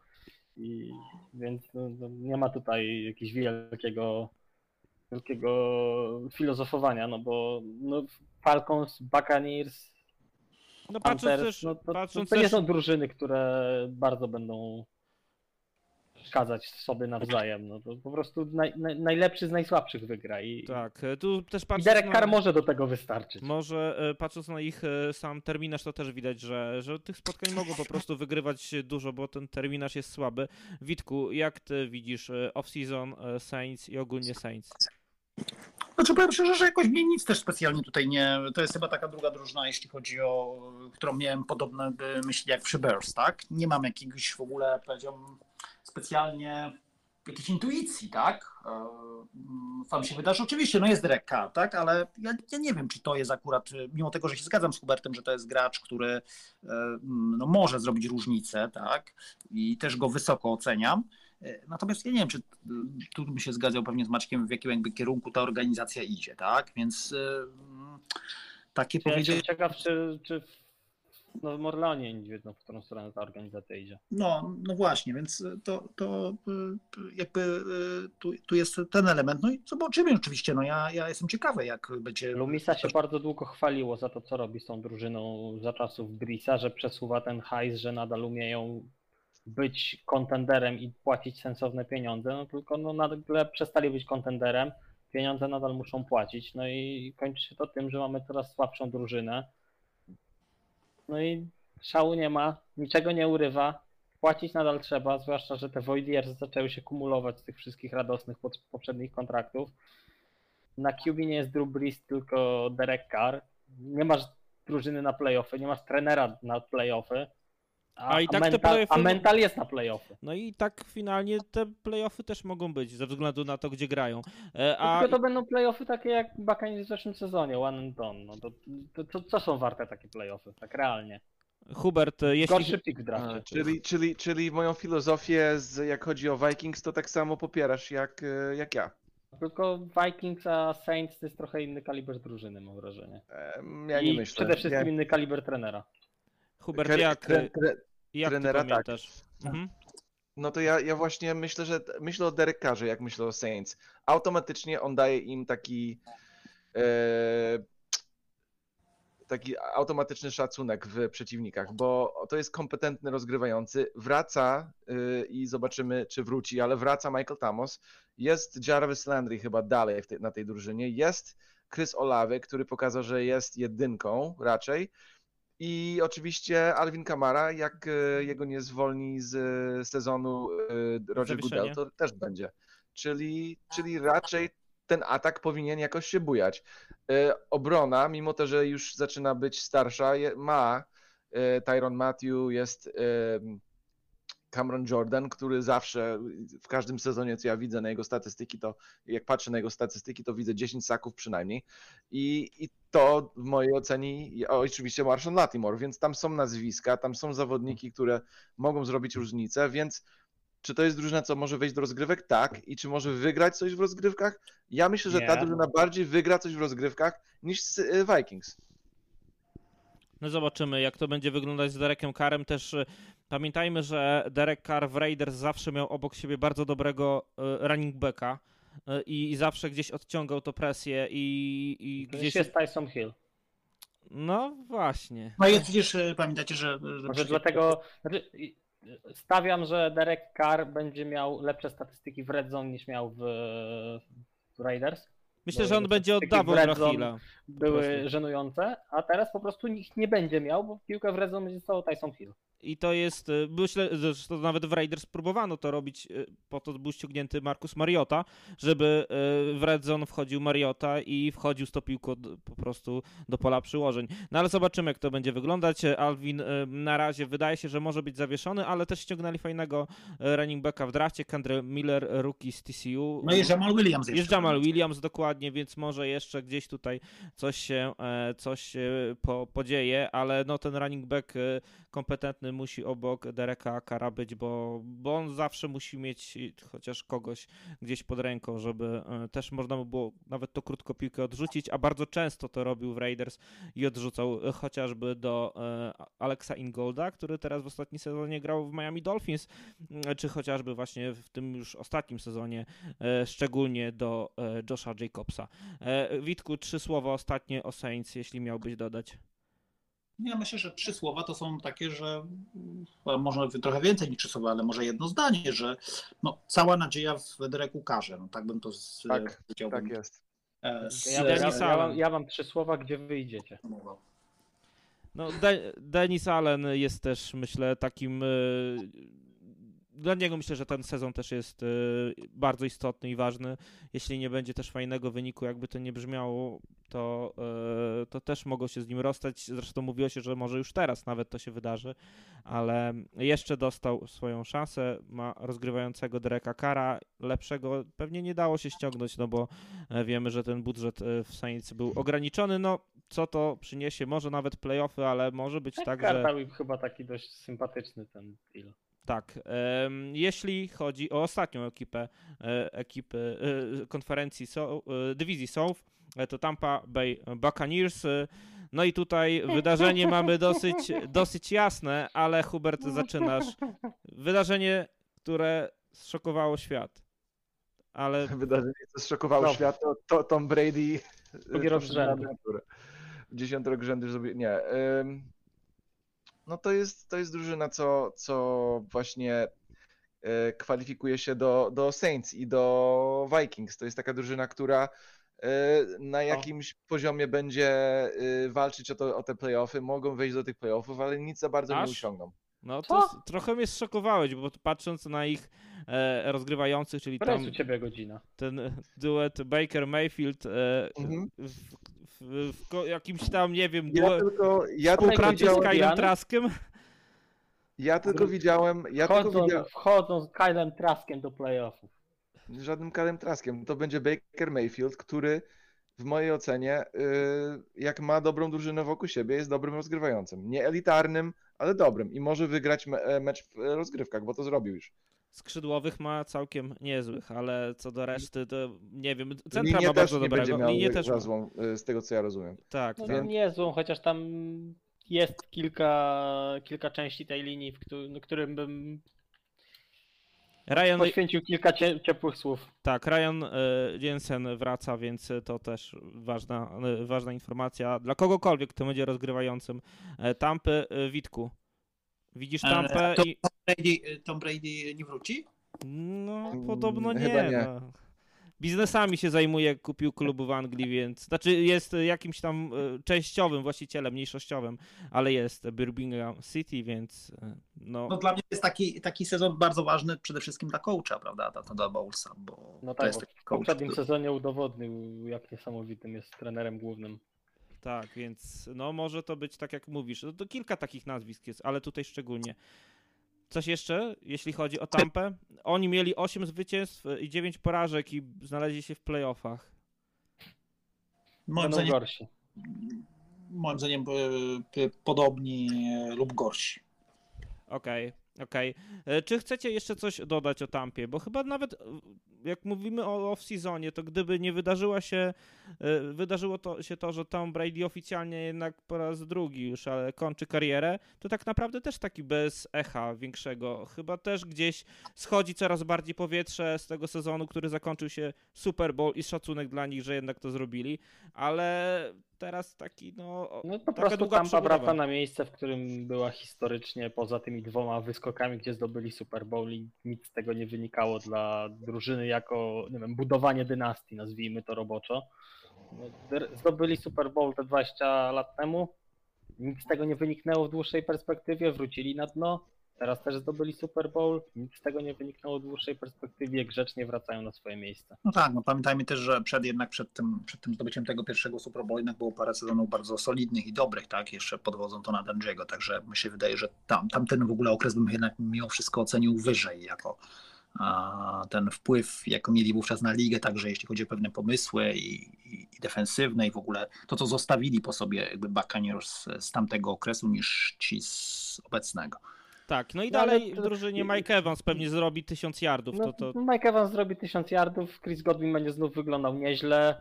I, więc no, no, nie ma tutaj jakiegoś wielkiego, wielkiego filozofowania, no bo no, Falcons, Buccaneers, No patrząc Panthers, też, no, to, patrząc to nie też są drużyny, które bardzo będą przeszkadzać sobie nawzajem. No to po prostu naj, naj, najlepszy z najsłabszych wygra i, tak, e, tu też i patrząc Derek na, Carr może do tego wystarczyć. może e, patrząc na ich e, sam terminarz, to też widać, że, że tych spotkań mogą po prostu wygrywać dużo, bo ten terminarz jest słaby. Witku, jak ty widzisz off-season Saints i ogólnie Saints? Znaczy powiem szczerze, że jakoś mnie nic też specjalnie tutaj nie... To jest chyba taka druga drużyna, jeśli chodzi o... którą miałem podobne myśli jak przy Bears, tak? Nie mam jakiegoś w ogóle, powiedziałbym, specjalnie jakiejś intuicji, tak? E, mm, się wydarzy? Oczywiście, no jest Carr, tak? Ale ja, ja nie wiem, czy to jest akurat, y, mimo tego, że się zgadzam z Hubertem, że to jest gracz, który e, mm, no, może zrobić różnicę, tak? I też go wysoko oceniam. E, Natomiast ja nie wiem, czy tu bym się zgadzał pewnie z Maćkiem, w jakim jakby kierunku ta organizacja idzie, tak? Więc mm, takie Ja powiedzieć, ciekaw, czy, czy w Nowym Orleanie nie wiedzą, w którą stronę ta organizacja idzie. no, no właśnie, więc to, to y, jakby y, tu, tu jest ten element. No i zobaczymy oczywiście, no ja, ja jestem ciekawy, jak będzie. Lumisa się bardzo długo chwaliło za to, co robi z tą drużyną za czasów Brisa, że przesuwa ten hajs, że nadal umieją być kontenderem i płacić sensowne pieniądze, no tylko no nagle przestali być kontenderem, pieniądze nadal muszą płacić, no i kończy się to tym, że mamy coraz słabszą drużynę. No i szału nie ma, niczego nie urywa, płacić nadal trzeba, zwłaszcza, że te void years zaczęły się kumulować z tych wszystkich radosnych poprzednich kontraktów. Na QB nie jest Drew Brees, tylko Derek Carr. Nie masz drużyny na playoffy, nie masz trenera na playoffy. A, A i tak te mental, playoffy- a mental jest na playoffy. No i tak finalnie te playoffy też mogą być, ze względu na to, gdzie grają. E, A Tylko to będą playoffy takie jak Buccaneers w zeszłym sezonie, one and done. No to, to, to co są warte takie playoffy, tak realnie? Hubert, e, jeśli... Gorszy pick w drafcie. czyli, czyli, czyli moją filozofię, z, jak chodzi o Vikings, to tak samo popierasz jak, e, jak ja. Tylko Vikings a Saints to jest trochę inny kaliber drużyny, mam wrażenie. Ja nie I myślę. przede wszystkim ja, inny kaliber trenera. Hubert, Tre- jak, tre- tre- jak ty trenera, tak. pamiętasz? Mhm. No to ja, ja właśnie myślę, że myślę o Derek Carrze, jak myślę o Saints. Automatycznie on daje im taki e, taki automatyczny szacunek w przeciwnikach, bo to jest kompetentny rozgrywający. Wraca y, i zobaczymy, czy wróci, ale wraca Michael Thomas. Jest Jarvis Landry chyba dalej w tej, na tej drużynie. Jest Chris Olave, który pokazał, że jest jedynką raczej. I oczywiście Alvin Kamara, jak e, jego nie zwolni z e, sezonu e, Roger. Goodell, to też będzie. Czyli, czyli raczej ten atak powinien jakoś się bujać. Obrona, mimo to, że już zaczyna być starsza, ma Tyron Matthew, jest Cameron Jordan, który zawsze w każdym sezonie, co ja widzę na jego statystyki, to jak patrzę na jego statystyki, to widzę 10 saków przynajmniej. I, i to w mojej ocenie, oczywiście Marshall Latimore, więc tam są nazwiska, tam są zawodniki, które mogą zrobić różnicę, więc czy to jest drużyna, co może wejść do rozgrywek? Tak. I czy może wygrać coś w rozgrywkach? Ja myślę, że ta drużyna bardziej wygra coś w rozgrywkach niż y, Vikings. No zobaczymy, jak to będzie wyglądać z Derekiem Carrem. Też y, pamiętajmy, że Derek Carr w Raiders zawsze miał obok siebie bardzo dobrego y, running backa y, i, zawsze gdzieś odciągał to presję i, i Gdzieś gdzieś... jest Tyson Hill. No właśnie. No i przecież e, pamiętacie, że... że Może dlatego znaczy, stawiam, że Derek Carr będzie miał lepsze statystyki w Red Zone niż miał w, w Raiders. Myślę, że on będzie oddawał Hilla. Były żenujące, a teraz po prostu nikt nie będzie miał, bo piłkę w Red Zone będzie stało Tyson Hill. I to jest, y, myślę, zresztą nawet w Raiders próbowano to robić, y, po to był ściągnięty Marcus Mariota, żeby y, w red zone wchodził Mariota i wchodził z tą piłką po prostu do pola przyłożeń. No ale zobaczymy, jak to będzie wyglądać. Alvin na razie wydaje się, że może być zawieszony, ale też ściągnęli fajnego running backa w drafcie, Kendra Miller, rookie z TCU. No i Jamal Williams jeszcze. Jest Jamal Williams dokładnie, więc może jeszcze gdzieś tutaj coś się, e, coś się po, podzieje, ale no ten running back e, kompetentny musi obok Dereka Kara być, bo, bo on zawsze musi mieć chociaż kogoś gdzieś pod ręką, żeby e, też można by było nawet to krótko piłkę odrzucić, a bardzo często to robił w Raiders i odrzucał e, chociażby do e, Alexa Ingolda, który teraz w ostatnim sezonie grał w Miami Dolphins, m, czy chociażby właśnie w tym już ostatnim sezonie szczególnie do Josha Jacobsa. Witku, trzy słowa ostatnie o Saints, jeśli miałbyś dodać. Ja myślę, że trzy słowa to są takie, że mm, może trochę więcej niż trzy słowa, ale może jedno zdanie, że no, cała nadzieja w Dereku Karze. No, tak bym to z, Tak. Tak jest. E, z- Ja, Dennis ja, ja, Allen. mam, ja mam trzy słowa, gdzie wyjdziecie. No, De- Dennis Allen jest też, myślę, takim. Dla niego myślę, że ten sezon też jest e, bardzo istotny i ważny. Jeśli nie będzie też fajnego wyniku, jakby to nie brzmiało, to, e, to też mogą się z nim rozstać. Zresztą mówiło się, że może już teraz nawet to się wydarzy, ale jeszcze dostał swoją szansę. Ma rozgrywającego Dereka Kara, lepszego pewnie nie dało się ściągnąć, no bo e, wiemy, że ten budżet e, w Saints był ograniczony. No, co to przyniesie? Może nawet playoffy, ale może być tak, że. Kartał i chyba taki dość sympatyczny ten deal. Tak. jeśli chodzi o ostatnią ekipę, e, ekipy e, konferencji so, e, dywizji South, to Tampa Bay Buccaneers. No i tutaj wydarzenie mamy dosyć, dosyć jasne, ale Hubert zaczynasz. Wydarzenie, które zszokowało świat. Ale Wydarzenie, co zszokowało No. świat, to, to Tom Brady Drugi rok rzędu. Dziesiąty rok rzędu zrobił. Nie. ym, No to jest, to jest drużyna, co, co właśnie e, kwalifikuje się do, do Saints i do Vikings. To jest taka drużyna, która e, na jakimś poziomie będzie e, walczyć o, to, o te playoffy. Mogą wejść do tych playoffów, ale nic za bardzo Aż? nie osiągną. no Co? to s- trochę mnie zszokowałeś, bo patrząc na ich e, rozgrywających, czyli tam u ciebie godzina? ten duet Baker Mayfield e, Mhm. W, jakimś tam, nie wiem, Ja tylko, ja tylko współpracy z widziałem, Kylem? Traskiem. ja tylko widziałem, ja tylko Wchodzą, widziałem, wchodzą z Kylem Traskiem do playoffów. żadnym Kalem Traskiem. To będzie Baker Mayfield, który w mojej ocenie, yy, jak ma dobrą drużynę wokół siebie, jest dobrym rozgrywającym. Nie elitarnym, ale dobrym i może wygrać me mecz w rozgrywkach, bo to zrobił już. Skrzydłowych ma całkiem niezłych, ale co do reszty, to nie wiem. Centra Linię ma też bardzo nie będzie dobrego. miał Linię też za złą, y, z tego co ja rozumiem. Tak, No, tak. Nie złą, chociaż tam jest kilka, kilka części tej linii, w któ- no, którym bym Ryan, poświęcił kilka cie, ciepłych słów. tak, Ryan e, Jensen wraca, więc to też ważna, e, ważna informacja dla kogokolwiek, kto będzie rozgrywającym Tampy. Witku, widzisz E, Tampę to- i... Brady, Tom Brady nie wróci? No, Mm, podobno nie. chyba nie. No. Biznesami się zajmuje, kupił klubu w Anglii, więc znaczy jest jakimś tam e, częściowym właścicielem, mniejszościowym, ale jest Birmingham City, więc e, no, No dla mnie jest taki, taki sezon bardzo ważny przede wszystkim dla coacha, prawda, dla Toda Bowlesa, bo No to tak, jest bo taki w coach, poprzednim który- sezonie udowodnił, jak niesamowitym jest trenerem głównym. Tak, więc no może to być tak jak mówisz. No, to kilka takich nazwisk jest, ale tutaj szczególnie. Coś jeszcze, jeśli chodzi o Tampę? Oni mieli 8 zwycięstw i 9 porażek i znaleźli się w playoffach. Moim Będą zdaniem, gorsi. moim zdaniem e, podobni e, lub gorsi. Okej, okej. E, Czy chcecie jeszcze coś dodać o Tampie? Bo chyba nawet e, jak mówimy o off-seasonie, to gdyby nie wydarzyła się, e, wydarzyło to, się to, że Tom Brady oficjalnie jednak po raz drugi już ale kończy karierę, to tak naprawdę też taki bez echa większego. Chyba też gdzieś schodzi coraz bardziej powietrze z tego sezonu, który zakończył się Super Bowl i szacunek dla nich, że jednak to zrobili, ale teraz taki no... No po prostu długa Tampa wraca na miejsce, w którym była historycznie poza tymi dwoma wyskokami, gdzie zdobyli Super Bowl i nic z tego nie wynikało dla drużyny jako, nie wiem, budowanie dynastii, nazwijmy to roboczo. No, Zdobyli Super Bowl te 20 lat temu, nic z tego nie wyniknęło w dłuższej perspektywie, wrócili na dno, teraz też zdobyli Super Bowl, nic z tego nie wyniknęło w dłuższej perspektywie, grzecznie wracają na swoje miejsce. No tak, no pamiętajmy też, że przed jednak przed tym, przed tym zdobyciem tego pierwszego Super Bowl jednak było parę sezonów bardzo solidnych i dobrych, tak? Jeszcze podwodzą to na Dungiego, także mi się wydaje, że tam, tamten w ogóle okres bym jednak mimo wszystko ocenił wyżej jako a, ten wpływ, jako mieli wówczas na ligę, także jeśli chodzi o pewne pomysły i, i, i defensywne i w ogóle to, co zostawili po sobie jakby Buccaneers z, z tamtego okresu niż ci z obecnego. Tak, no i No, ale dalej to- w drużynie Mike Evans pewnie zrobi tysiąc yardów, No, to, to Mike Evans zrobi 1000 yardów, Chris Godwin będzie znów wyglądał nieźle.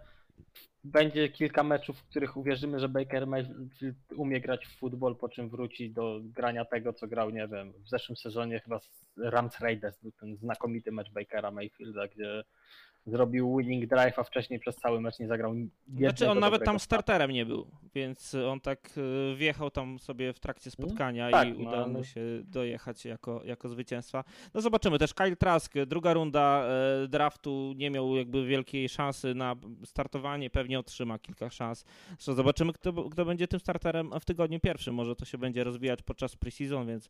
Będzie kilka meczów, w których uwierzymy, że Baker Mayfield umie grać w futbol, po czym wróci do grania tego, co grał, nie wiem, w zeszłym sezonie chyba z Rams Raiders był ten znakomity mecz Bakera Mayfielda, gdzie zrobił winning drive, a wcześniej przez cały mecz nie zagrał Znaczy on nawet tam starterem nie był, więc on tak y, wjechał tam sobie w trakcie spotkania tak, i no, udało mu ale- się dojechać jako, jako zwycięstwa. No zobaczymy. Też Kyle Trask, druga runda e, draftu, nie miał jakby wielkiej szansy na startowanie, pewnie otrzyma kilka szans. Zresztą zobaczymy kto, kto będzie tym starterem w tygodniu pierwszym, może to się będzie rozwijać podczas preseason, więc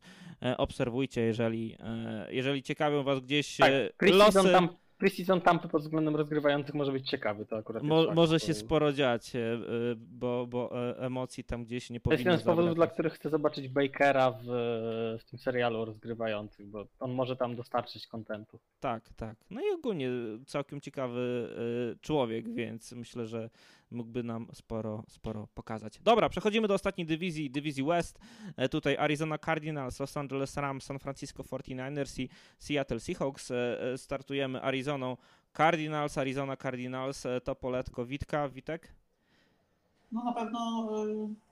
obserwujcie, jeżeli, jeżeli ciekawią was gdzieś Tak, losy... tam, preseason tampy pod względem rozgrywających może być ciekawy, to akurat Mo, fakt, może to- się sporo dziać, e, e, bo, bo e, emocji tam gdzieś nie To jest powinno jeden z powodów, dla których chcę zobaczyć Bakera w, w tym serialu o rozgrywających, bo on może tam dostarczyć kontentu. Tak, tak. No i ogólnie całkiem ciekawy człowiek, więc myślę, że mógłby nam sporo, sporo pokazać. Dobra, przechodzimy do ostatniej dywizji, dywizji West. E, Tutaj Arizona Cardinals, Los Angeles Rams, San Francisco 49ers i Seattle Seahawks. E, e, Startujemy Arizoną Cardinals, Arizona Cardinals, to poletko Witka, Witek? No na pewno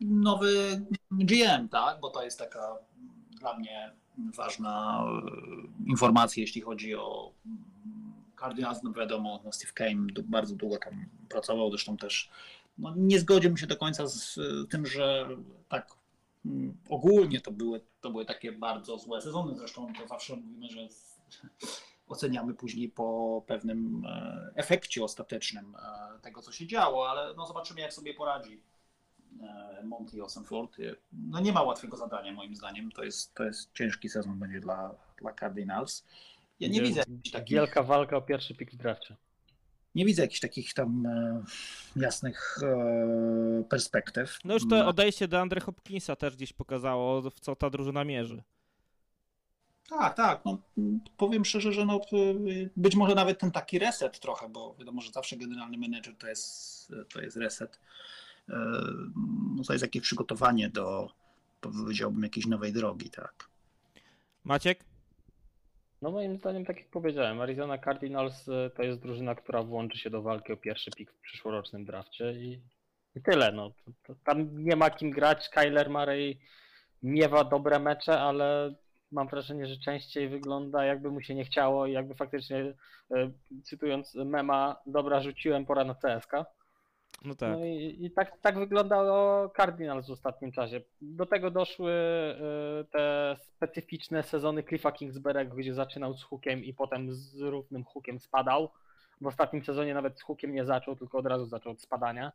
nowy GM, tak? Bo to jest taka dla mnie ważna informacja, jeśli chodzi o Cardinals. No wiadomo, no Steve Kane bardzo długo tam pracował, zresztą też no, nie zgodziłbym się do końca z y, tym, że tak mm, ogólnie to były, to były takie bardzo złe sezony. Zresztą to zawsze mówimy, że oceniamy później po pewnym e, efekcie ostatecznym e, tego, co się działo, ale no zobaczymy, jak sobie poradzi e, Monty Osenford. No nie ma łatwego zadania, moim zdaniem. To jest, to jest ciężki sezon będzie dla, dla Cardinals. Ja nie widzę jakichś takich, Wielka walka o pierwszy pik w drafcie. nie widzę jakichś takich tam e, jasnych e, perspektyw. No już to odejście do Andre Hopkinsa też gdzieś pokazało, w co ta drużyna mierzy. Tak, tak. No, m, powiem szczerze, że no, y, być może nawet ten taki reset trochę, bo wiadomo, że zawsze generalny menedżer to jest, to jest reset. Y, No, to jest jakieś przygotowanie do, powiedziałbym, jakiejś nowej drogi, tak. Maciek? No moim zdaniem, tak jak powiedziałem, Arizona Cardinals y, to jest drużyna, która włączy się do walki o pierwszy pik w przyszłorocznym drafcie i, i tyle. No. Tam nie ma kim grać. Kyler Murray miewa dobre mecze, ale mam wrażenie, że częściej wygląda jakby mu się nie chciało i jakby faktycznie, y, cytując mema, dobra rzuciłem, pora na CSK. No tak. No i, i tak, tak wyglądało Cardinals w ostatnim czasie. Do tego doszły y, te specyficzne sezony Cliffa Kingsbury'ego, gdzie zaczynał z hukiem i potem z równym hukiem spadał. W ostatnim sezonie nawet z hukiem nie zaczął, tylko od razu zaczął od spadania.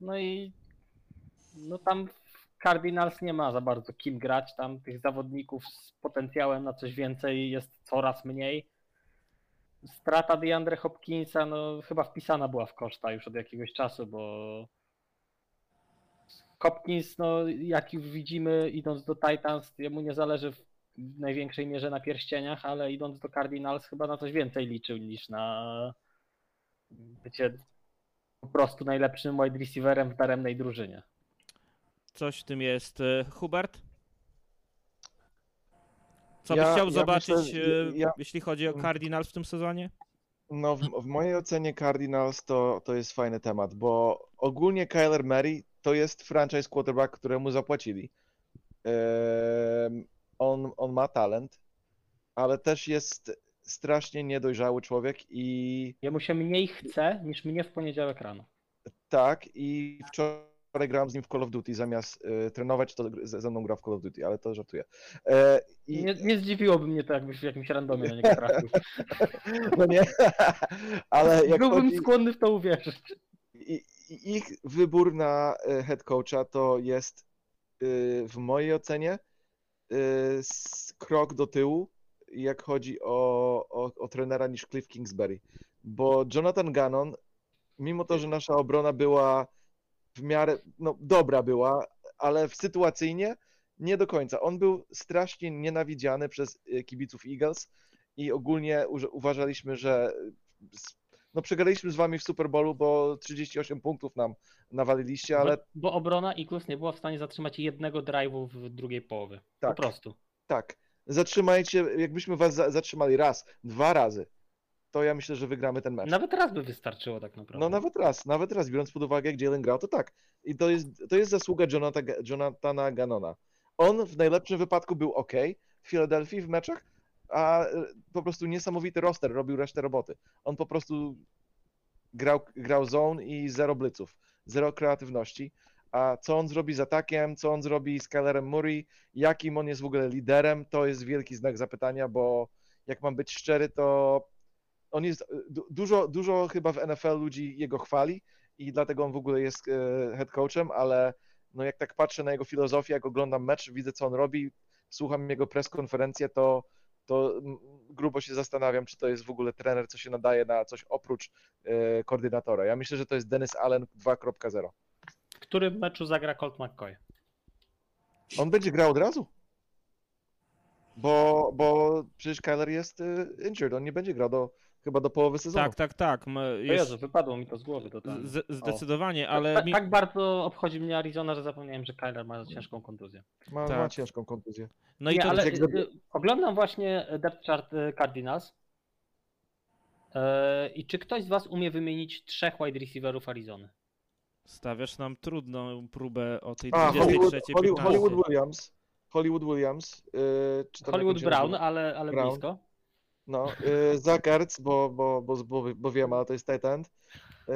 No i no tam w Cardinals nie ma za bardzo kim grać. Tam tych zawodników z potencjałem na coś więcej jest coraz mniej strata DeAndre Hopkinsa no, chyba wpisana była w koszta już od jakiegoś czasu, bo Hopkins, no, jak już widzimy, idąc do Titans, jemu nie zależy w największej mierze na pierścieniach, ale idąc do Cardinals chyba na coś więcej liczył niż na bycie po prostu najlepszym wide receiverem w daremnej drużynie. Coś w tym jest. E, Hubert? Co byś Ja- chciał ja zobaczyć, myślę, e, ja- jeśli chodzi o Cardinals w tym sezonie? No, w, w mojej ocenie Cardinals to, to jest fajny temat, bo ogólnie Kyler Murray to jest franchise quarterback, któremu zapłacili. Em, on, on ma talent, ale też jest strasznie niedojrzały człowiek i Jemu się mniej chce niż mnie w poniedziałek rano. tak, i wczoraj grałem z nim w Call of Duty, zamiast e, trenować, to ze mną gra w Call of Duty, ale to żartuję. E, i, Nie, nie zdziwiłoby mnie to, jakbyś w jakimś randomie na niego trafił. no nie, ale jak Byłbym chodzi... skłonny w to uwierzyć. I, ich wybór na e, head coacha to jest e, w mojej ocenie s- krok do tyłu, jak chodzi o, o, o trenera niż Cliff Kingsbury. Bo Jonathan Gannon, mimo to, że nasza obrona była w miarę, no dobra była, ale w sytuacyjnie nie do końca. On był strasznie nienawidziany przez e, kibiców Eagles i ogólnie uważaliśmy, że no przegraliśmy z wami w Super Bowlu, bo 38 punktów nam nawaliliście, ale Bo, bo obrona Eagles nie była w stanie zatrzymać jednego drive'u w drugiej połowie. Tak. Po prostu. tak, zatrzymajcie, jakbyśmy was za- zatrzymali raz, dwa razy, to ja myślę, że wygramy ten mecz. Nawet raz by wystarczyło tak naprawdę. No nawet raz, nawet raz, biorąc pod uwagę, jak Jalen grał, to tak. I to jest, to jest zasługa Jonathan, Jonathana Gannona. On w najlepszym wypadku był ok w Filadelfii w meczach, a e, po prostu niesamowity roster robił resztę roboty. On po prostu grał, grał zone i zero blitzów, zero kreatywności. A co on zrobi z atakiem, co on zrobi z Kylerem Murray, jakim on jest w ogóle liderem, to jest wielki znak zapytania, bo jak mam być szczery, to on jest du- dużo, dużo chyba w NFL ludzi jego chwali i dlatego on w ogóle jest e, head coachem, ale no jak tak patrzę na jego filozofię, jak oglądam mecz, widzę co on robi, słucham jego press konferencję, to, to grubo się zastanawiam, czy to jest w ogóle trener, co się nadaje na coś oprócz e, koordynatora. Ja myślę, że to jest Dennis Allen 2.0. W którym meczu zagra Colt McCoy? On będzie grał od razu. Bo, bo przecież Kyler jest e, injured, on nie będzie grał do, chyba do połowy sezonu. Tak, tak, tak. O Jest Jezu, wypadło mi to z głowy totalnie. z- zdecydowanie, ale tak, mi... tak bardzo obchodzi mnie Arizona, że zapomniałem, że Kyler ma ciężką kontuzję. Ma, ma Tak. ciężką kontuzję. no i nie, to ale jak y, oglądam właśnie depth chart y, Cardinals. E, I czy ktoś z was umie wymienić trzech wide receiverów Arizony? stawiasz nam trudną próbę o tej A, 23 Hollywood, Holly, 15. Hollywood Williams. Hollywood Williams. Yy, Hollywood Brown, ale, ale Brown. blisko. No, yy, Ertz, bo, bo, bo, bo, bo wiem, ale to jest tight end. Yy,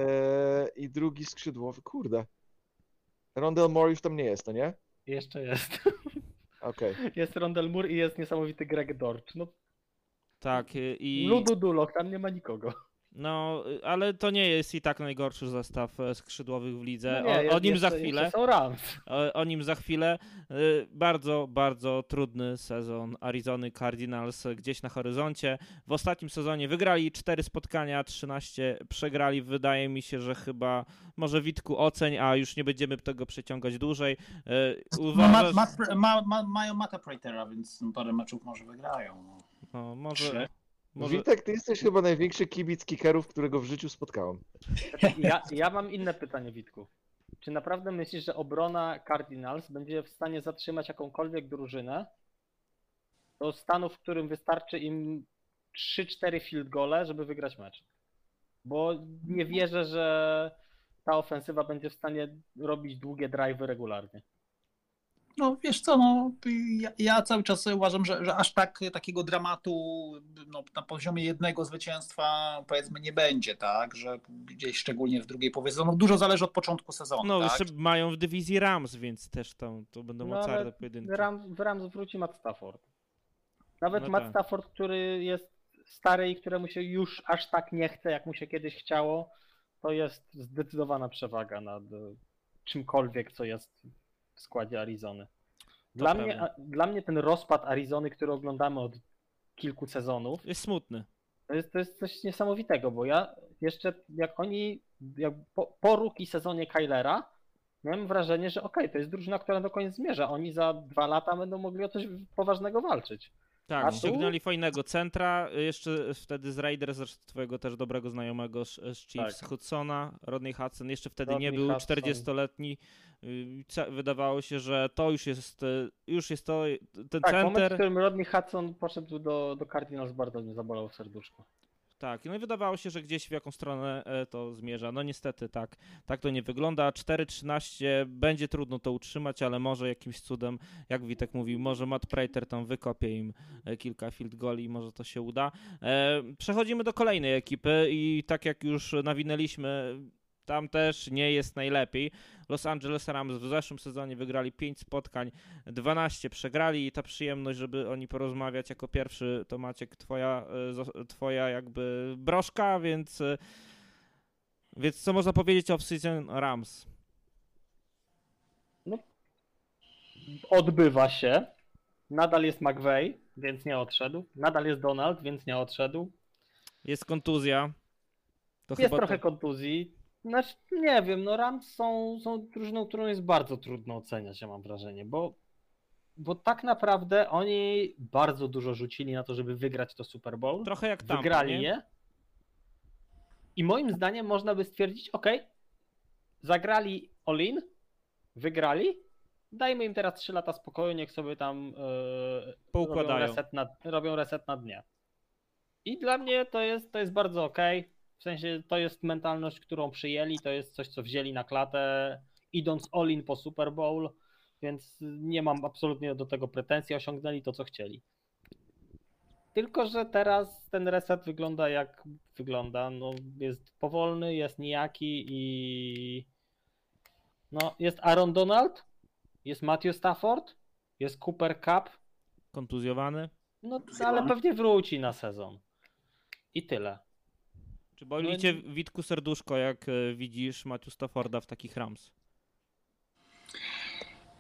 I drugi skrzydłowy, kurde. Rondell Moore już tam nie jest, to nie? Jeszcze jest. Okej. Jest Rondell Moore i jest niesamowity Greg Dortch. No, Tak, y, i... Ludu Dulok, tam nie ma nikogo. No, y, ale to nie jest i tak najgorszy zestaw e, skrzydłowych w lidze. No nie, o, o nim jeszcze, za chwilę. Jeszcze są Rams. O, o nim za chwilę. Y, Bardzo, bardzo trudny sezon Arizony Cardinals gdzieś na horyzoncie. W ostatnim sezonie wygrali 4 spotkania, 13 przegrali. Wydaje mi się, że chyba może Witku oceń, a już nie będziemy tego przeciągać dłużej. Y, No, ma, Uważasz, ma, ma, ma, mają Mata Pratera, więc parę meczów może wygrają. No, może, Trzy. Może Witek, ty jesteś chyba największy kibic kickerów, którego w życiu spotkałem. Ja, ja mam inne pytanie, Witku. Czy naprawdę myślisz, że obrona Cardinals będzie w stanie zatrzymać jakąkolwiek drużynę do stanu, w którym wystarczy im 3-4 field gole, żeby wygrać mecz? Bo nie wierzę, że ta ofensywa będzie w stanie robić długie drive'y regularnie. No wiesz co, no, ja, ja cały czas uważam, że, że aż tak takiego dramatu no, na poziomie jednego zwycięstwa powiedzmy nie będzie, tak? Że gdzieś szczególnie w drugiej połowie sezonu dużo zależy od początku sezonu. no, tak? jeszcze mają w dywizji Rams, więc też tam to będą No, mocarne pojedynki. W Rams, w Rams wróci Matt Stafford. Nawet No Matt tak. Stafford, który jest stary i któremu się już aż tak nie chce, jak mu się kiedyś chciało, to jest zdecydowana przewaga nad czymkolwiek, co jest w składzie Arizony. Dla mnie, a, dla mnie ten rozpad Arizony, który oglądamy od kilku sezonów, Jest smutny. to jest, to jest coś niesamowitego, bo ja jeszcze jak oni, jak po, po rookie sezonie Kylera, miałem wrażenie, że okej, to jest drużyna, która do końca zmierza. Oni za dwa lata będą mogli o coś poważnego walczyć. Tak, A tu? ściągnęli fajnego centra, jeszcze wtedy z Raiders, zresztą twojego też dobrego znajomego z z Chiefs, Tak. Hudsona, Rodney Hudson, jeszcze wtedy nie Rodney był Hudson. 40-letni. y, Wydawało się, że to już jest, y, już jest to, ten Tak, moment, w center. którym Rodney Hudson poszedł do, do Cardinals, bardzo mnie zabolał w serduszko. Tak, no i wydawało się, że gdzieś w jaką stronę e, to zmierza. No niestety tak, tak to nie wygląda. 4-13 będzie trudno to utrzymać, ale może jakimś cudem, jak Witek mówił, może Matt Prater tam wykopie im e, kilka field goli i może to się uda. E, Przechodzimy do kolejnej ekipy i tak jak już nawinęliśmy, tam też nie jest najlepiej. Los Angeles Rams w zeszłym sezonie wygrali 5 spotkań, 12 przegrali i ta przyjemność, żeby oni porozmawiać jako pierwszy, to Maciek, twoja, e, twoja jakby broszka, więc e, więc co można powiedzieć o off-season Rams? Odbywa się. Nadal jest McVay, więc nie odszedł. Nadal jest Donald, więc nie odszedł. Jest kontuzja. To Jest trochę to, kontuzji. Znaczy, nie wiem, no Rams są, są drużyną, którą jest bardzo trudno oceniać, ja mam wrażenie, bo, bo tak naprawdę oni bardzo dużo rzucili na to, żeby wygrać to Super Bowl. trochę jak tam. Wygrali je. I moim zdaniem można by stwierdzić, ok, zagrali Olin, wygrali, dajmy im teraz 3 lata spokoju, niech sobie tam yy, robią, Poukładają. reset na, robią reset na dnie. I dla mnie to jest, to jest bardzo ok. W sensie to jest mentalność, którą przyjęli, to jest coś, co wzięli na klatę, idąc Olin po Super Bowl, więc nie mam absolutnie do tego pretensji, osiągnęli to, co chcieli. Tylko, że teraz ten reset wygląda jak wygląda. No, jest powolny, jest nijaki i. No, jest Aaron Donald, jest Matthew Stafford, jest Cooper Cup. Kontuzjowany. No, ale pewnie wróci na sezon. I tyle. Czy boli No cię Witku serduszko, jak e, widzisz Matthew Stafforda w takich Rams?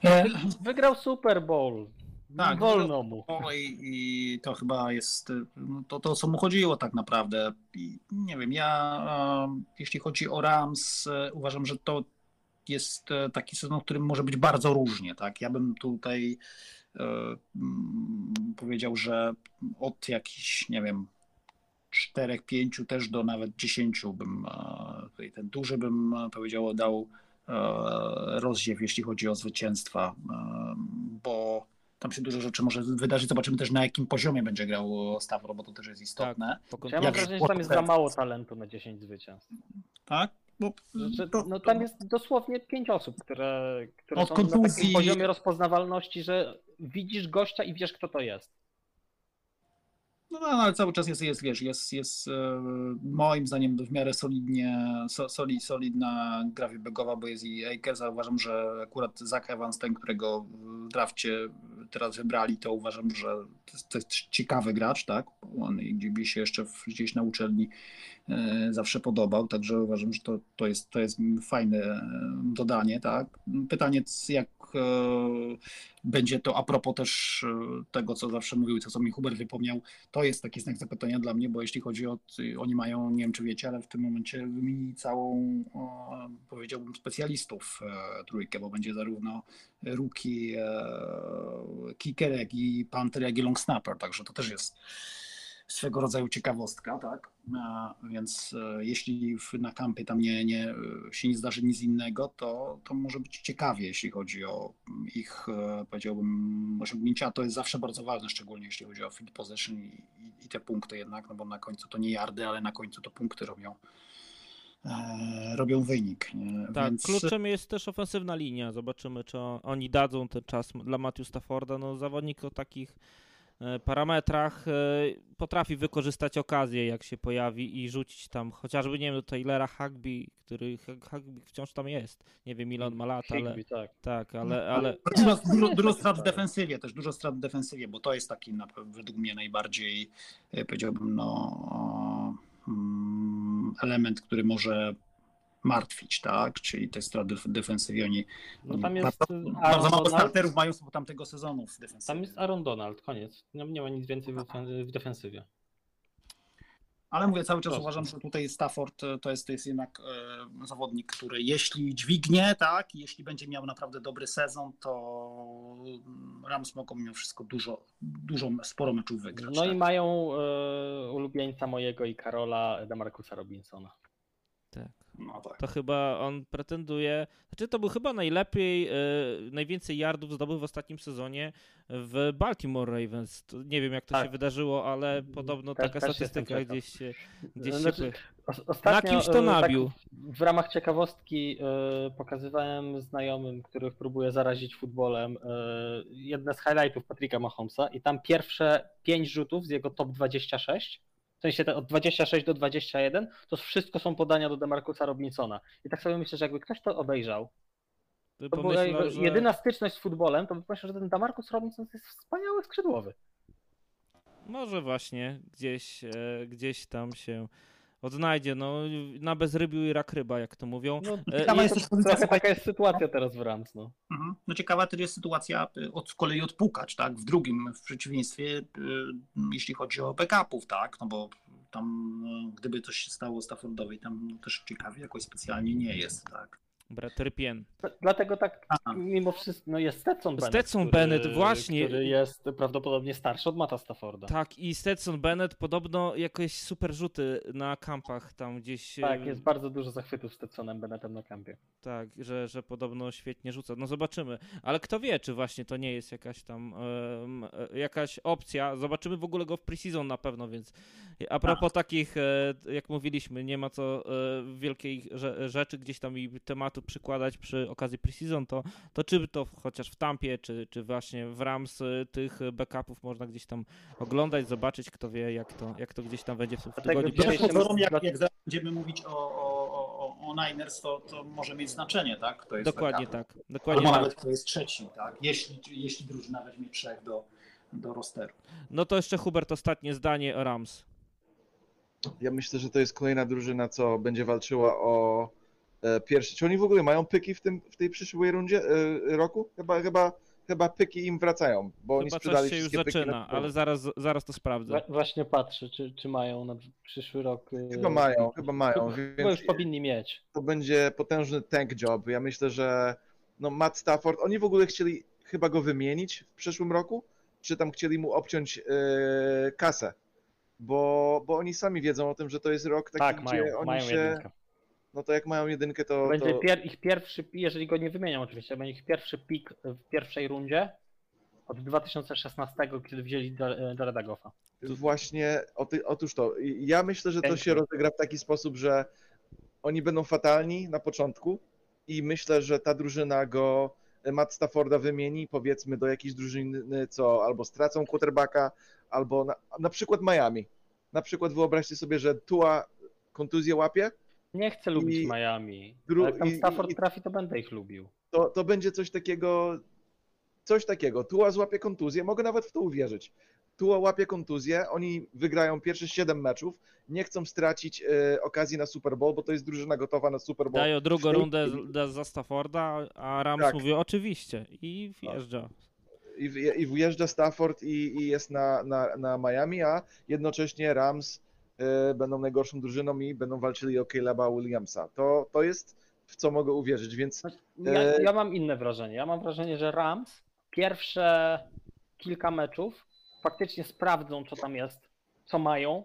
E, Wygrał Super Bowl. Tak, Wolno mu. I, I to chyba jest y, to, to, co mu chodziło tak naprawdę. I nie wiem, ja e, jeśli chodzi o Rams, e, uważam, że to jest e, taki sezon, w którym może być bardzo różnie. Tak? Ja bym tutaj e, powiedział, że od jakichś, nie wiem, czterech, pięciu też do nawet dziesięciu bym e, tutaj ten duży bym e, powiedział dał e, rozdziew, jeśli chodzi o zwycięstwa, bo tam się dużo rzeczy może wydarzyć. Zobaczymy też na jakim poziomie będzie grał Stavro, bo to też jest istotne. Po Ja mam wrażenie, że tam jest za mało talentu na 10 zwycięstw. Tak? Bo, Że, to- no tam jest dosłownie pięć osób, które, które są na kontuzji- takim poziomie rozpoznawalności, że widzisz gościa i wiesz, kto to jest. No, no, ale cały czas jest, jest wiesz, jest, jest e, moim zdaniem w miarę solidnie, so, soli, solidna gra wybiegowa, bo jest i Akers, a uważam, że akurat Zach Evans, ten, którego w drafcie teraz wybrali, to uważam, że to jest, to jest ciekawy gracz, tak? On gdzie by się jeszcze w, gdzieś na uczelni zawsze podobał, także uważam, że to, to, jest, to jest fajne e, dodanie, tak? Pytanie, jak e, będzie to a propos też e, tego, co zawsze mówił, co, co mi Hubert wypomniał, to jest taki znak zapytania dla mnie, bo jeśli chodzi o, oni mają, nie wiem czy wiecie, ale w tym momencie wymienili całą, powiedziałbym, specjalistów e, trójkę, bo będzie zarówno e, kicker, jak i punter, jak i long snapper, także to też jest swego rodzaju ciekawostka, tak? Więc e, jeśli na kampie tam nie, nie, e, się nie zdarzy nic innego, to, to może być ciekawie, jeśli chodzi o ich, e, powiedziałbym, osiągnięcia. a To jest zawsze bardzo ważne, szczególnie jeśli chodzi o field possession i, i, te punkty jednak, no bo na końcu to nie yardy, ale na końcu to punkty robią, robią wynik. Nie? Tak, Więc, kluczem jest też ofensywna linia. Zobaczymy, czy oni dadzą ten czas dla Matthew Stafforda. No, zawodnik o takich parametrach e, potrafi wykorzystać okazję, jak się pojawi i rzucić tam chociażby, nie wiem, do Taylora Hugby, który Hugby wciąż tam jest. Nie wiem, ile on ma lat, ale Higby, tak. tak, ale, ale Dużo, dużo, dużo Nie, strat w defensywie, też dużo strat w defensywie, bo to jest taki na, według mnie najbardziej, e, powiedziałbym, no, mm, element, który może martwić, tak? Czyli te straty w defensywie. Oni, No tam jest bardzo, bardzo mało starterów mają z tamtego sezonu w defensywie. Tam jest Aaron Donald, koniec. Nie, nie ma nic więcej w, ofen- w defensywie. Ale mówię, cały czas Proszę. uważam, że tutaj Stafford e, to jest, to jest jednak e, zawodnik, który jeśli dźwignie, tak, i jeśli będzie miał naprawdę dobry sezon, to mm, Rams mogą mimo wszystko dużo, dużo, sporo meczów wygrać. No tak. i mają e, ulubieńca mojego i Karola, Demarcusa Robinsona. Tak. No tak. To chyba on pretenduje. Znaczy, to był chyba najlepiej, e, najwięcej yardów zdobył w ostatnim sezonie w Baltimore Ravens. Nie wiem, jak to Tak. się wydarzyło, ale podobno Też- taka też statystyka gdzieś się. Gdzieś Znaczy, się... Os- Ostatnio, kimś to e, nabił. Tak, w ramach ciekawostki e, pokazywałem znajomym, których próbuję zarazić futbolem, e, jedne z highlightów Patricka Mahomesa i tam pierwsze pięć rzutów z jego top 26, w sensie te od 26 do 21, to wszystko są podania do Demarcusa Robinsona. I tak sobie myślę, że jakby ktoś to obejrzał, to była pomyślał, jego że... jedyna styczność z futbolem, to by pomyślał, że ten Demarcus Robinson jest wspaniały skrzydłowy. Może właśnie gdzieś, e, gdzieś tam się odnajdzie. No, na bezrybiu i rak ryba, jak to mówią. No, E, Ciekawa jest- jest trochę taka jest sytuacja teraz w Rams, no. Mhm. No ciekawa też jest sytuacja y, od z kolei od Pukacz, tak? W drugim, w przeciwieństwie, y, jeśli chodzi o backupów, tak? No bo tam, y, gdyby coś się stało Staffordowi, tam no, też ciekawie jakoś specjalnie nie jest, tak? Brett Rypien. Dlatego tak Aha. mimo wszystko, no jest Stetson Bennett. Stetson który, Bennett, właśnie. Który jest prawdopodobnie starszy od Mata Stafforda. Tak, i Stetson Bennett podobno jakieś super rzuty na kampach tam gdzieś. e, Tak, jest bardzo dużo zachwytów z Stetsonem Bennettem na kampie. Tak, że, że podobno świetnie rzuca. No zobaczymy. Ale kto wie, czy właśnie to nie jest jakaś tam e, jakaś opcja. Zobaczymy w ogóle go w preseason na pewno, więc a propos takich, e, jak mówiliśmy, nie ma co wielkiej rze- rzeczy gdzieś tam i tematu przykładać przy okazji preseason, to, to czy to chociaż w Tampie, czy, czy właśnie w Rams e, tych backupów można gdzieś tam oglądać, zobaczyć, kto wie, jak to, jak to gdzieś tam będzie w, Dlatego tygodniu. Wbrew pozorom, jak, jak zaraz będziemy mówić o, o, o, o Niners, to, to może mieć znaczenie, tak? Kto jest Dokładnie backup. tak. Dokładnie Albo tak. nawet kto jest trzeci, tak? Jeśli, jeśli drużyna weźmie trzech do, do rosteru. No to jeszcze Hubert, ostatnie zdanie o Rams. Ja myślę, że to jest kolejna drużyna, co będzie walczyła o pierwszy. Czy oni w ogóle mają pyki w, tym, w tej przyszłej rundzie e, roku? Chyba, chyba, chyba pyki im wracają, bo oni Chyba sprzedali coś się już zaczyna, na ale zaraz, zaraz to sprawdzę. Właśnie patrzę, czy, czy mają na przyszły rok. yy, Chyba mają, chyba mają, Chyba więc już powinni mieć. to będzie potężny tank job. Ja myślę, że no Matt Stafford, oni w ogóle chcieli chyba go wymienić w przyszłym roku, czy tam chcieli mu obciąć e, kasę, bo, bo oni sami wiedzą o tym, że to jest rok taki, Tak, gdzie mają, oni mają się, jedynkę. No to jak mają jedynkę, to, Będzie to pier, ich pierwszy, pi- jeżeli go nie wymienią oczywiście, będzie ich pierwszy pik w pierwszej rundzie od 2016, kiedy wzięli Jar- Jareda Goffa. Właśnie, o ty, otóż to. Ja myślę, że to Pięknie. się rozegra w taki sposób, że oni będą fatalni na początku i myślę, że ta drużyna go, Matt Stafforda wymieni, powiedzmy, do jakiejś drużyny, co albo stracą quarterbacka, albo na, na przykład Miami. Na przykład wyobraźcie sobie, że Tua kontuzję łapie, Nie chcę lubić I Miami. dru- Jak tam i- Stafford i- trafi, to będę ich lubił. to, to będzie coś takiego, coś takiego. Tua złapie kontuzję, mogę nawet w to uwierzyć. Tua łapie kontuzję, oni wygrają pierwsze 7 meczów, nie chcą stracić e, okazji na Super Bowl, bo to jest drużyna gotowa na Super Bowl. Dają drugą rundę z- za Stafforda, a Rams Tak. mówi oczywiście i wjeżdża. I, I wjeżdża Stafford i, i jest na, na, na Miami, a jednocześnie Rams będą najgorszą drużyną i będą walczyli o Caleba Williamsa. To, to jest w co mogę uwierzyć, więc Ja, E- ja mam inne wrażenie. Ja mam wrażenie, że Rams pierwsze kilka meczów faktycznie sprawdzą, co tam jest, co mają,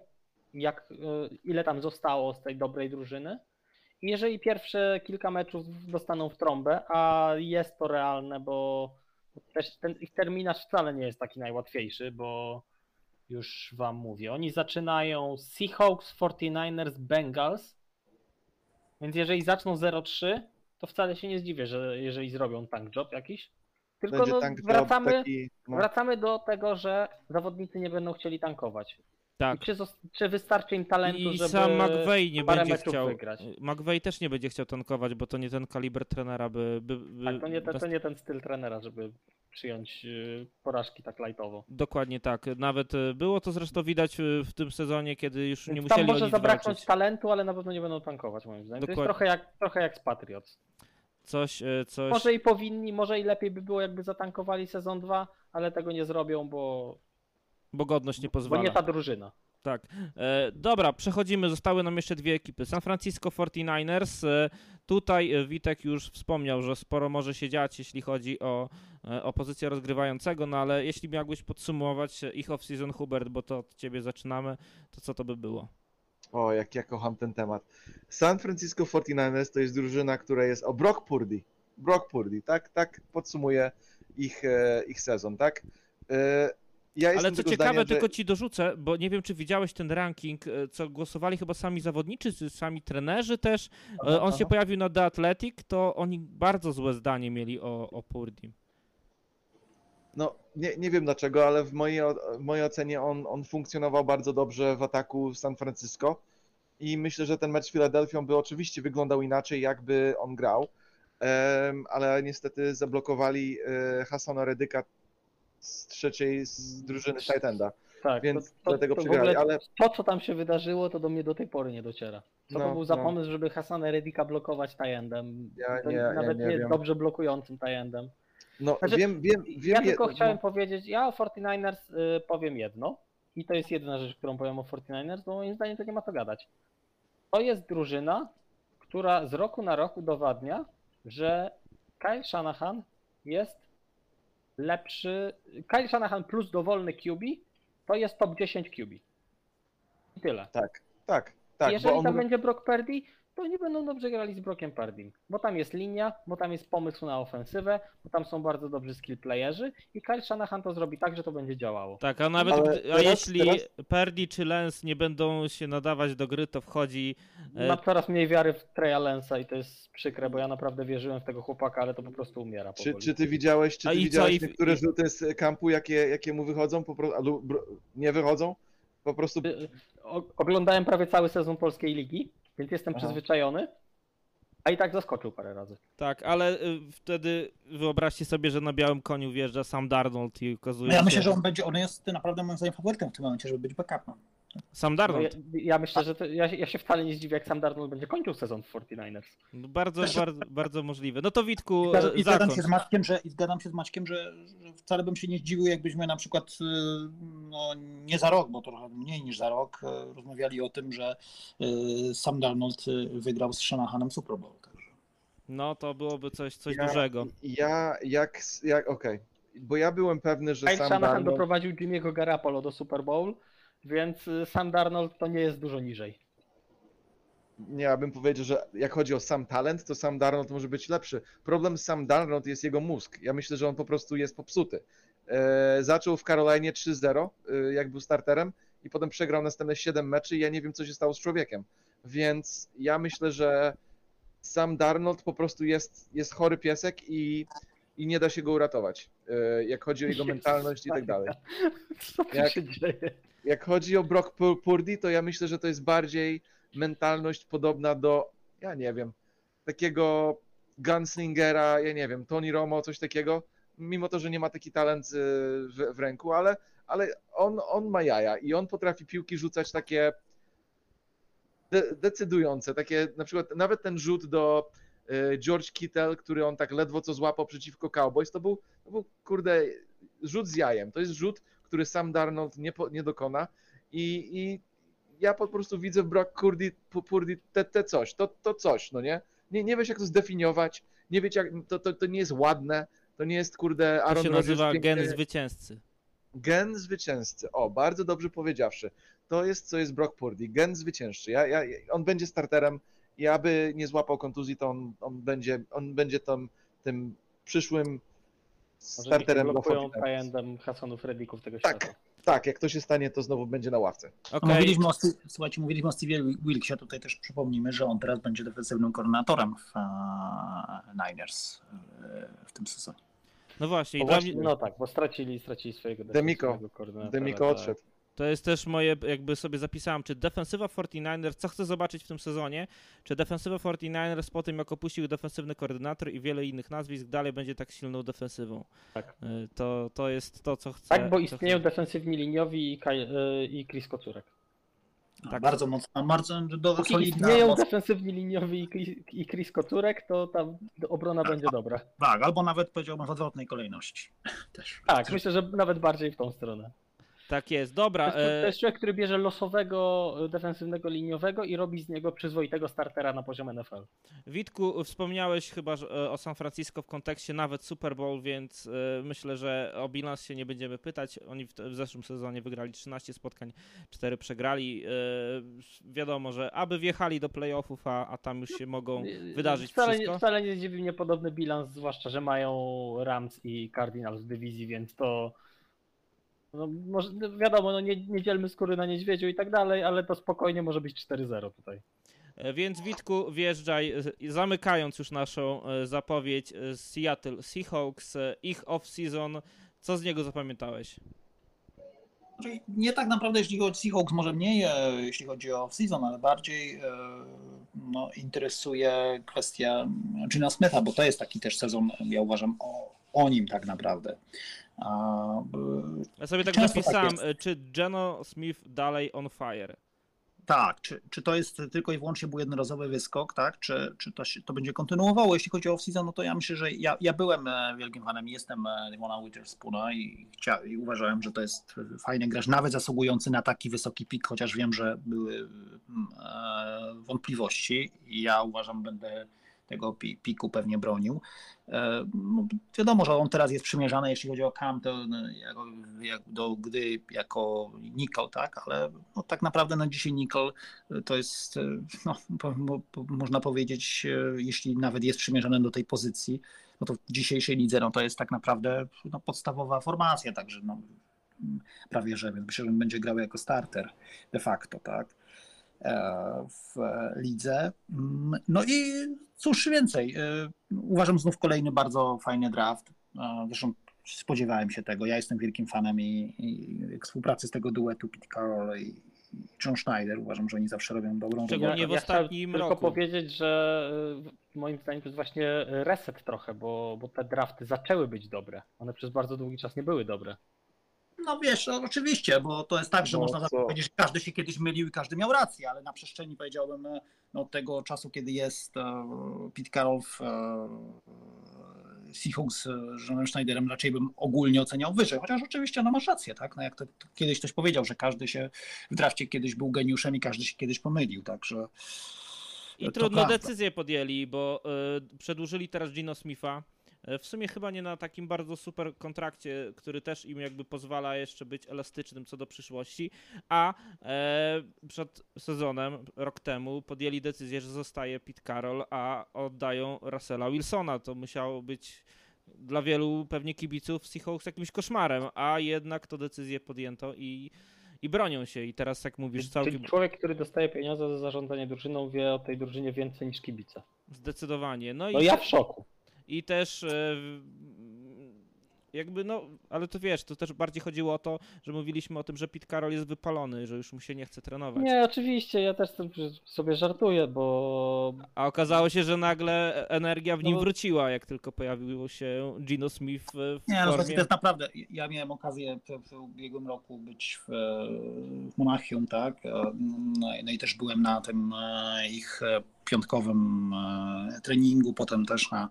jak, y, ile tam zostało z tej dobrej drużyny. I jeżeli pierwsze kilka meczów dostaną w trąbę, a jest to realne, bo też ten ich terminarz wcale nie jest taki najłatwiejszy, bo już wam mówię. Oni zaczynają Seahawks, 49ers, Bengals. Więc jeżeli zaczną 0-3, to wcale się nie zdziwię, że jeżeli zrobią tank job jakiś. Tylko no, wracamy, taki... No, wracamy do tego, że zawodnicy nie będą chcieli tankować. Tak. I czy, czy wystarczy im talentu, I żeby sam McVeigh nie będzie chciał. wygrać? McVeigh też nie będzie chciał tankować, bo to nie ten kaliber trenera, by. by, by Tak, to nie, to, to nie ten styl trenera, żeby przyjąć y, porażki tak lajtowo. Dokładnie tak. Nawet y, było to zresztą widać y, w tym sezonie, kiedy już nie musieli tam może zabraknąć walczyć. talentu, ale na pewno nie będą tankować moim zdaniem. To Dokładnie. jest trochę jak, trochę jak z Patriots. Coś, coś. Może i powinni, może i lepiej by było, jakby zatankowali sezon 2, ale tego nie zrobią, bo, Bo godność nie bo pozwala. nie ta drużyna. Tak. E, dobra, przechodzimy. Zostały nam jeszcze dwie ekipy. San Francisco 49ers. E, tutaj e, Witek już wspomniał, że sporo może się dziać, jeśli chodzi o, e, o pozycję rozgrywającego, no ale jeśli miałbyś podsumować e, ich off-season, Hubert, bo to od ciebie zaczynamy, to co to by było? O, jak ja kocham ten temat. San Francisco 49ers to jest drużyna, która jest. O, Brock Purdy. Brock Purdy, tak, tak podsumuję ich, e, ich sezon, tak? Ja Ale co ciekawe, zdania, tylko że... ci dorzucę, bo nie wiem, czy widziałeś ten ranking, e, co głosowali chyba sami zawodniczy, czy sami trenerzy też. E, On się pojawił na The Athletic, to oni bardzo złe zdanie mieli o, o Purdim. No, nie, nie wiem dlaczego, ale w mojej, w mojej ocenie on, on funkcjonował bardzo dobrze w ataku San Francisco i myślę, że ten mecz z Filadelfią by oczywiście wyglądał inaczej, jakby on grał, ale niestety zablokowali e, Hassana Redyka z trzeciej z drużyny tight enda, Tak, więc to, to, dlatego to przegrali, ale to, co tam się wydarzyło, to do mnie do tej pory nie dociera. To No, był za no. pomysł, żeby Hasana Redika blokować tajendem? Ja to nie- ja nawet nie nie, wiem. dobrze blokującym tajendem. no Znaczy, wiem, wiem, wiem Ja tylko chciałem powiedzieć, ja o 49ers y, powiem jedno i to jest jedyna rzecz, którą powiem o 49ers, bo moim zdaniem to nie ma co gadać. To jest drużyna, która z roku na rok udowadnia, że Kyle Shanahan jest lepszy. Kyle Shanahan plus dowolny QB to jest top 10 QB. I tyle. Tak, tak, tak, Jeżeli bo on tam będzie Brock Purdy, to oni będą dobrze grali z Brockiem Purdym, bo tam jest linia, bo tam jest pomysł na ofensywę, bo tam są bardzo dobrzy skill playerzy i Kyle Shanahan to zrobi tak, że to będzie działało. Tak, a nawet Ale a teraz- jeśli teraz- Perdi czy Lens nie będą się nadawać do gry, to wchodzi. e, Mam coraz mniej wiary w Treya Lensa i to jest przykre, bo ja naprawdę wierzyłem w tego chłopaka, ale to po prostu umiera Czy, czy ty widziałeś, czy ty co, widziałeś i- niektóre i- rzuty z kampu, jakie, jakie mu wychodzą, po prostu, albo nie wychodzą? Po prostu Y, o- Oglądałem prawie cały sezon polskiej ligi, więc jestem Aha. przyzwyczajony, a i tak zaskoczył parę razy. Tak, ale y, wtedy wyobraźcie sobie, że na białym koniu wjeżdża sam Darnold i okazuje No ja się. myślę, że on będzie, on jest naprawdę moim zdaniem faworytem w tym momencie, żeby być backupem. Sam No, Darnold. ja, ja myślę, że to, ja, się- ja się wcale nie zdziwię, jak sam Darnold będzie kończył sezon w 49ers. No, Bardzo, Też- bardzo, bardzo możliwe. No to Witku, I, zgadzam- I zgadzam zakończ. się z Maćkiem, że, i zgadzam się z Maćkiem, że, że wcale bym się nie zdziwił, jakbyśmy na przykład y, no, nie za rok, bo trochę mniej niż za rok, y, rozmawiali o tym, że y, Sam Darnold wygrał z Shanahanem Super Bowl. Także. No to byłoby coś, coś Ja- dużego. Ja, jak, jak okej, bo ja byłem pewny, że Kyle sam Shanahan Darnold, doprowadził Jimmy'ego Garapolo do Super Bowl, więc y, sam Darnold to nie jest dużo niżej. nie, ja bym powiedział, że jak chodzi o sam talent, to sam Darnold może być lepszy. Problem z sam Darnold jest jego mózg. Ja myślę, że on po prostu jest popsuty. E, zaczął w Carolinie 3-0, e, jak był starterem i potem przegrał następne 7 meczy i ja nie wiem, co się stało z człowiekiem. Więc ja myślę, że sam Darnold po prostu jest, jest chory piesek i, i nie da się go uratować, e, jak chodzi o jego mentalność i tak dalej. Co tu Jak- się dzieje? Jak chodzi o Brock Pur- Purdy, to ja myślę, że to jest bardziej mentalność podobna do, ja nie wiem, takiego gunslingera, ja nie wiem, Tony Romo, coś takiego, mimo to, że nie ma taki talent y, w, w ręku, ale, ale on, on ma jaja i on potrafi piłki rzucać takie de- decydujące, takie na przykład nawet ten rzut do y, George Kittle, który on tak ledwo co złapał przeciwko Cowboys, to był, to był kurde rzut z jajem, to jest rzut, który sam Darnold nie, po, nie dokona i, i ja po prostu widzę w Brock Purdy, Pu- Purdy te, te coś, to, to coś, no nie? nie? Nie wiesz jak to zdefiniować, nie wiecie jak, to, to, to nie jest ładne, to nie jest kurde To Aaron się Rodgers nazywa piękny- gen zwycięzcy. Gen zwycięzcy. O, bardzo dobrze powiedziawszy. To jest, co jest Brock Purdy. Gen zwycięzcy. Ja, ja, on będzie starterem i aby nie złapał kontuzji, to on, on będzie, on będzie tam, tym przyszłym starterem dla blokują 49ers. tajendem Hassanów Redików tego Tak. świata. Tak, jak to się stanie, to znowu będzie na ławce. Okej, Mówiliśmy o, słuchajcie, mówiliśmy o Steve Wilksie, tutaj też przypomnijmy, że on teraz będzie defensywnym koordynatorem w e, Niners e, w tym sezonie. no właśnie, dla właśnie, mnie, no tak, bo stracili, stracili swojego Demiko. Demiko tak. odszedł. To jest też moje, jakby sobie zapisałem, czy defensywa 49ers, co chcę zobaczyć w tym sezonie, czy defensywa 49ers po tym, jak opuścił defensywny koordynator i wiele innych nazwisk, dalej będzie tak silną defensywą. Tak. Y, To, to jest to, co chcę. Tak, bo istnieją chcę. defensywni liniowi i, Kaj, y, i Chris Kocurek. Tak. Bardzo mocna, bardzo do, Póki solidna. istnieją defensywni liniowi i Chris, i Chris Kocurek, to tam obrona będzie dobra. tak, albo nawet powiedziałbym w odwrotnej kolejności. Też. Tak, myślę, że nawet bardziej w tą stronę. Tak jest, To dobra. jest, to e, jest człowiek, który bierze losowego e, defensywnego liniowego i robi z niego przyzwoitego startera na poziom NFL. Witku, wspomniałeś chyba e, o San Francisco w kontekście nawet Super Bowl, więc myślę, że o bilans się nie będziemy pytać. Oni w, w zeszłym sezonie wygrali 13 spotkań, 4 przegrali. Wiadomo, że aby wjechali do playoffów, a, a tam już się mogą wydarzyć wcale, wszystko. Wcale nie dziwi mnie podobny bilans, zwłaszcza, że mają Rams i Cardinals w dywizji, więc to no, może, no wiadomo, no nie, nie dzielmy skóry na niedźwiedziu i tak dalej, ale to spokojnie może być 4-0 tutaj. E, Więc Witku, wjeżdżaj, e, zamykając już naszą e, zapowiedź Seattle Seahawks, ich off-season. Co z niego zapamiętałeś? Znaczy, Nie tak naprawdę, jeśli chodzi o Seahawks, może mniej, jeśli chodzi o season, ale bardziej no, interesuje kwestia Gina Smitha, bo to jest taki też sezon, ja uważam, o, o nim tak naprawdę. Ja sobie tak tak zapisałem, e, czy Geno Smith dalej on fire? tak, czy, czy to jest tylko i wyłącznie był jednorazowy wyskok, tak? Czy, czy to, się, to będzie kontynuowało? Jeśli chodzi o off-season, no to ja myślę, że ja, ja byłem e, wielkim fanem, jestem e, Devona Witherspoona i, chcia, i uważałem, że to jest fajny gracz, nawet zasługujący na taki wysoki pik, chociaż wiem, że były mm, e, wątpliwości ja uważam, będę tego pi- piku pewnie bronił. E, No, wiadomo, że on teraz jest przymierzany, jeśli chodzi o Cam, to no, jak, do gdy jako nickel, tak, ale no, tak naprawdę na dzisiaj nickel to jest, e, no, po, po, można powiedzieć, e, jeśli nawet jest przymierzany do tej pozycji, no to w dzisiejszej lidze no, to jest tak naprawdę no, podstawowa formacja, także no, prawie że myślę, że będzie grał jako starter de facto, tak e, w lidze. Mm, No i cóż więcej, e, uważam znów kolejny bardzo fajny draft. E, Zresztą spodziewałem się tego. Ja jestem wielkim fanem i, i współpracy z tego duetu Pete Carroll i John Schneider. Uważam, że oni zawsze robią dobrą Szczególnie robotę. w ja ostatnim tylko roku. powiedzieć, że moim zdaniem to jest właśnie reset trochę, bo, bo te drafty zaczęły być dobre. One przez bardzo długi czas nie były dobre. No wiesz, no, oczywiście, bo to jest tak, że No można co? powiedzieć, że każdy się kiedyś mylił i każdy miał rację, ale na przestrzeni powiedziałbym e, no, od tego czasu, kiedy jest e, Pete Carroll w e, Seahawks z Johnem Schneiderem, raczej bym ogólnie oceniał wyżej, chociaż oczywiście no masz rację, tak? No, jak to, to kiedyś ktoś powiedział, że każdy się w drafcie kiedyś był geniuszem i każdy się kiedyś pomylił, także I trudno prawda. decyzję podjęli, bo y, przedłużyli teraz Gino Smitha. Y, W sumie chyba nie na takim bardzo super kontrakcie, który też im jakby pozwala jeszcze być elastycznym co do przyszłości, a e, przed sezonem, rok temu, podjęli decyzję, że zostaje Pete Carroll, a oddają Russella Wilsona. To musiało być dla wielu pewnie kibiców Seahawks jakimś koszmarem, a jednak to decyzję podjęto i, i bronią się. I teraz jak mówisz, całkiem Czyli człowiek, który dostaje pieniądze za zarządzanie drużyną, wie o tej drużynie więcej niż kibice. zdecydowanie. No i No ja w szoku. I też e, jakby no, ale to wiesz, to też bardziej chodziło o to, że mówiliśmy o tym, że Pete Carroll jest wypalony, że już mu się nie chce trenować. Nie, oczywiście, ja też sobie żartuję, bo A okazało się, że nagle energia w nim No. wróciła, jak tylko pojawił się Gino Smith e, w Nie, no to formie. jest naprawdę. Ja miałem okazję w, w ubiegłym roku być w, w Monachium, tak? No, i- no i też byłem na tym e, ich e, piątkowym e, treningu, potem też na,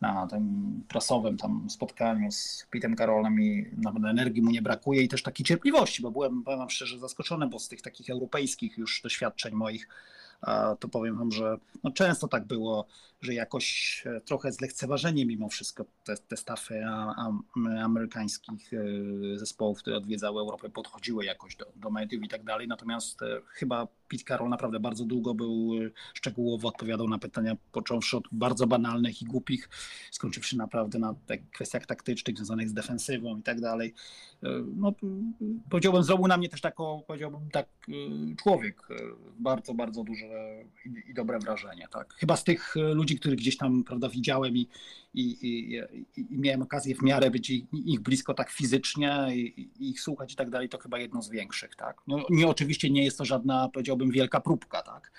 na tym prasowym tam spotkaniu z Pitem Karolem i nawet energii mu nie brakuje i też takiej cierpliwości, bo byłem, powiem szczerze, zaskoczony, bo z tych takich europejskich już doświadczeń moich a to powiem wam, że no często tak było, że jakoś e, trochę z lekceważeniem mimo wszystko te, te stafy amerykańskich e, zespołów, które odwiedzały Europę, podchodziły jakoś do, do mediów i tak dalej. Natomiast e, chyba Pete Carroll naprawdę bardzo długo był szczegółowo odpowiadał na pytania, począwszy od bardzo banalnych i głupich, skończywszy naprawdę na tak, kwestiach taktycznych związanych z defensywą i tak dalej. No, powiedziałbym, zrobił na mnie też taką, powiedziałbym, tak człowiek bardzo, bardzo duże i, i dobre wrażenie. Tak? Chyba z tych e, ludzi, których gdzieś tam prawda, widziałem i, i, i, i, miałem okazję w miarę być ich, ich blisko tak fizycznie i, ich słuchać i tak dalej, to chyba jedno z większych. Tak? No, nie, oczywiście nie jest to żadna, powiedziałbym, wielka próbka, tak?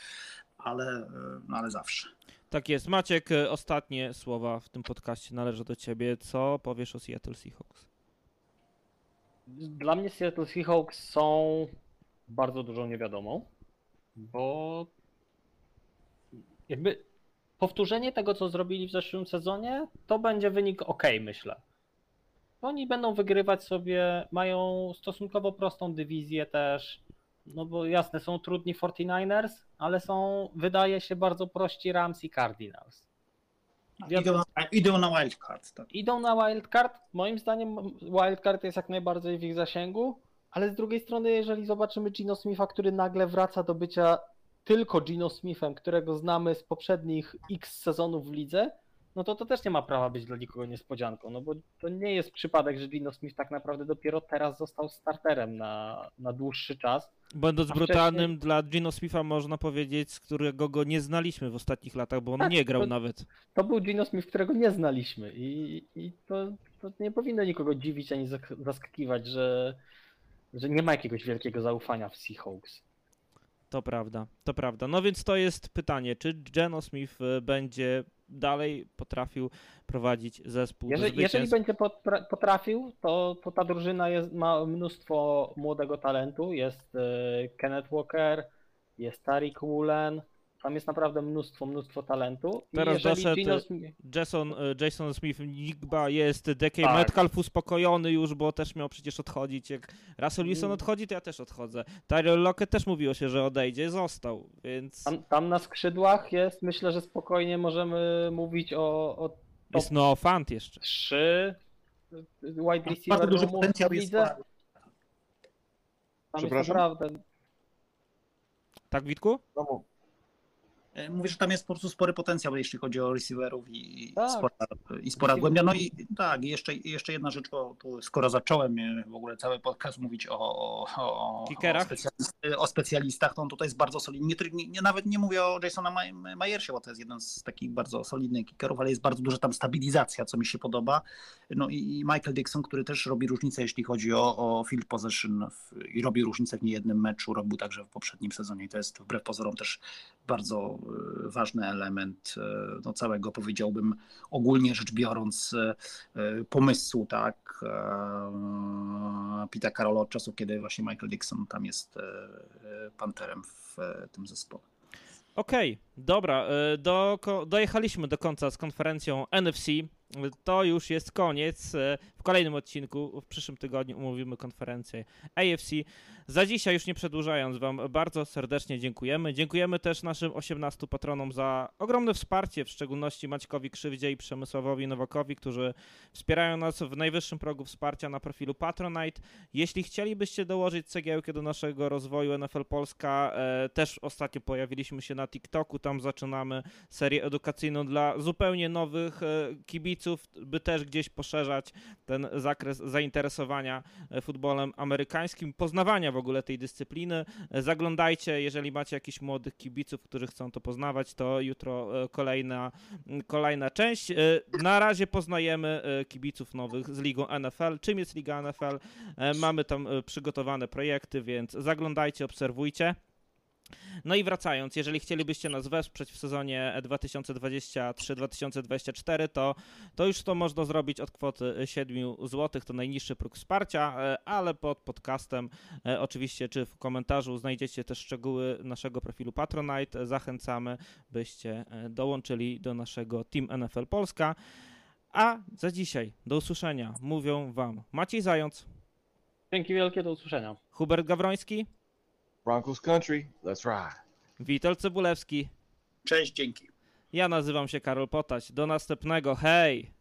ale, no, ale zawsze. Tak jest. Maciek, ostatnie słowa w tym podcaście należą do ciebie. Co powiesz o Seattle Seahawks? Dla mnie Seattle Seahawks są bardzo dużą niewiadomą, bo jakby powtórzenie tego, co zrobili w zeszłym sezonie, to będzie wynik ok, myślę. Oni będą wygrywać sobie, mają stosunkowo prostą dywizję też. No bo jasne, są trudni 49ers, ale są, wydaje się, bardzo prości Rams i Cardinals. Idą na, idą na wildcard. Tak. Idą na wildcard. Moim zdaniem wildcard jest jak najbardziej w ich zasięgu, ale z drugiej strony, jeżeli zobaczymy Gino Smitha, który nagle wraca do bycia tylko Gino Smithem, którego znamy z poprzednich x sezonów w lidze, no to to też nie ma prawa być dla nikogo niespodzianką, no bo to nie jest przypadek, że Gino Smith tak naprawdę dopiero teraz został starterem na, na dłuższy czas. Będąc brutalnym dla Gino Smitha można powiedzieć, z którego go nie znaliśmy w ostatnich latach, bo on Tak, nie grał to- nawet. To był Gino Smith, którego nie znaliśmy i, i to, to nie powinno nikogo dziwić ani zaskakiwać, że, że nie ma jakiegoś wielkiego zaufania w Seahawks. To prawda, to prawda. No więc to jest pytanie, czy Geno Smith y, będzie dalej potrafił prowadzić zespół Jeżeli, jeżeli będzie potra- potrafił, to, to ta drużyna jest, ma mnóstwo młodego talentu. Jest e, Kenneth Walker, jest Tariq Woolen. Tam jest naprawdę mnóstwo, mnóstwo talentu. I Teraz doszedł, Gino Jason, y, Jason Smith Nigba jest DK Tak. Metcalf uspokojony już, bo też miał przecież odchodzić. Jak Russell Wilson Mm. odchodzi, to ja też odchodzę. Tyrell Lockett też mówiło się, że odejdzie, został, więc tam, tam na skrzydłach jest, myślę, że spokojnie możemy mówić o, o jest no fant jeszcze. trzy wide receiver Bardzo duży potencjał w jest. Tam jest Przepraszam? naprawdę Tak, Witku? No. E, Mówię, że tam jest po prostu spory potencjał, jeśli chodzi o receiverów i, Tak. spora, i spora głębia. No i tak, jeszcze, jeszcze jedna rzecz, bo tu skoro zacząłem e, w ogóle cały podcast mówić o, o, o, o, specjalist- o specjalistach, to on tutaj jest bardzo solidny. Nie, nie, nawet nie mówię o Jasona Maj- Majersie, bo to jest jeden z takich bardzo solidnych kickerów, ale jest bardzo duża tam stabilizacja, co mi się podoba. No i i Michael Dixon, który też robi różnicę, jeśli chodzi o, o field possession w, i robi różnicę w niejednym meczu, robił także w poprzednim sezonie i to jest wbrew pozorom też bardzo e, ważny element e, no, całego, powiedziałbym, ogólnie rzecz biorąc, e, pomysłu, tak, Pita Karola od czasu, kiedy właśnie Michael Dixon tam jest panterem w tym zespole. Okej, dobra, y, do, dojechaliśmy do końca z konferencją NFC. To już jest koniec. W kolejnym odcinku, w przyszłym tygodniu umówimy konferencję AFC. Za dzisiaj, już nie przedłużając Wam, bardzo serdecznie dziękujemy. Dziękujemy też naszym 18 patronom za ogromne wsparcie, w szczególności Maćkowi Krzywdzie i Przemysławowi Nowakowi, którzy wspierają nas w najwyższym progu wsparcia na profilu Patronite. Jeśli chcielibyście dołożyć cegiełkę do naszego rozwoju NFL Polska, e, też ostatnio pojawiliśmy się na TikToku, tam zaczynamy serię edukacyjną dla zupełnie nowych e, kibiców, by też gdzieś poszerzać ten zakres zainteresowania e, futbolem amerykańskim, poznawania w ogóle tej dyscypliny. E, Zaglądajcie, jeżeli macie jakichś młodych kibiców, którzy chcą to poznawać, to jutro e, kolejna, kolejna część. Na razie poznajemy kibiców nowych z ligą NFL. Czym jest liga NFL? Mamy tam przygotowane projekty, więc zaglądajcie, obserwujcie. No i wracając, jeżeli chcielibyście nas wesprzeć w sezonie 2023-2024, to, to już to można zrobić od kwoty 7 zł, to najniższy próg wsparcia, e, ale pod podcastem e, oczywiście, czy w komentarzu znajdziecie też szczegóły naszego profilu Patronite. Zachęcamy, byście e, dołączyli do naszego Team NFL Polska. A za dzisiaj, do usłyszenia, mówią Wam Maciej Zając, Dzięki wielkie, do usłyszenia. Hubert Gawroński, Broncos country, let's ride. Witold Cebulewski. Cześć, dzięki. Ja nazywam się Karol Potać. Do następnego. Hej!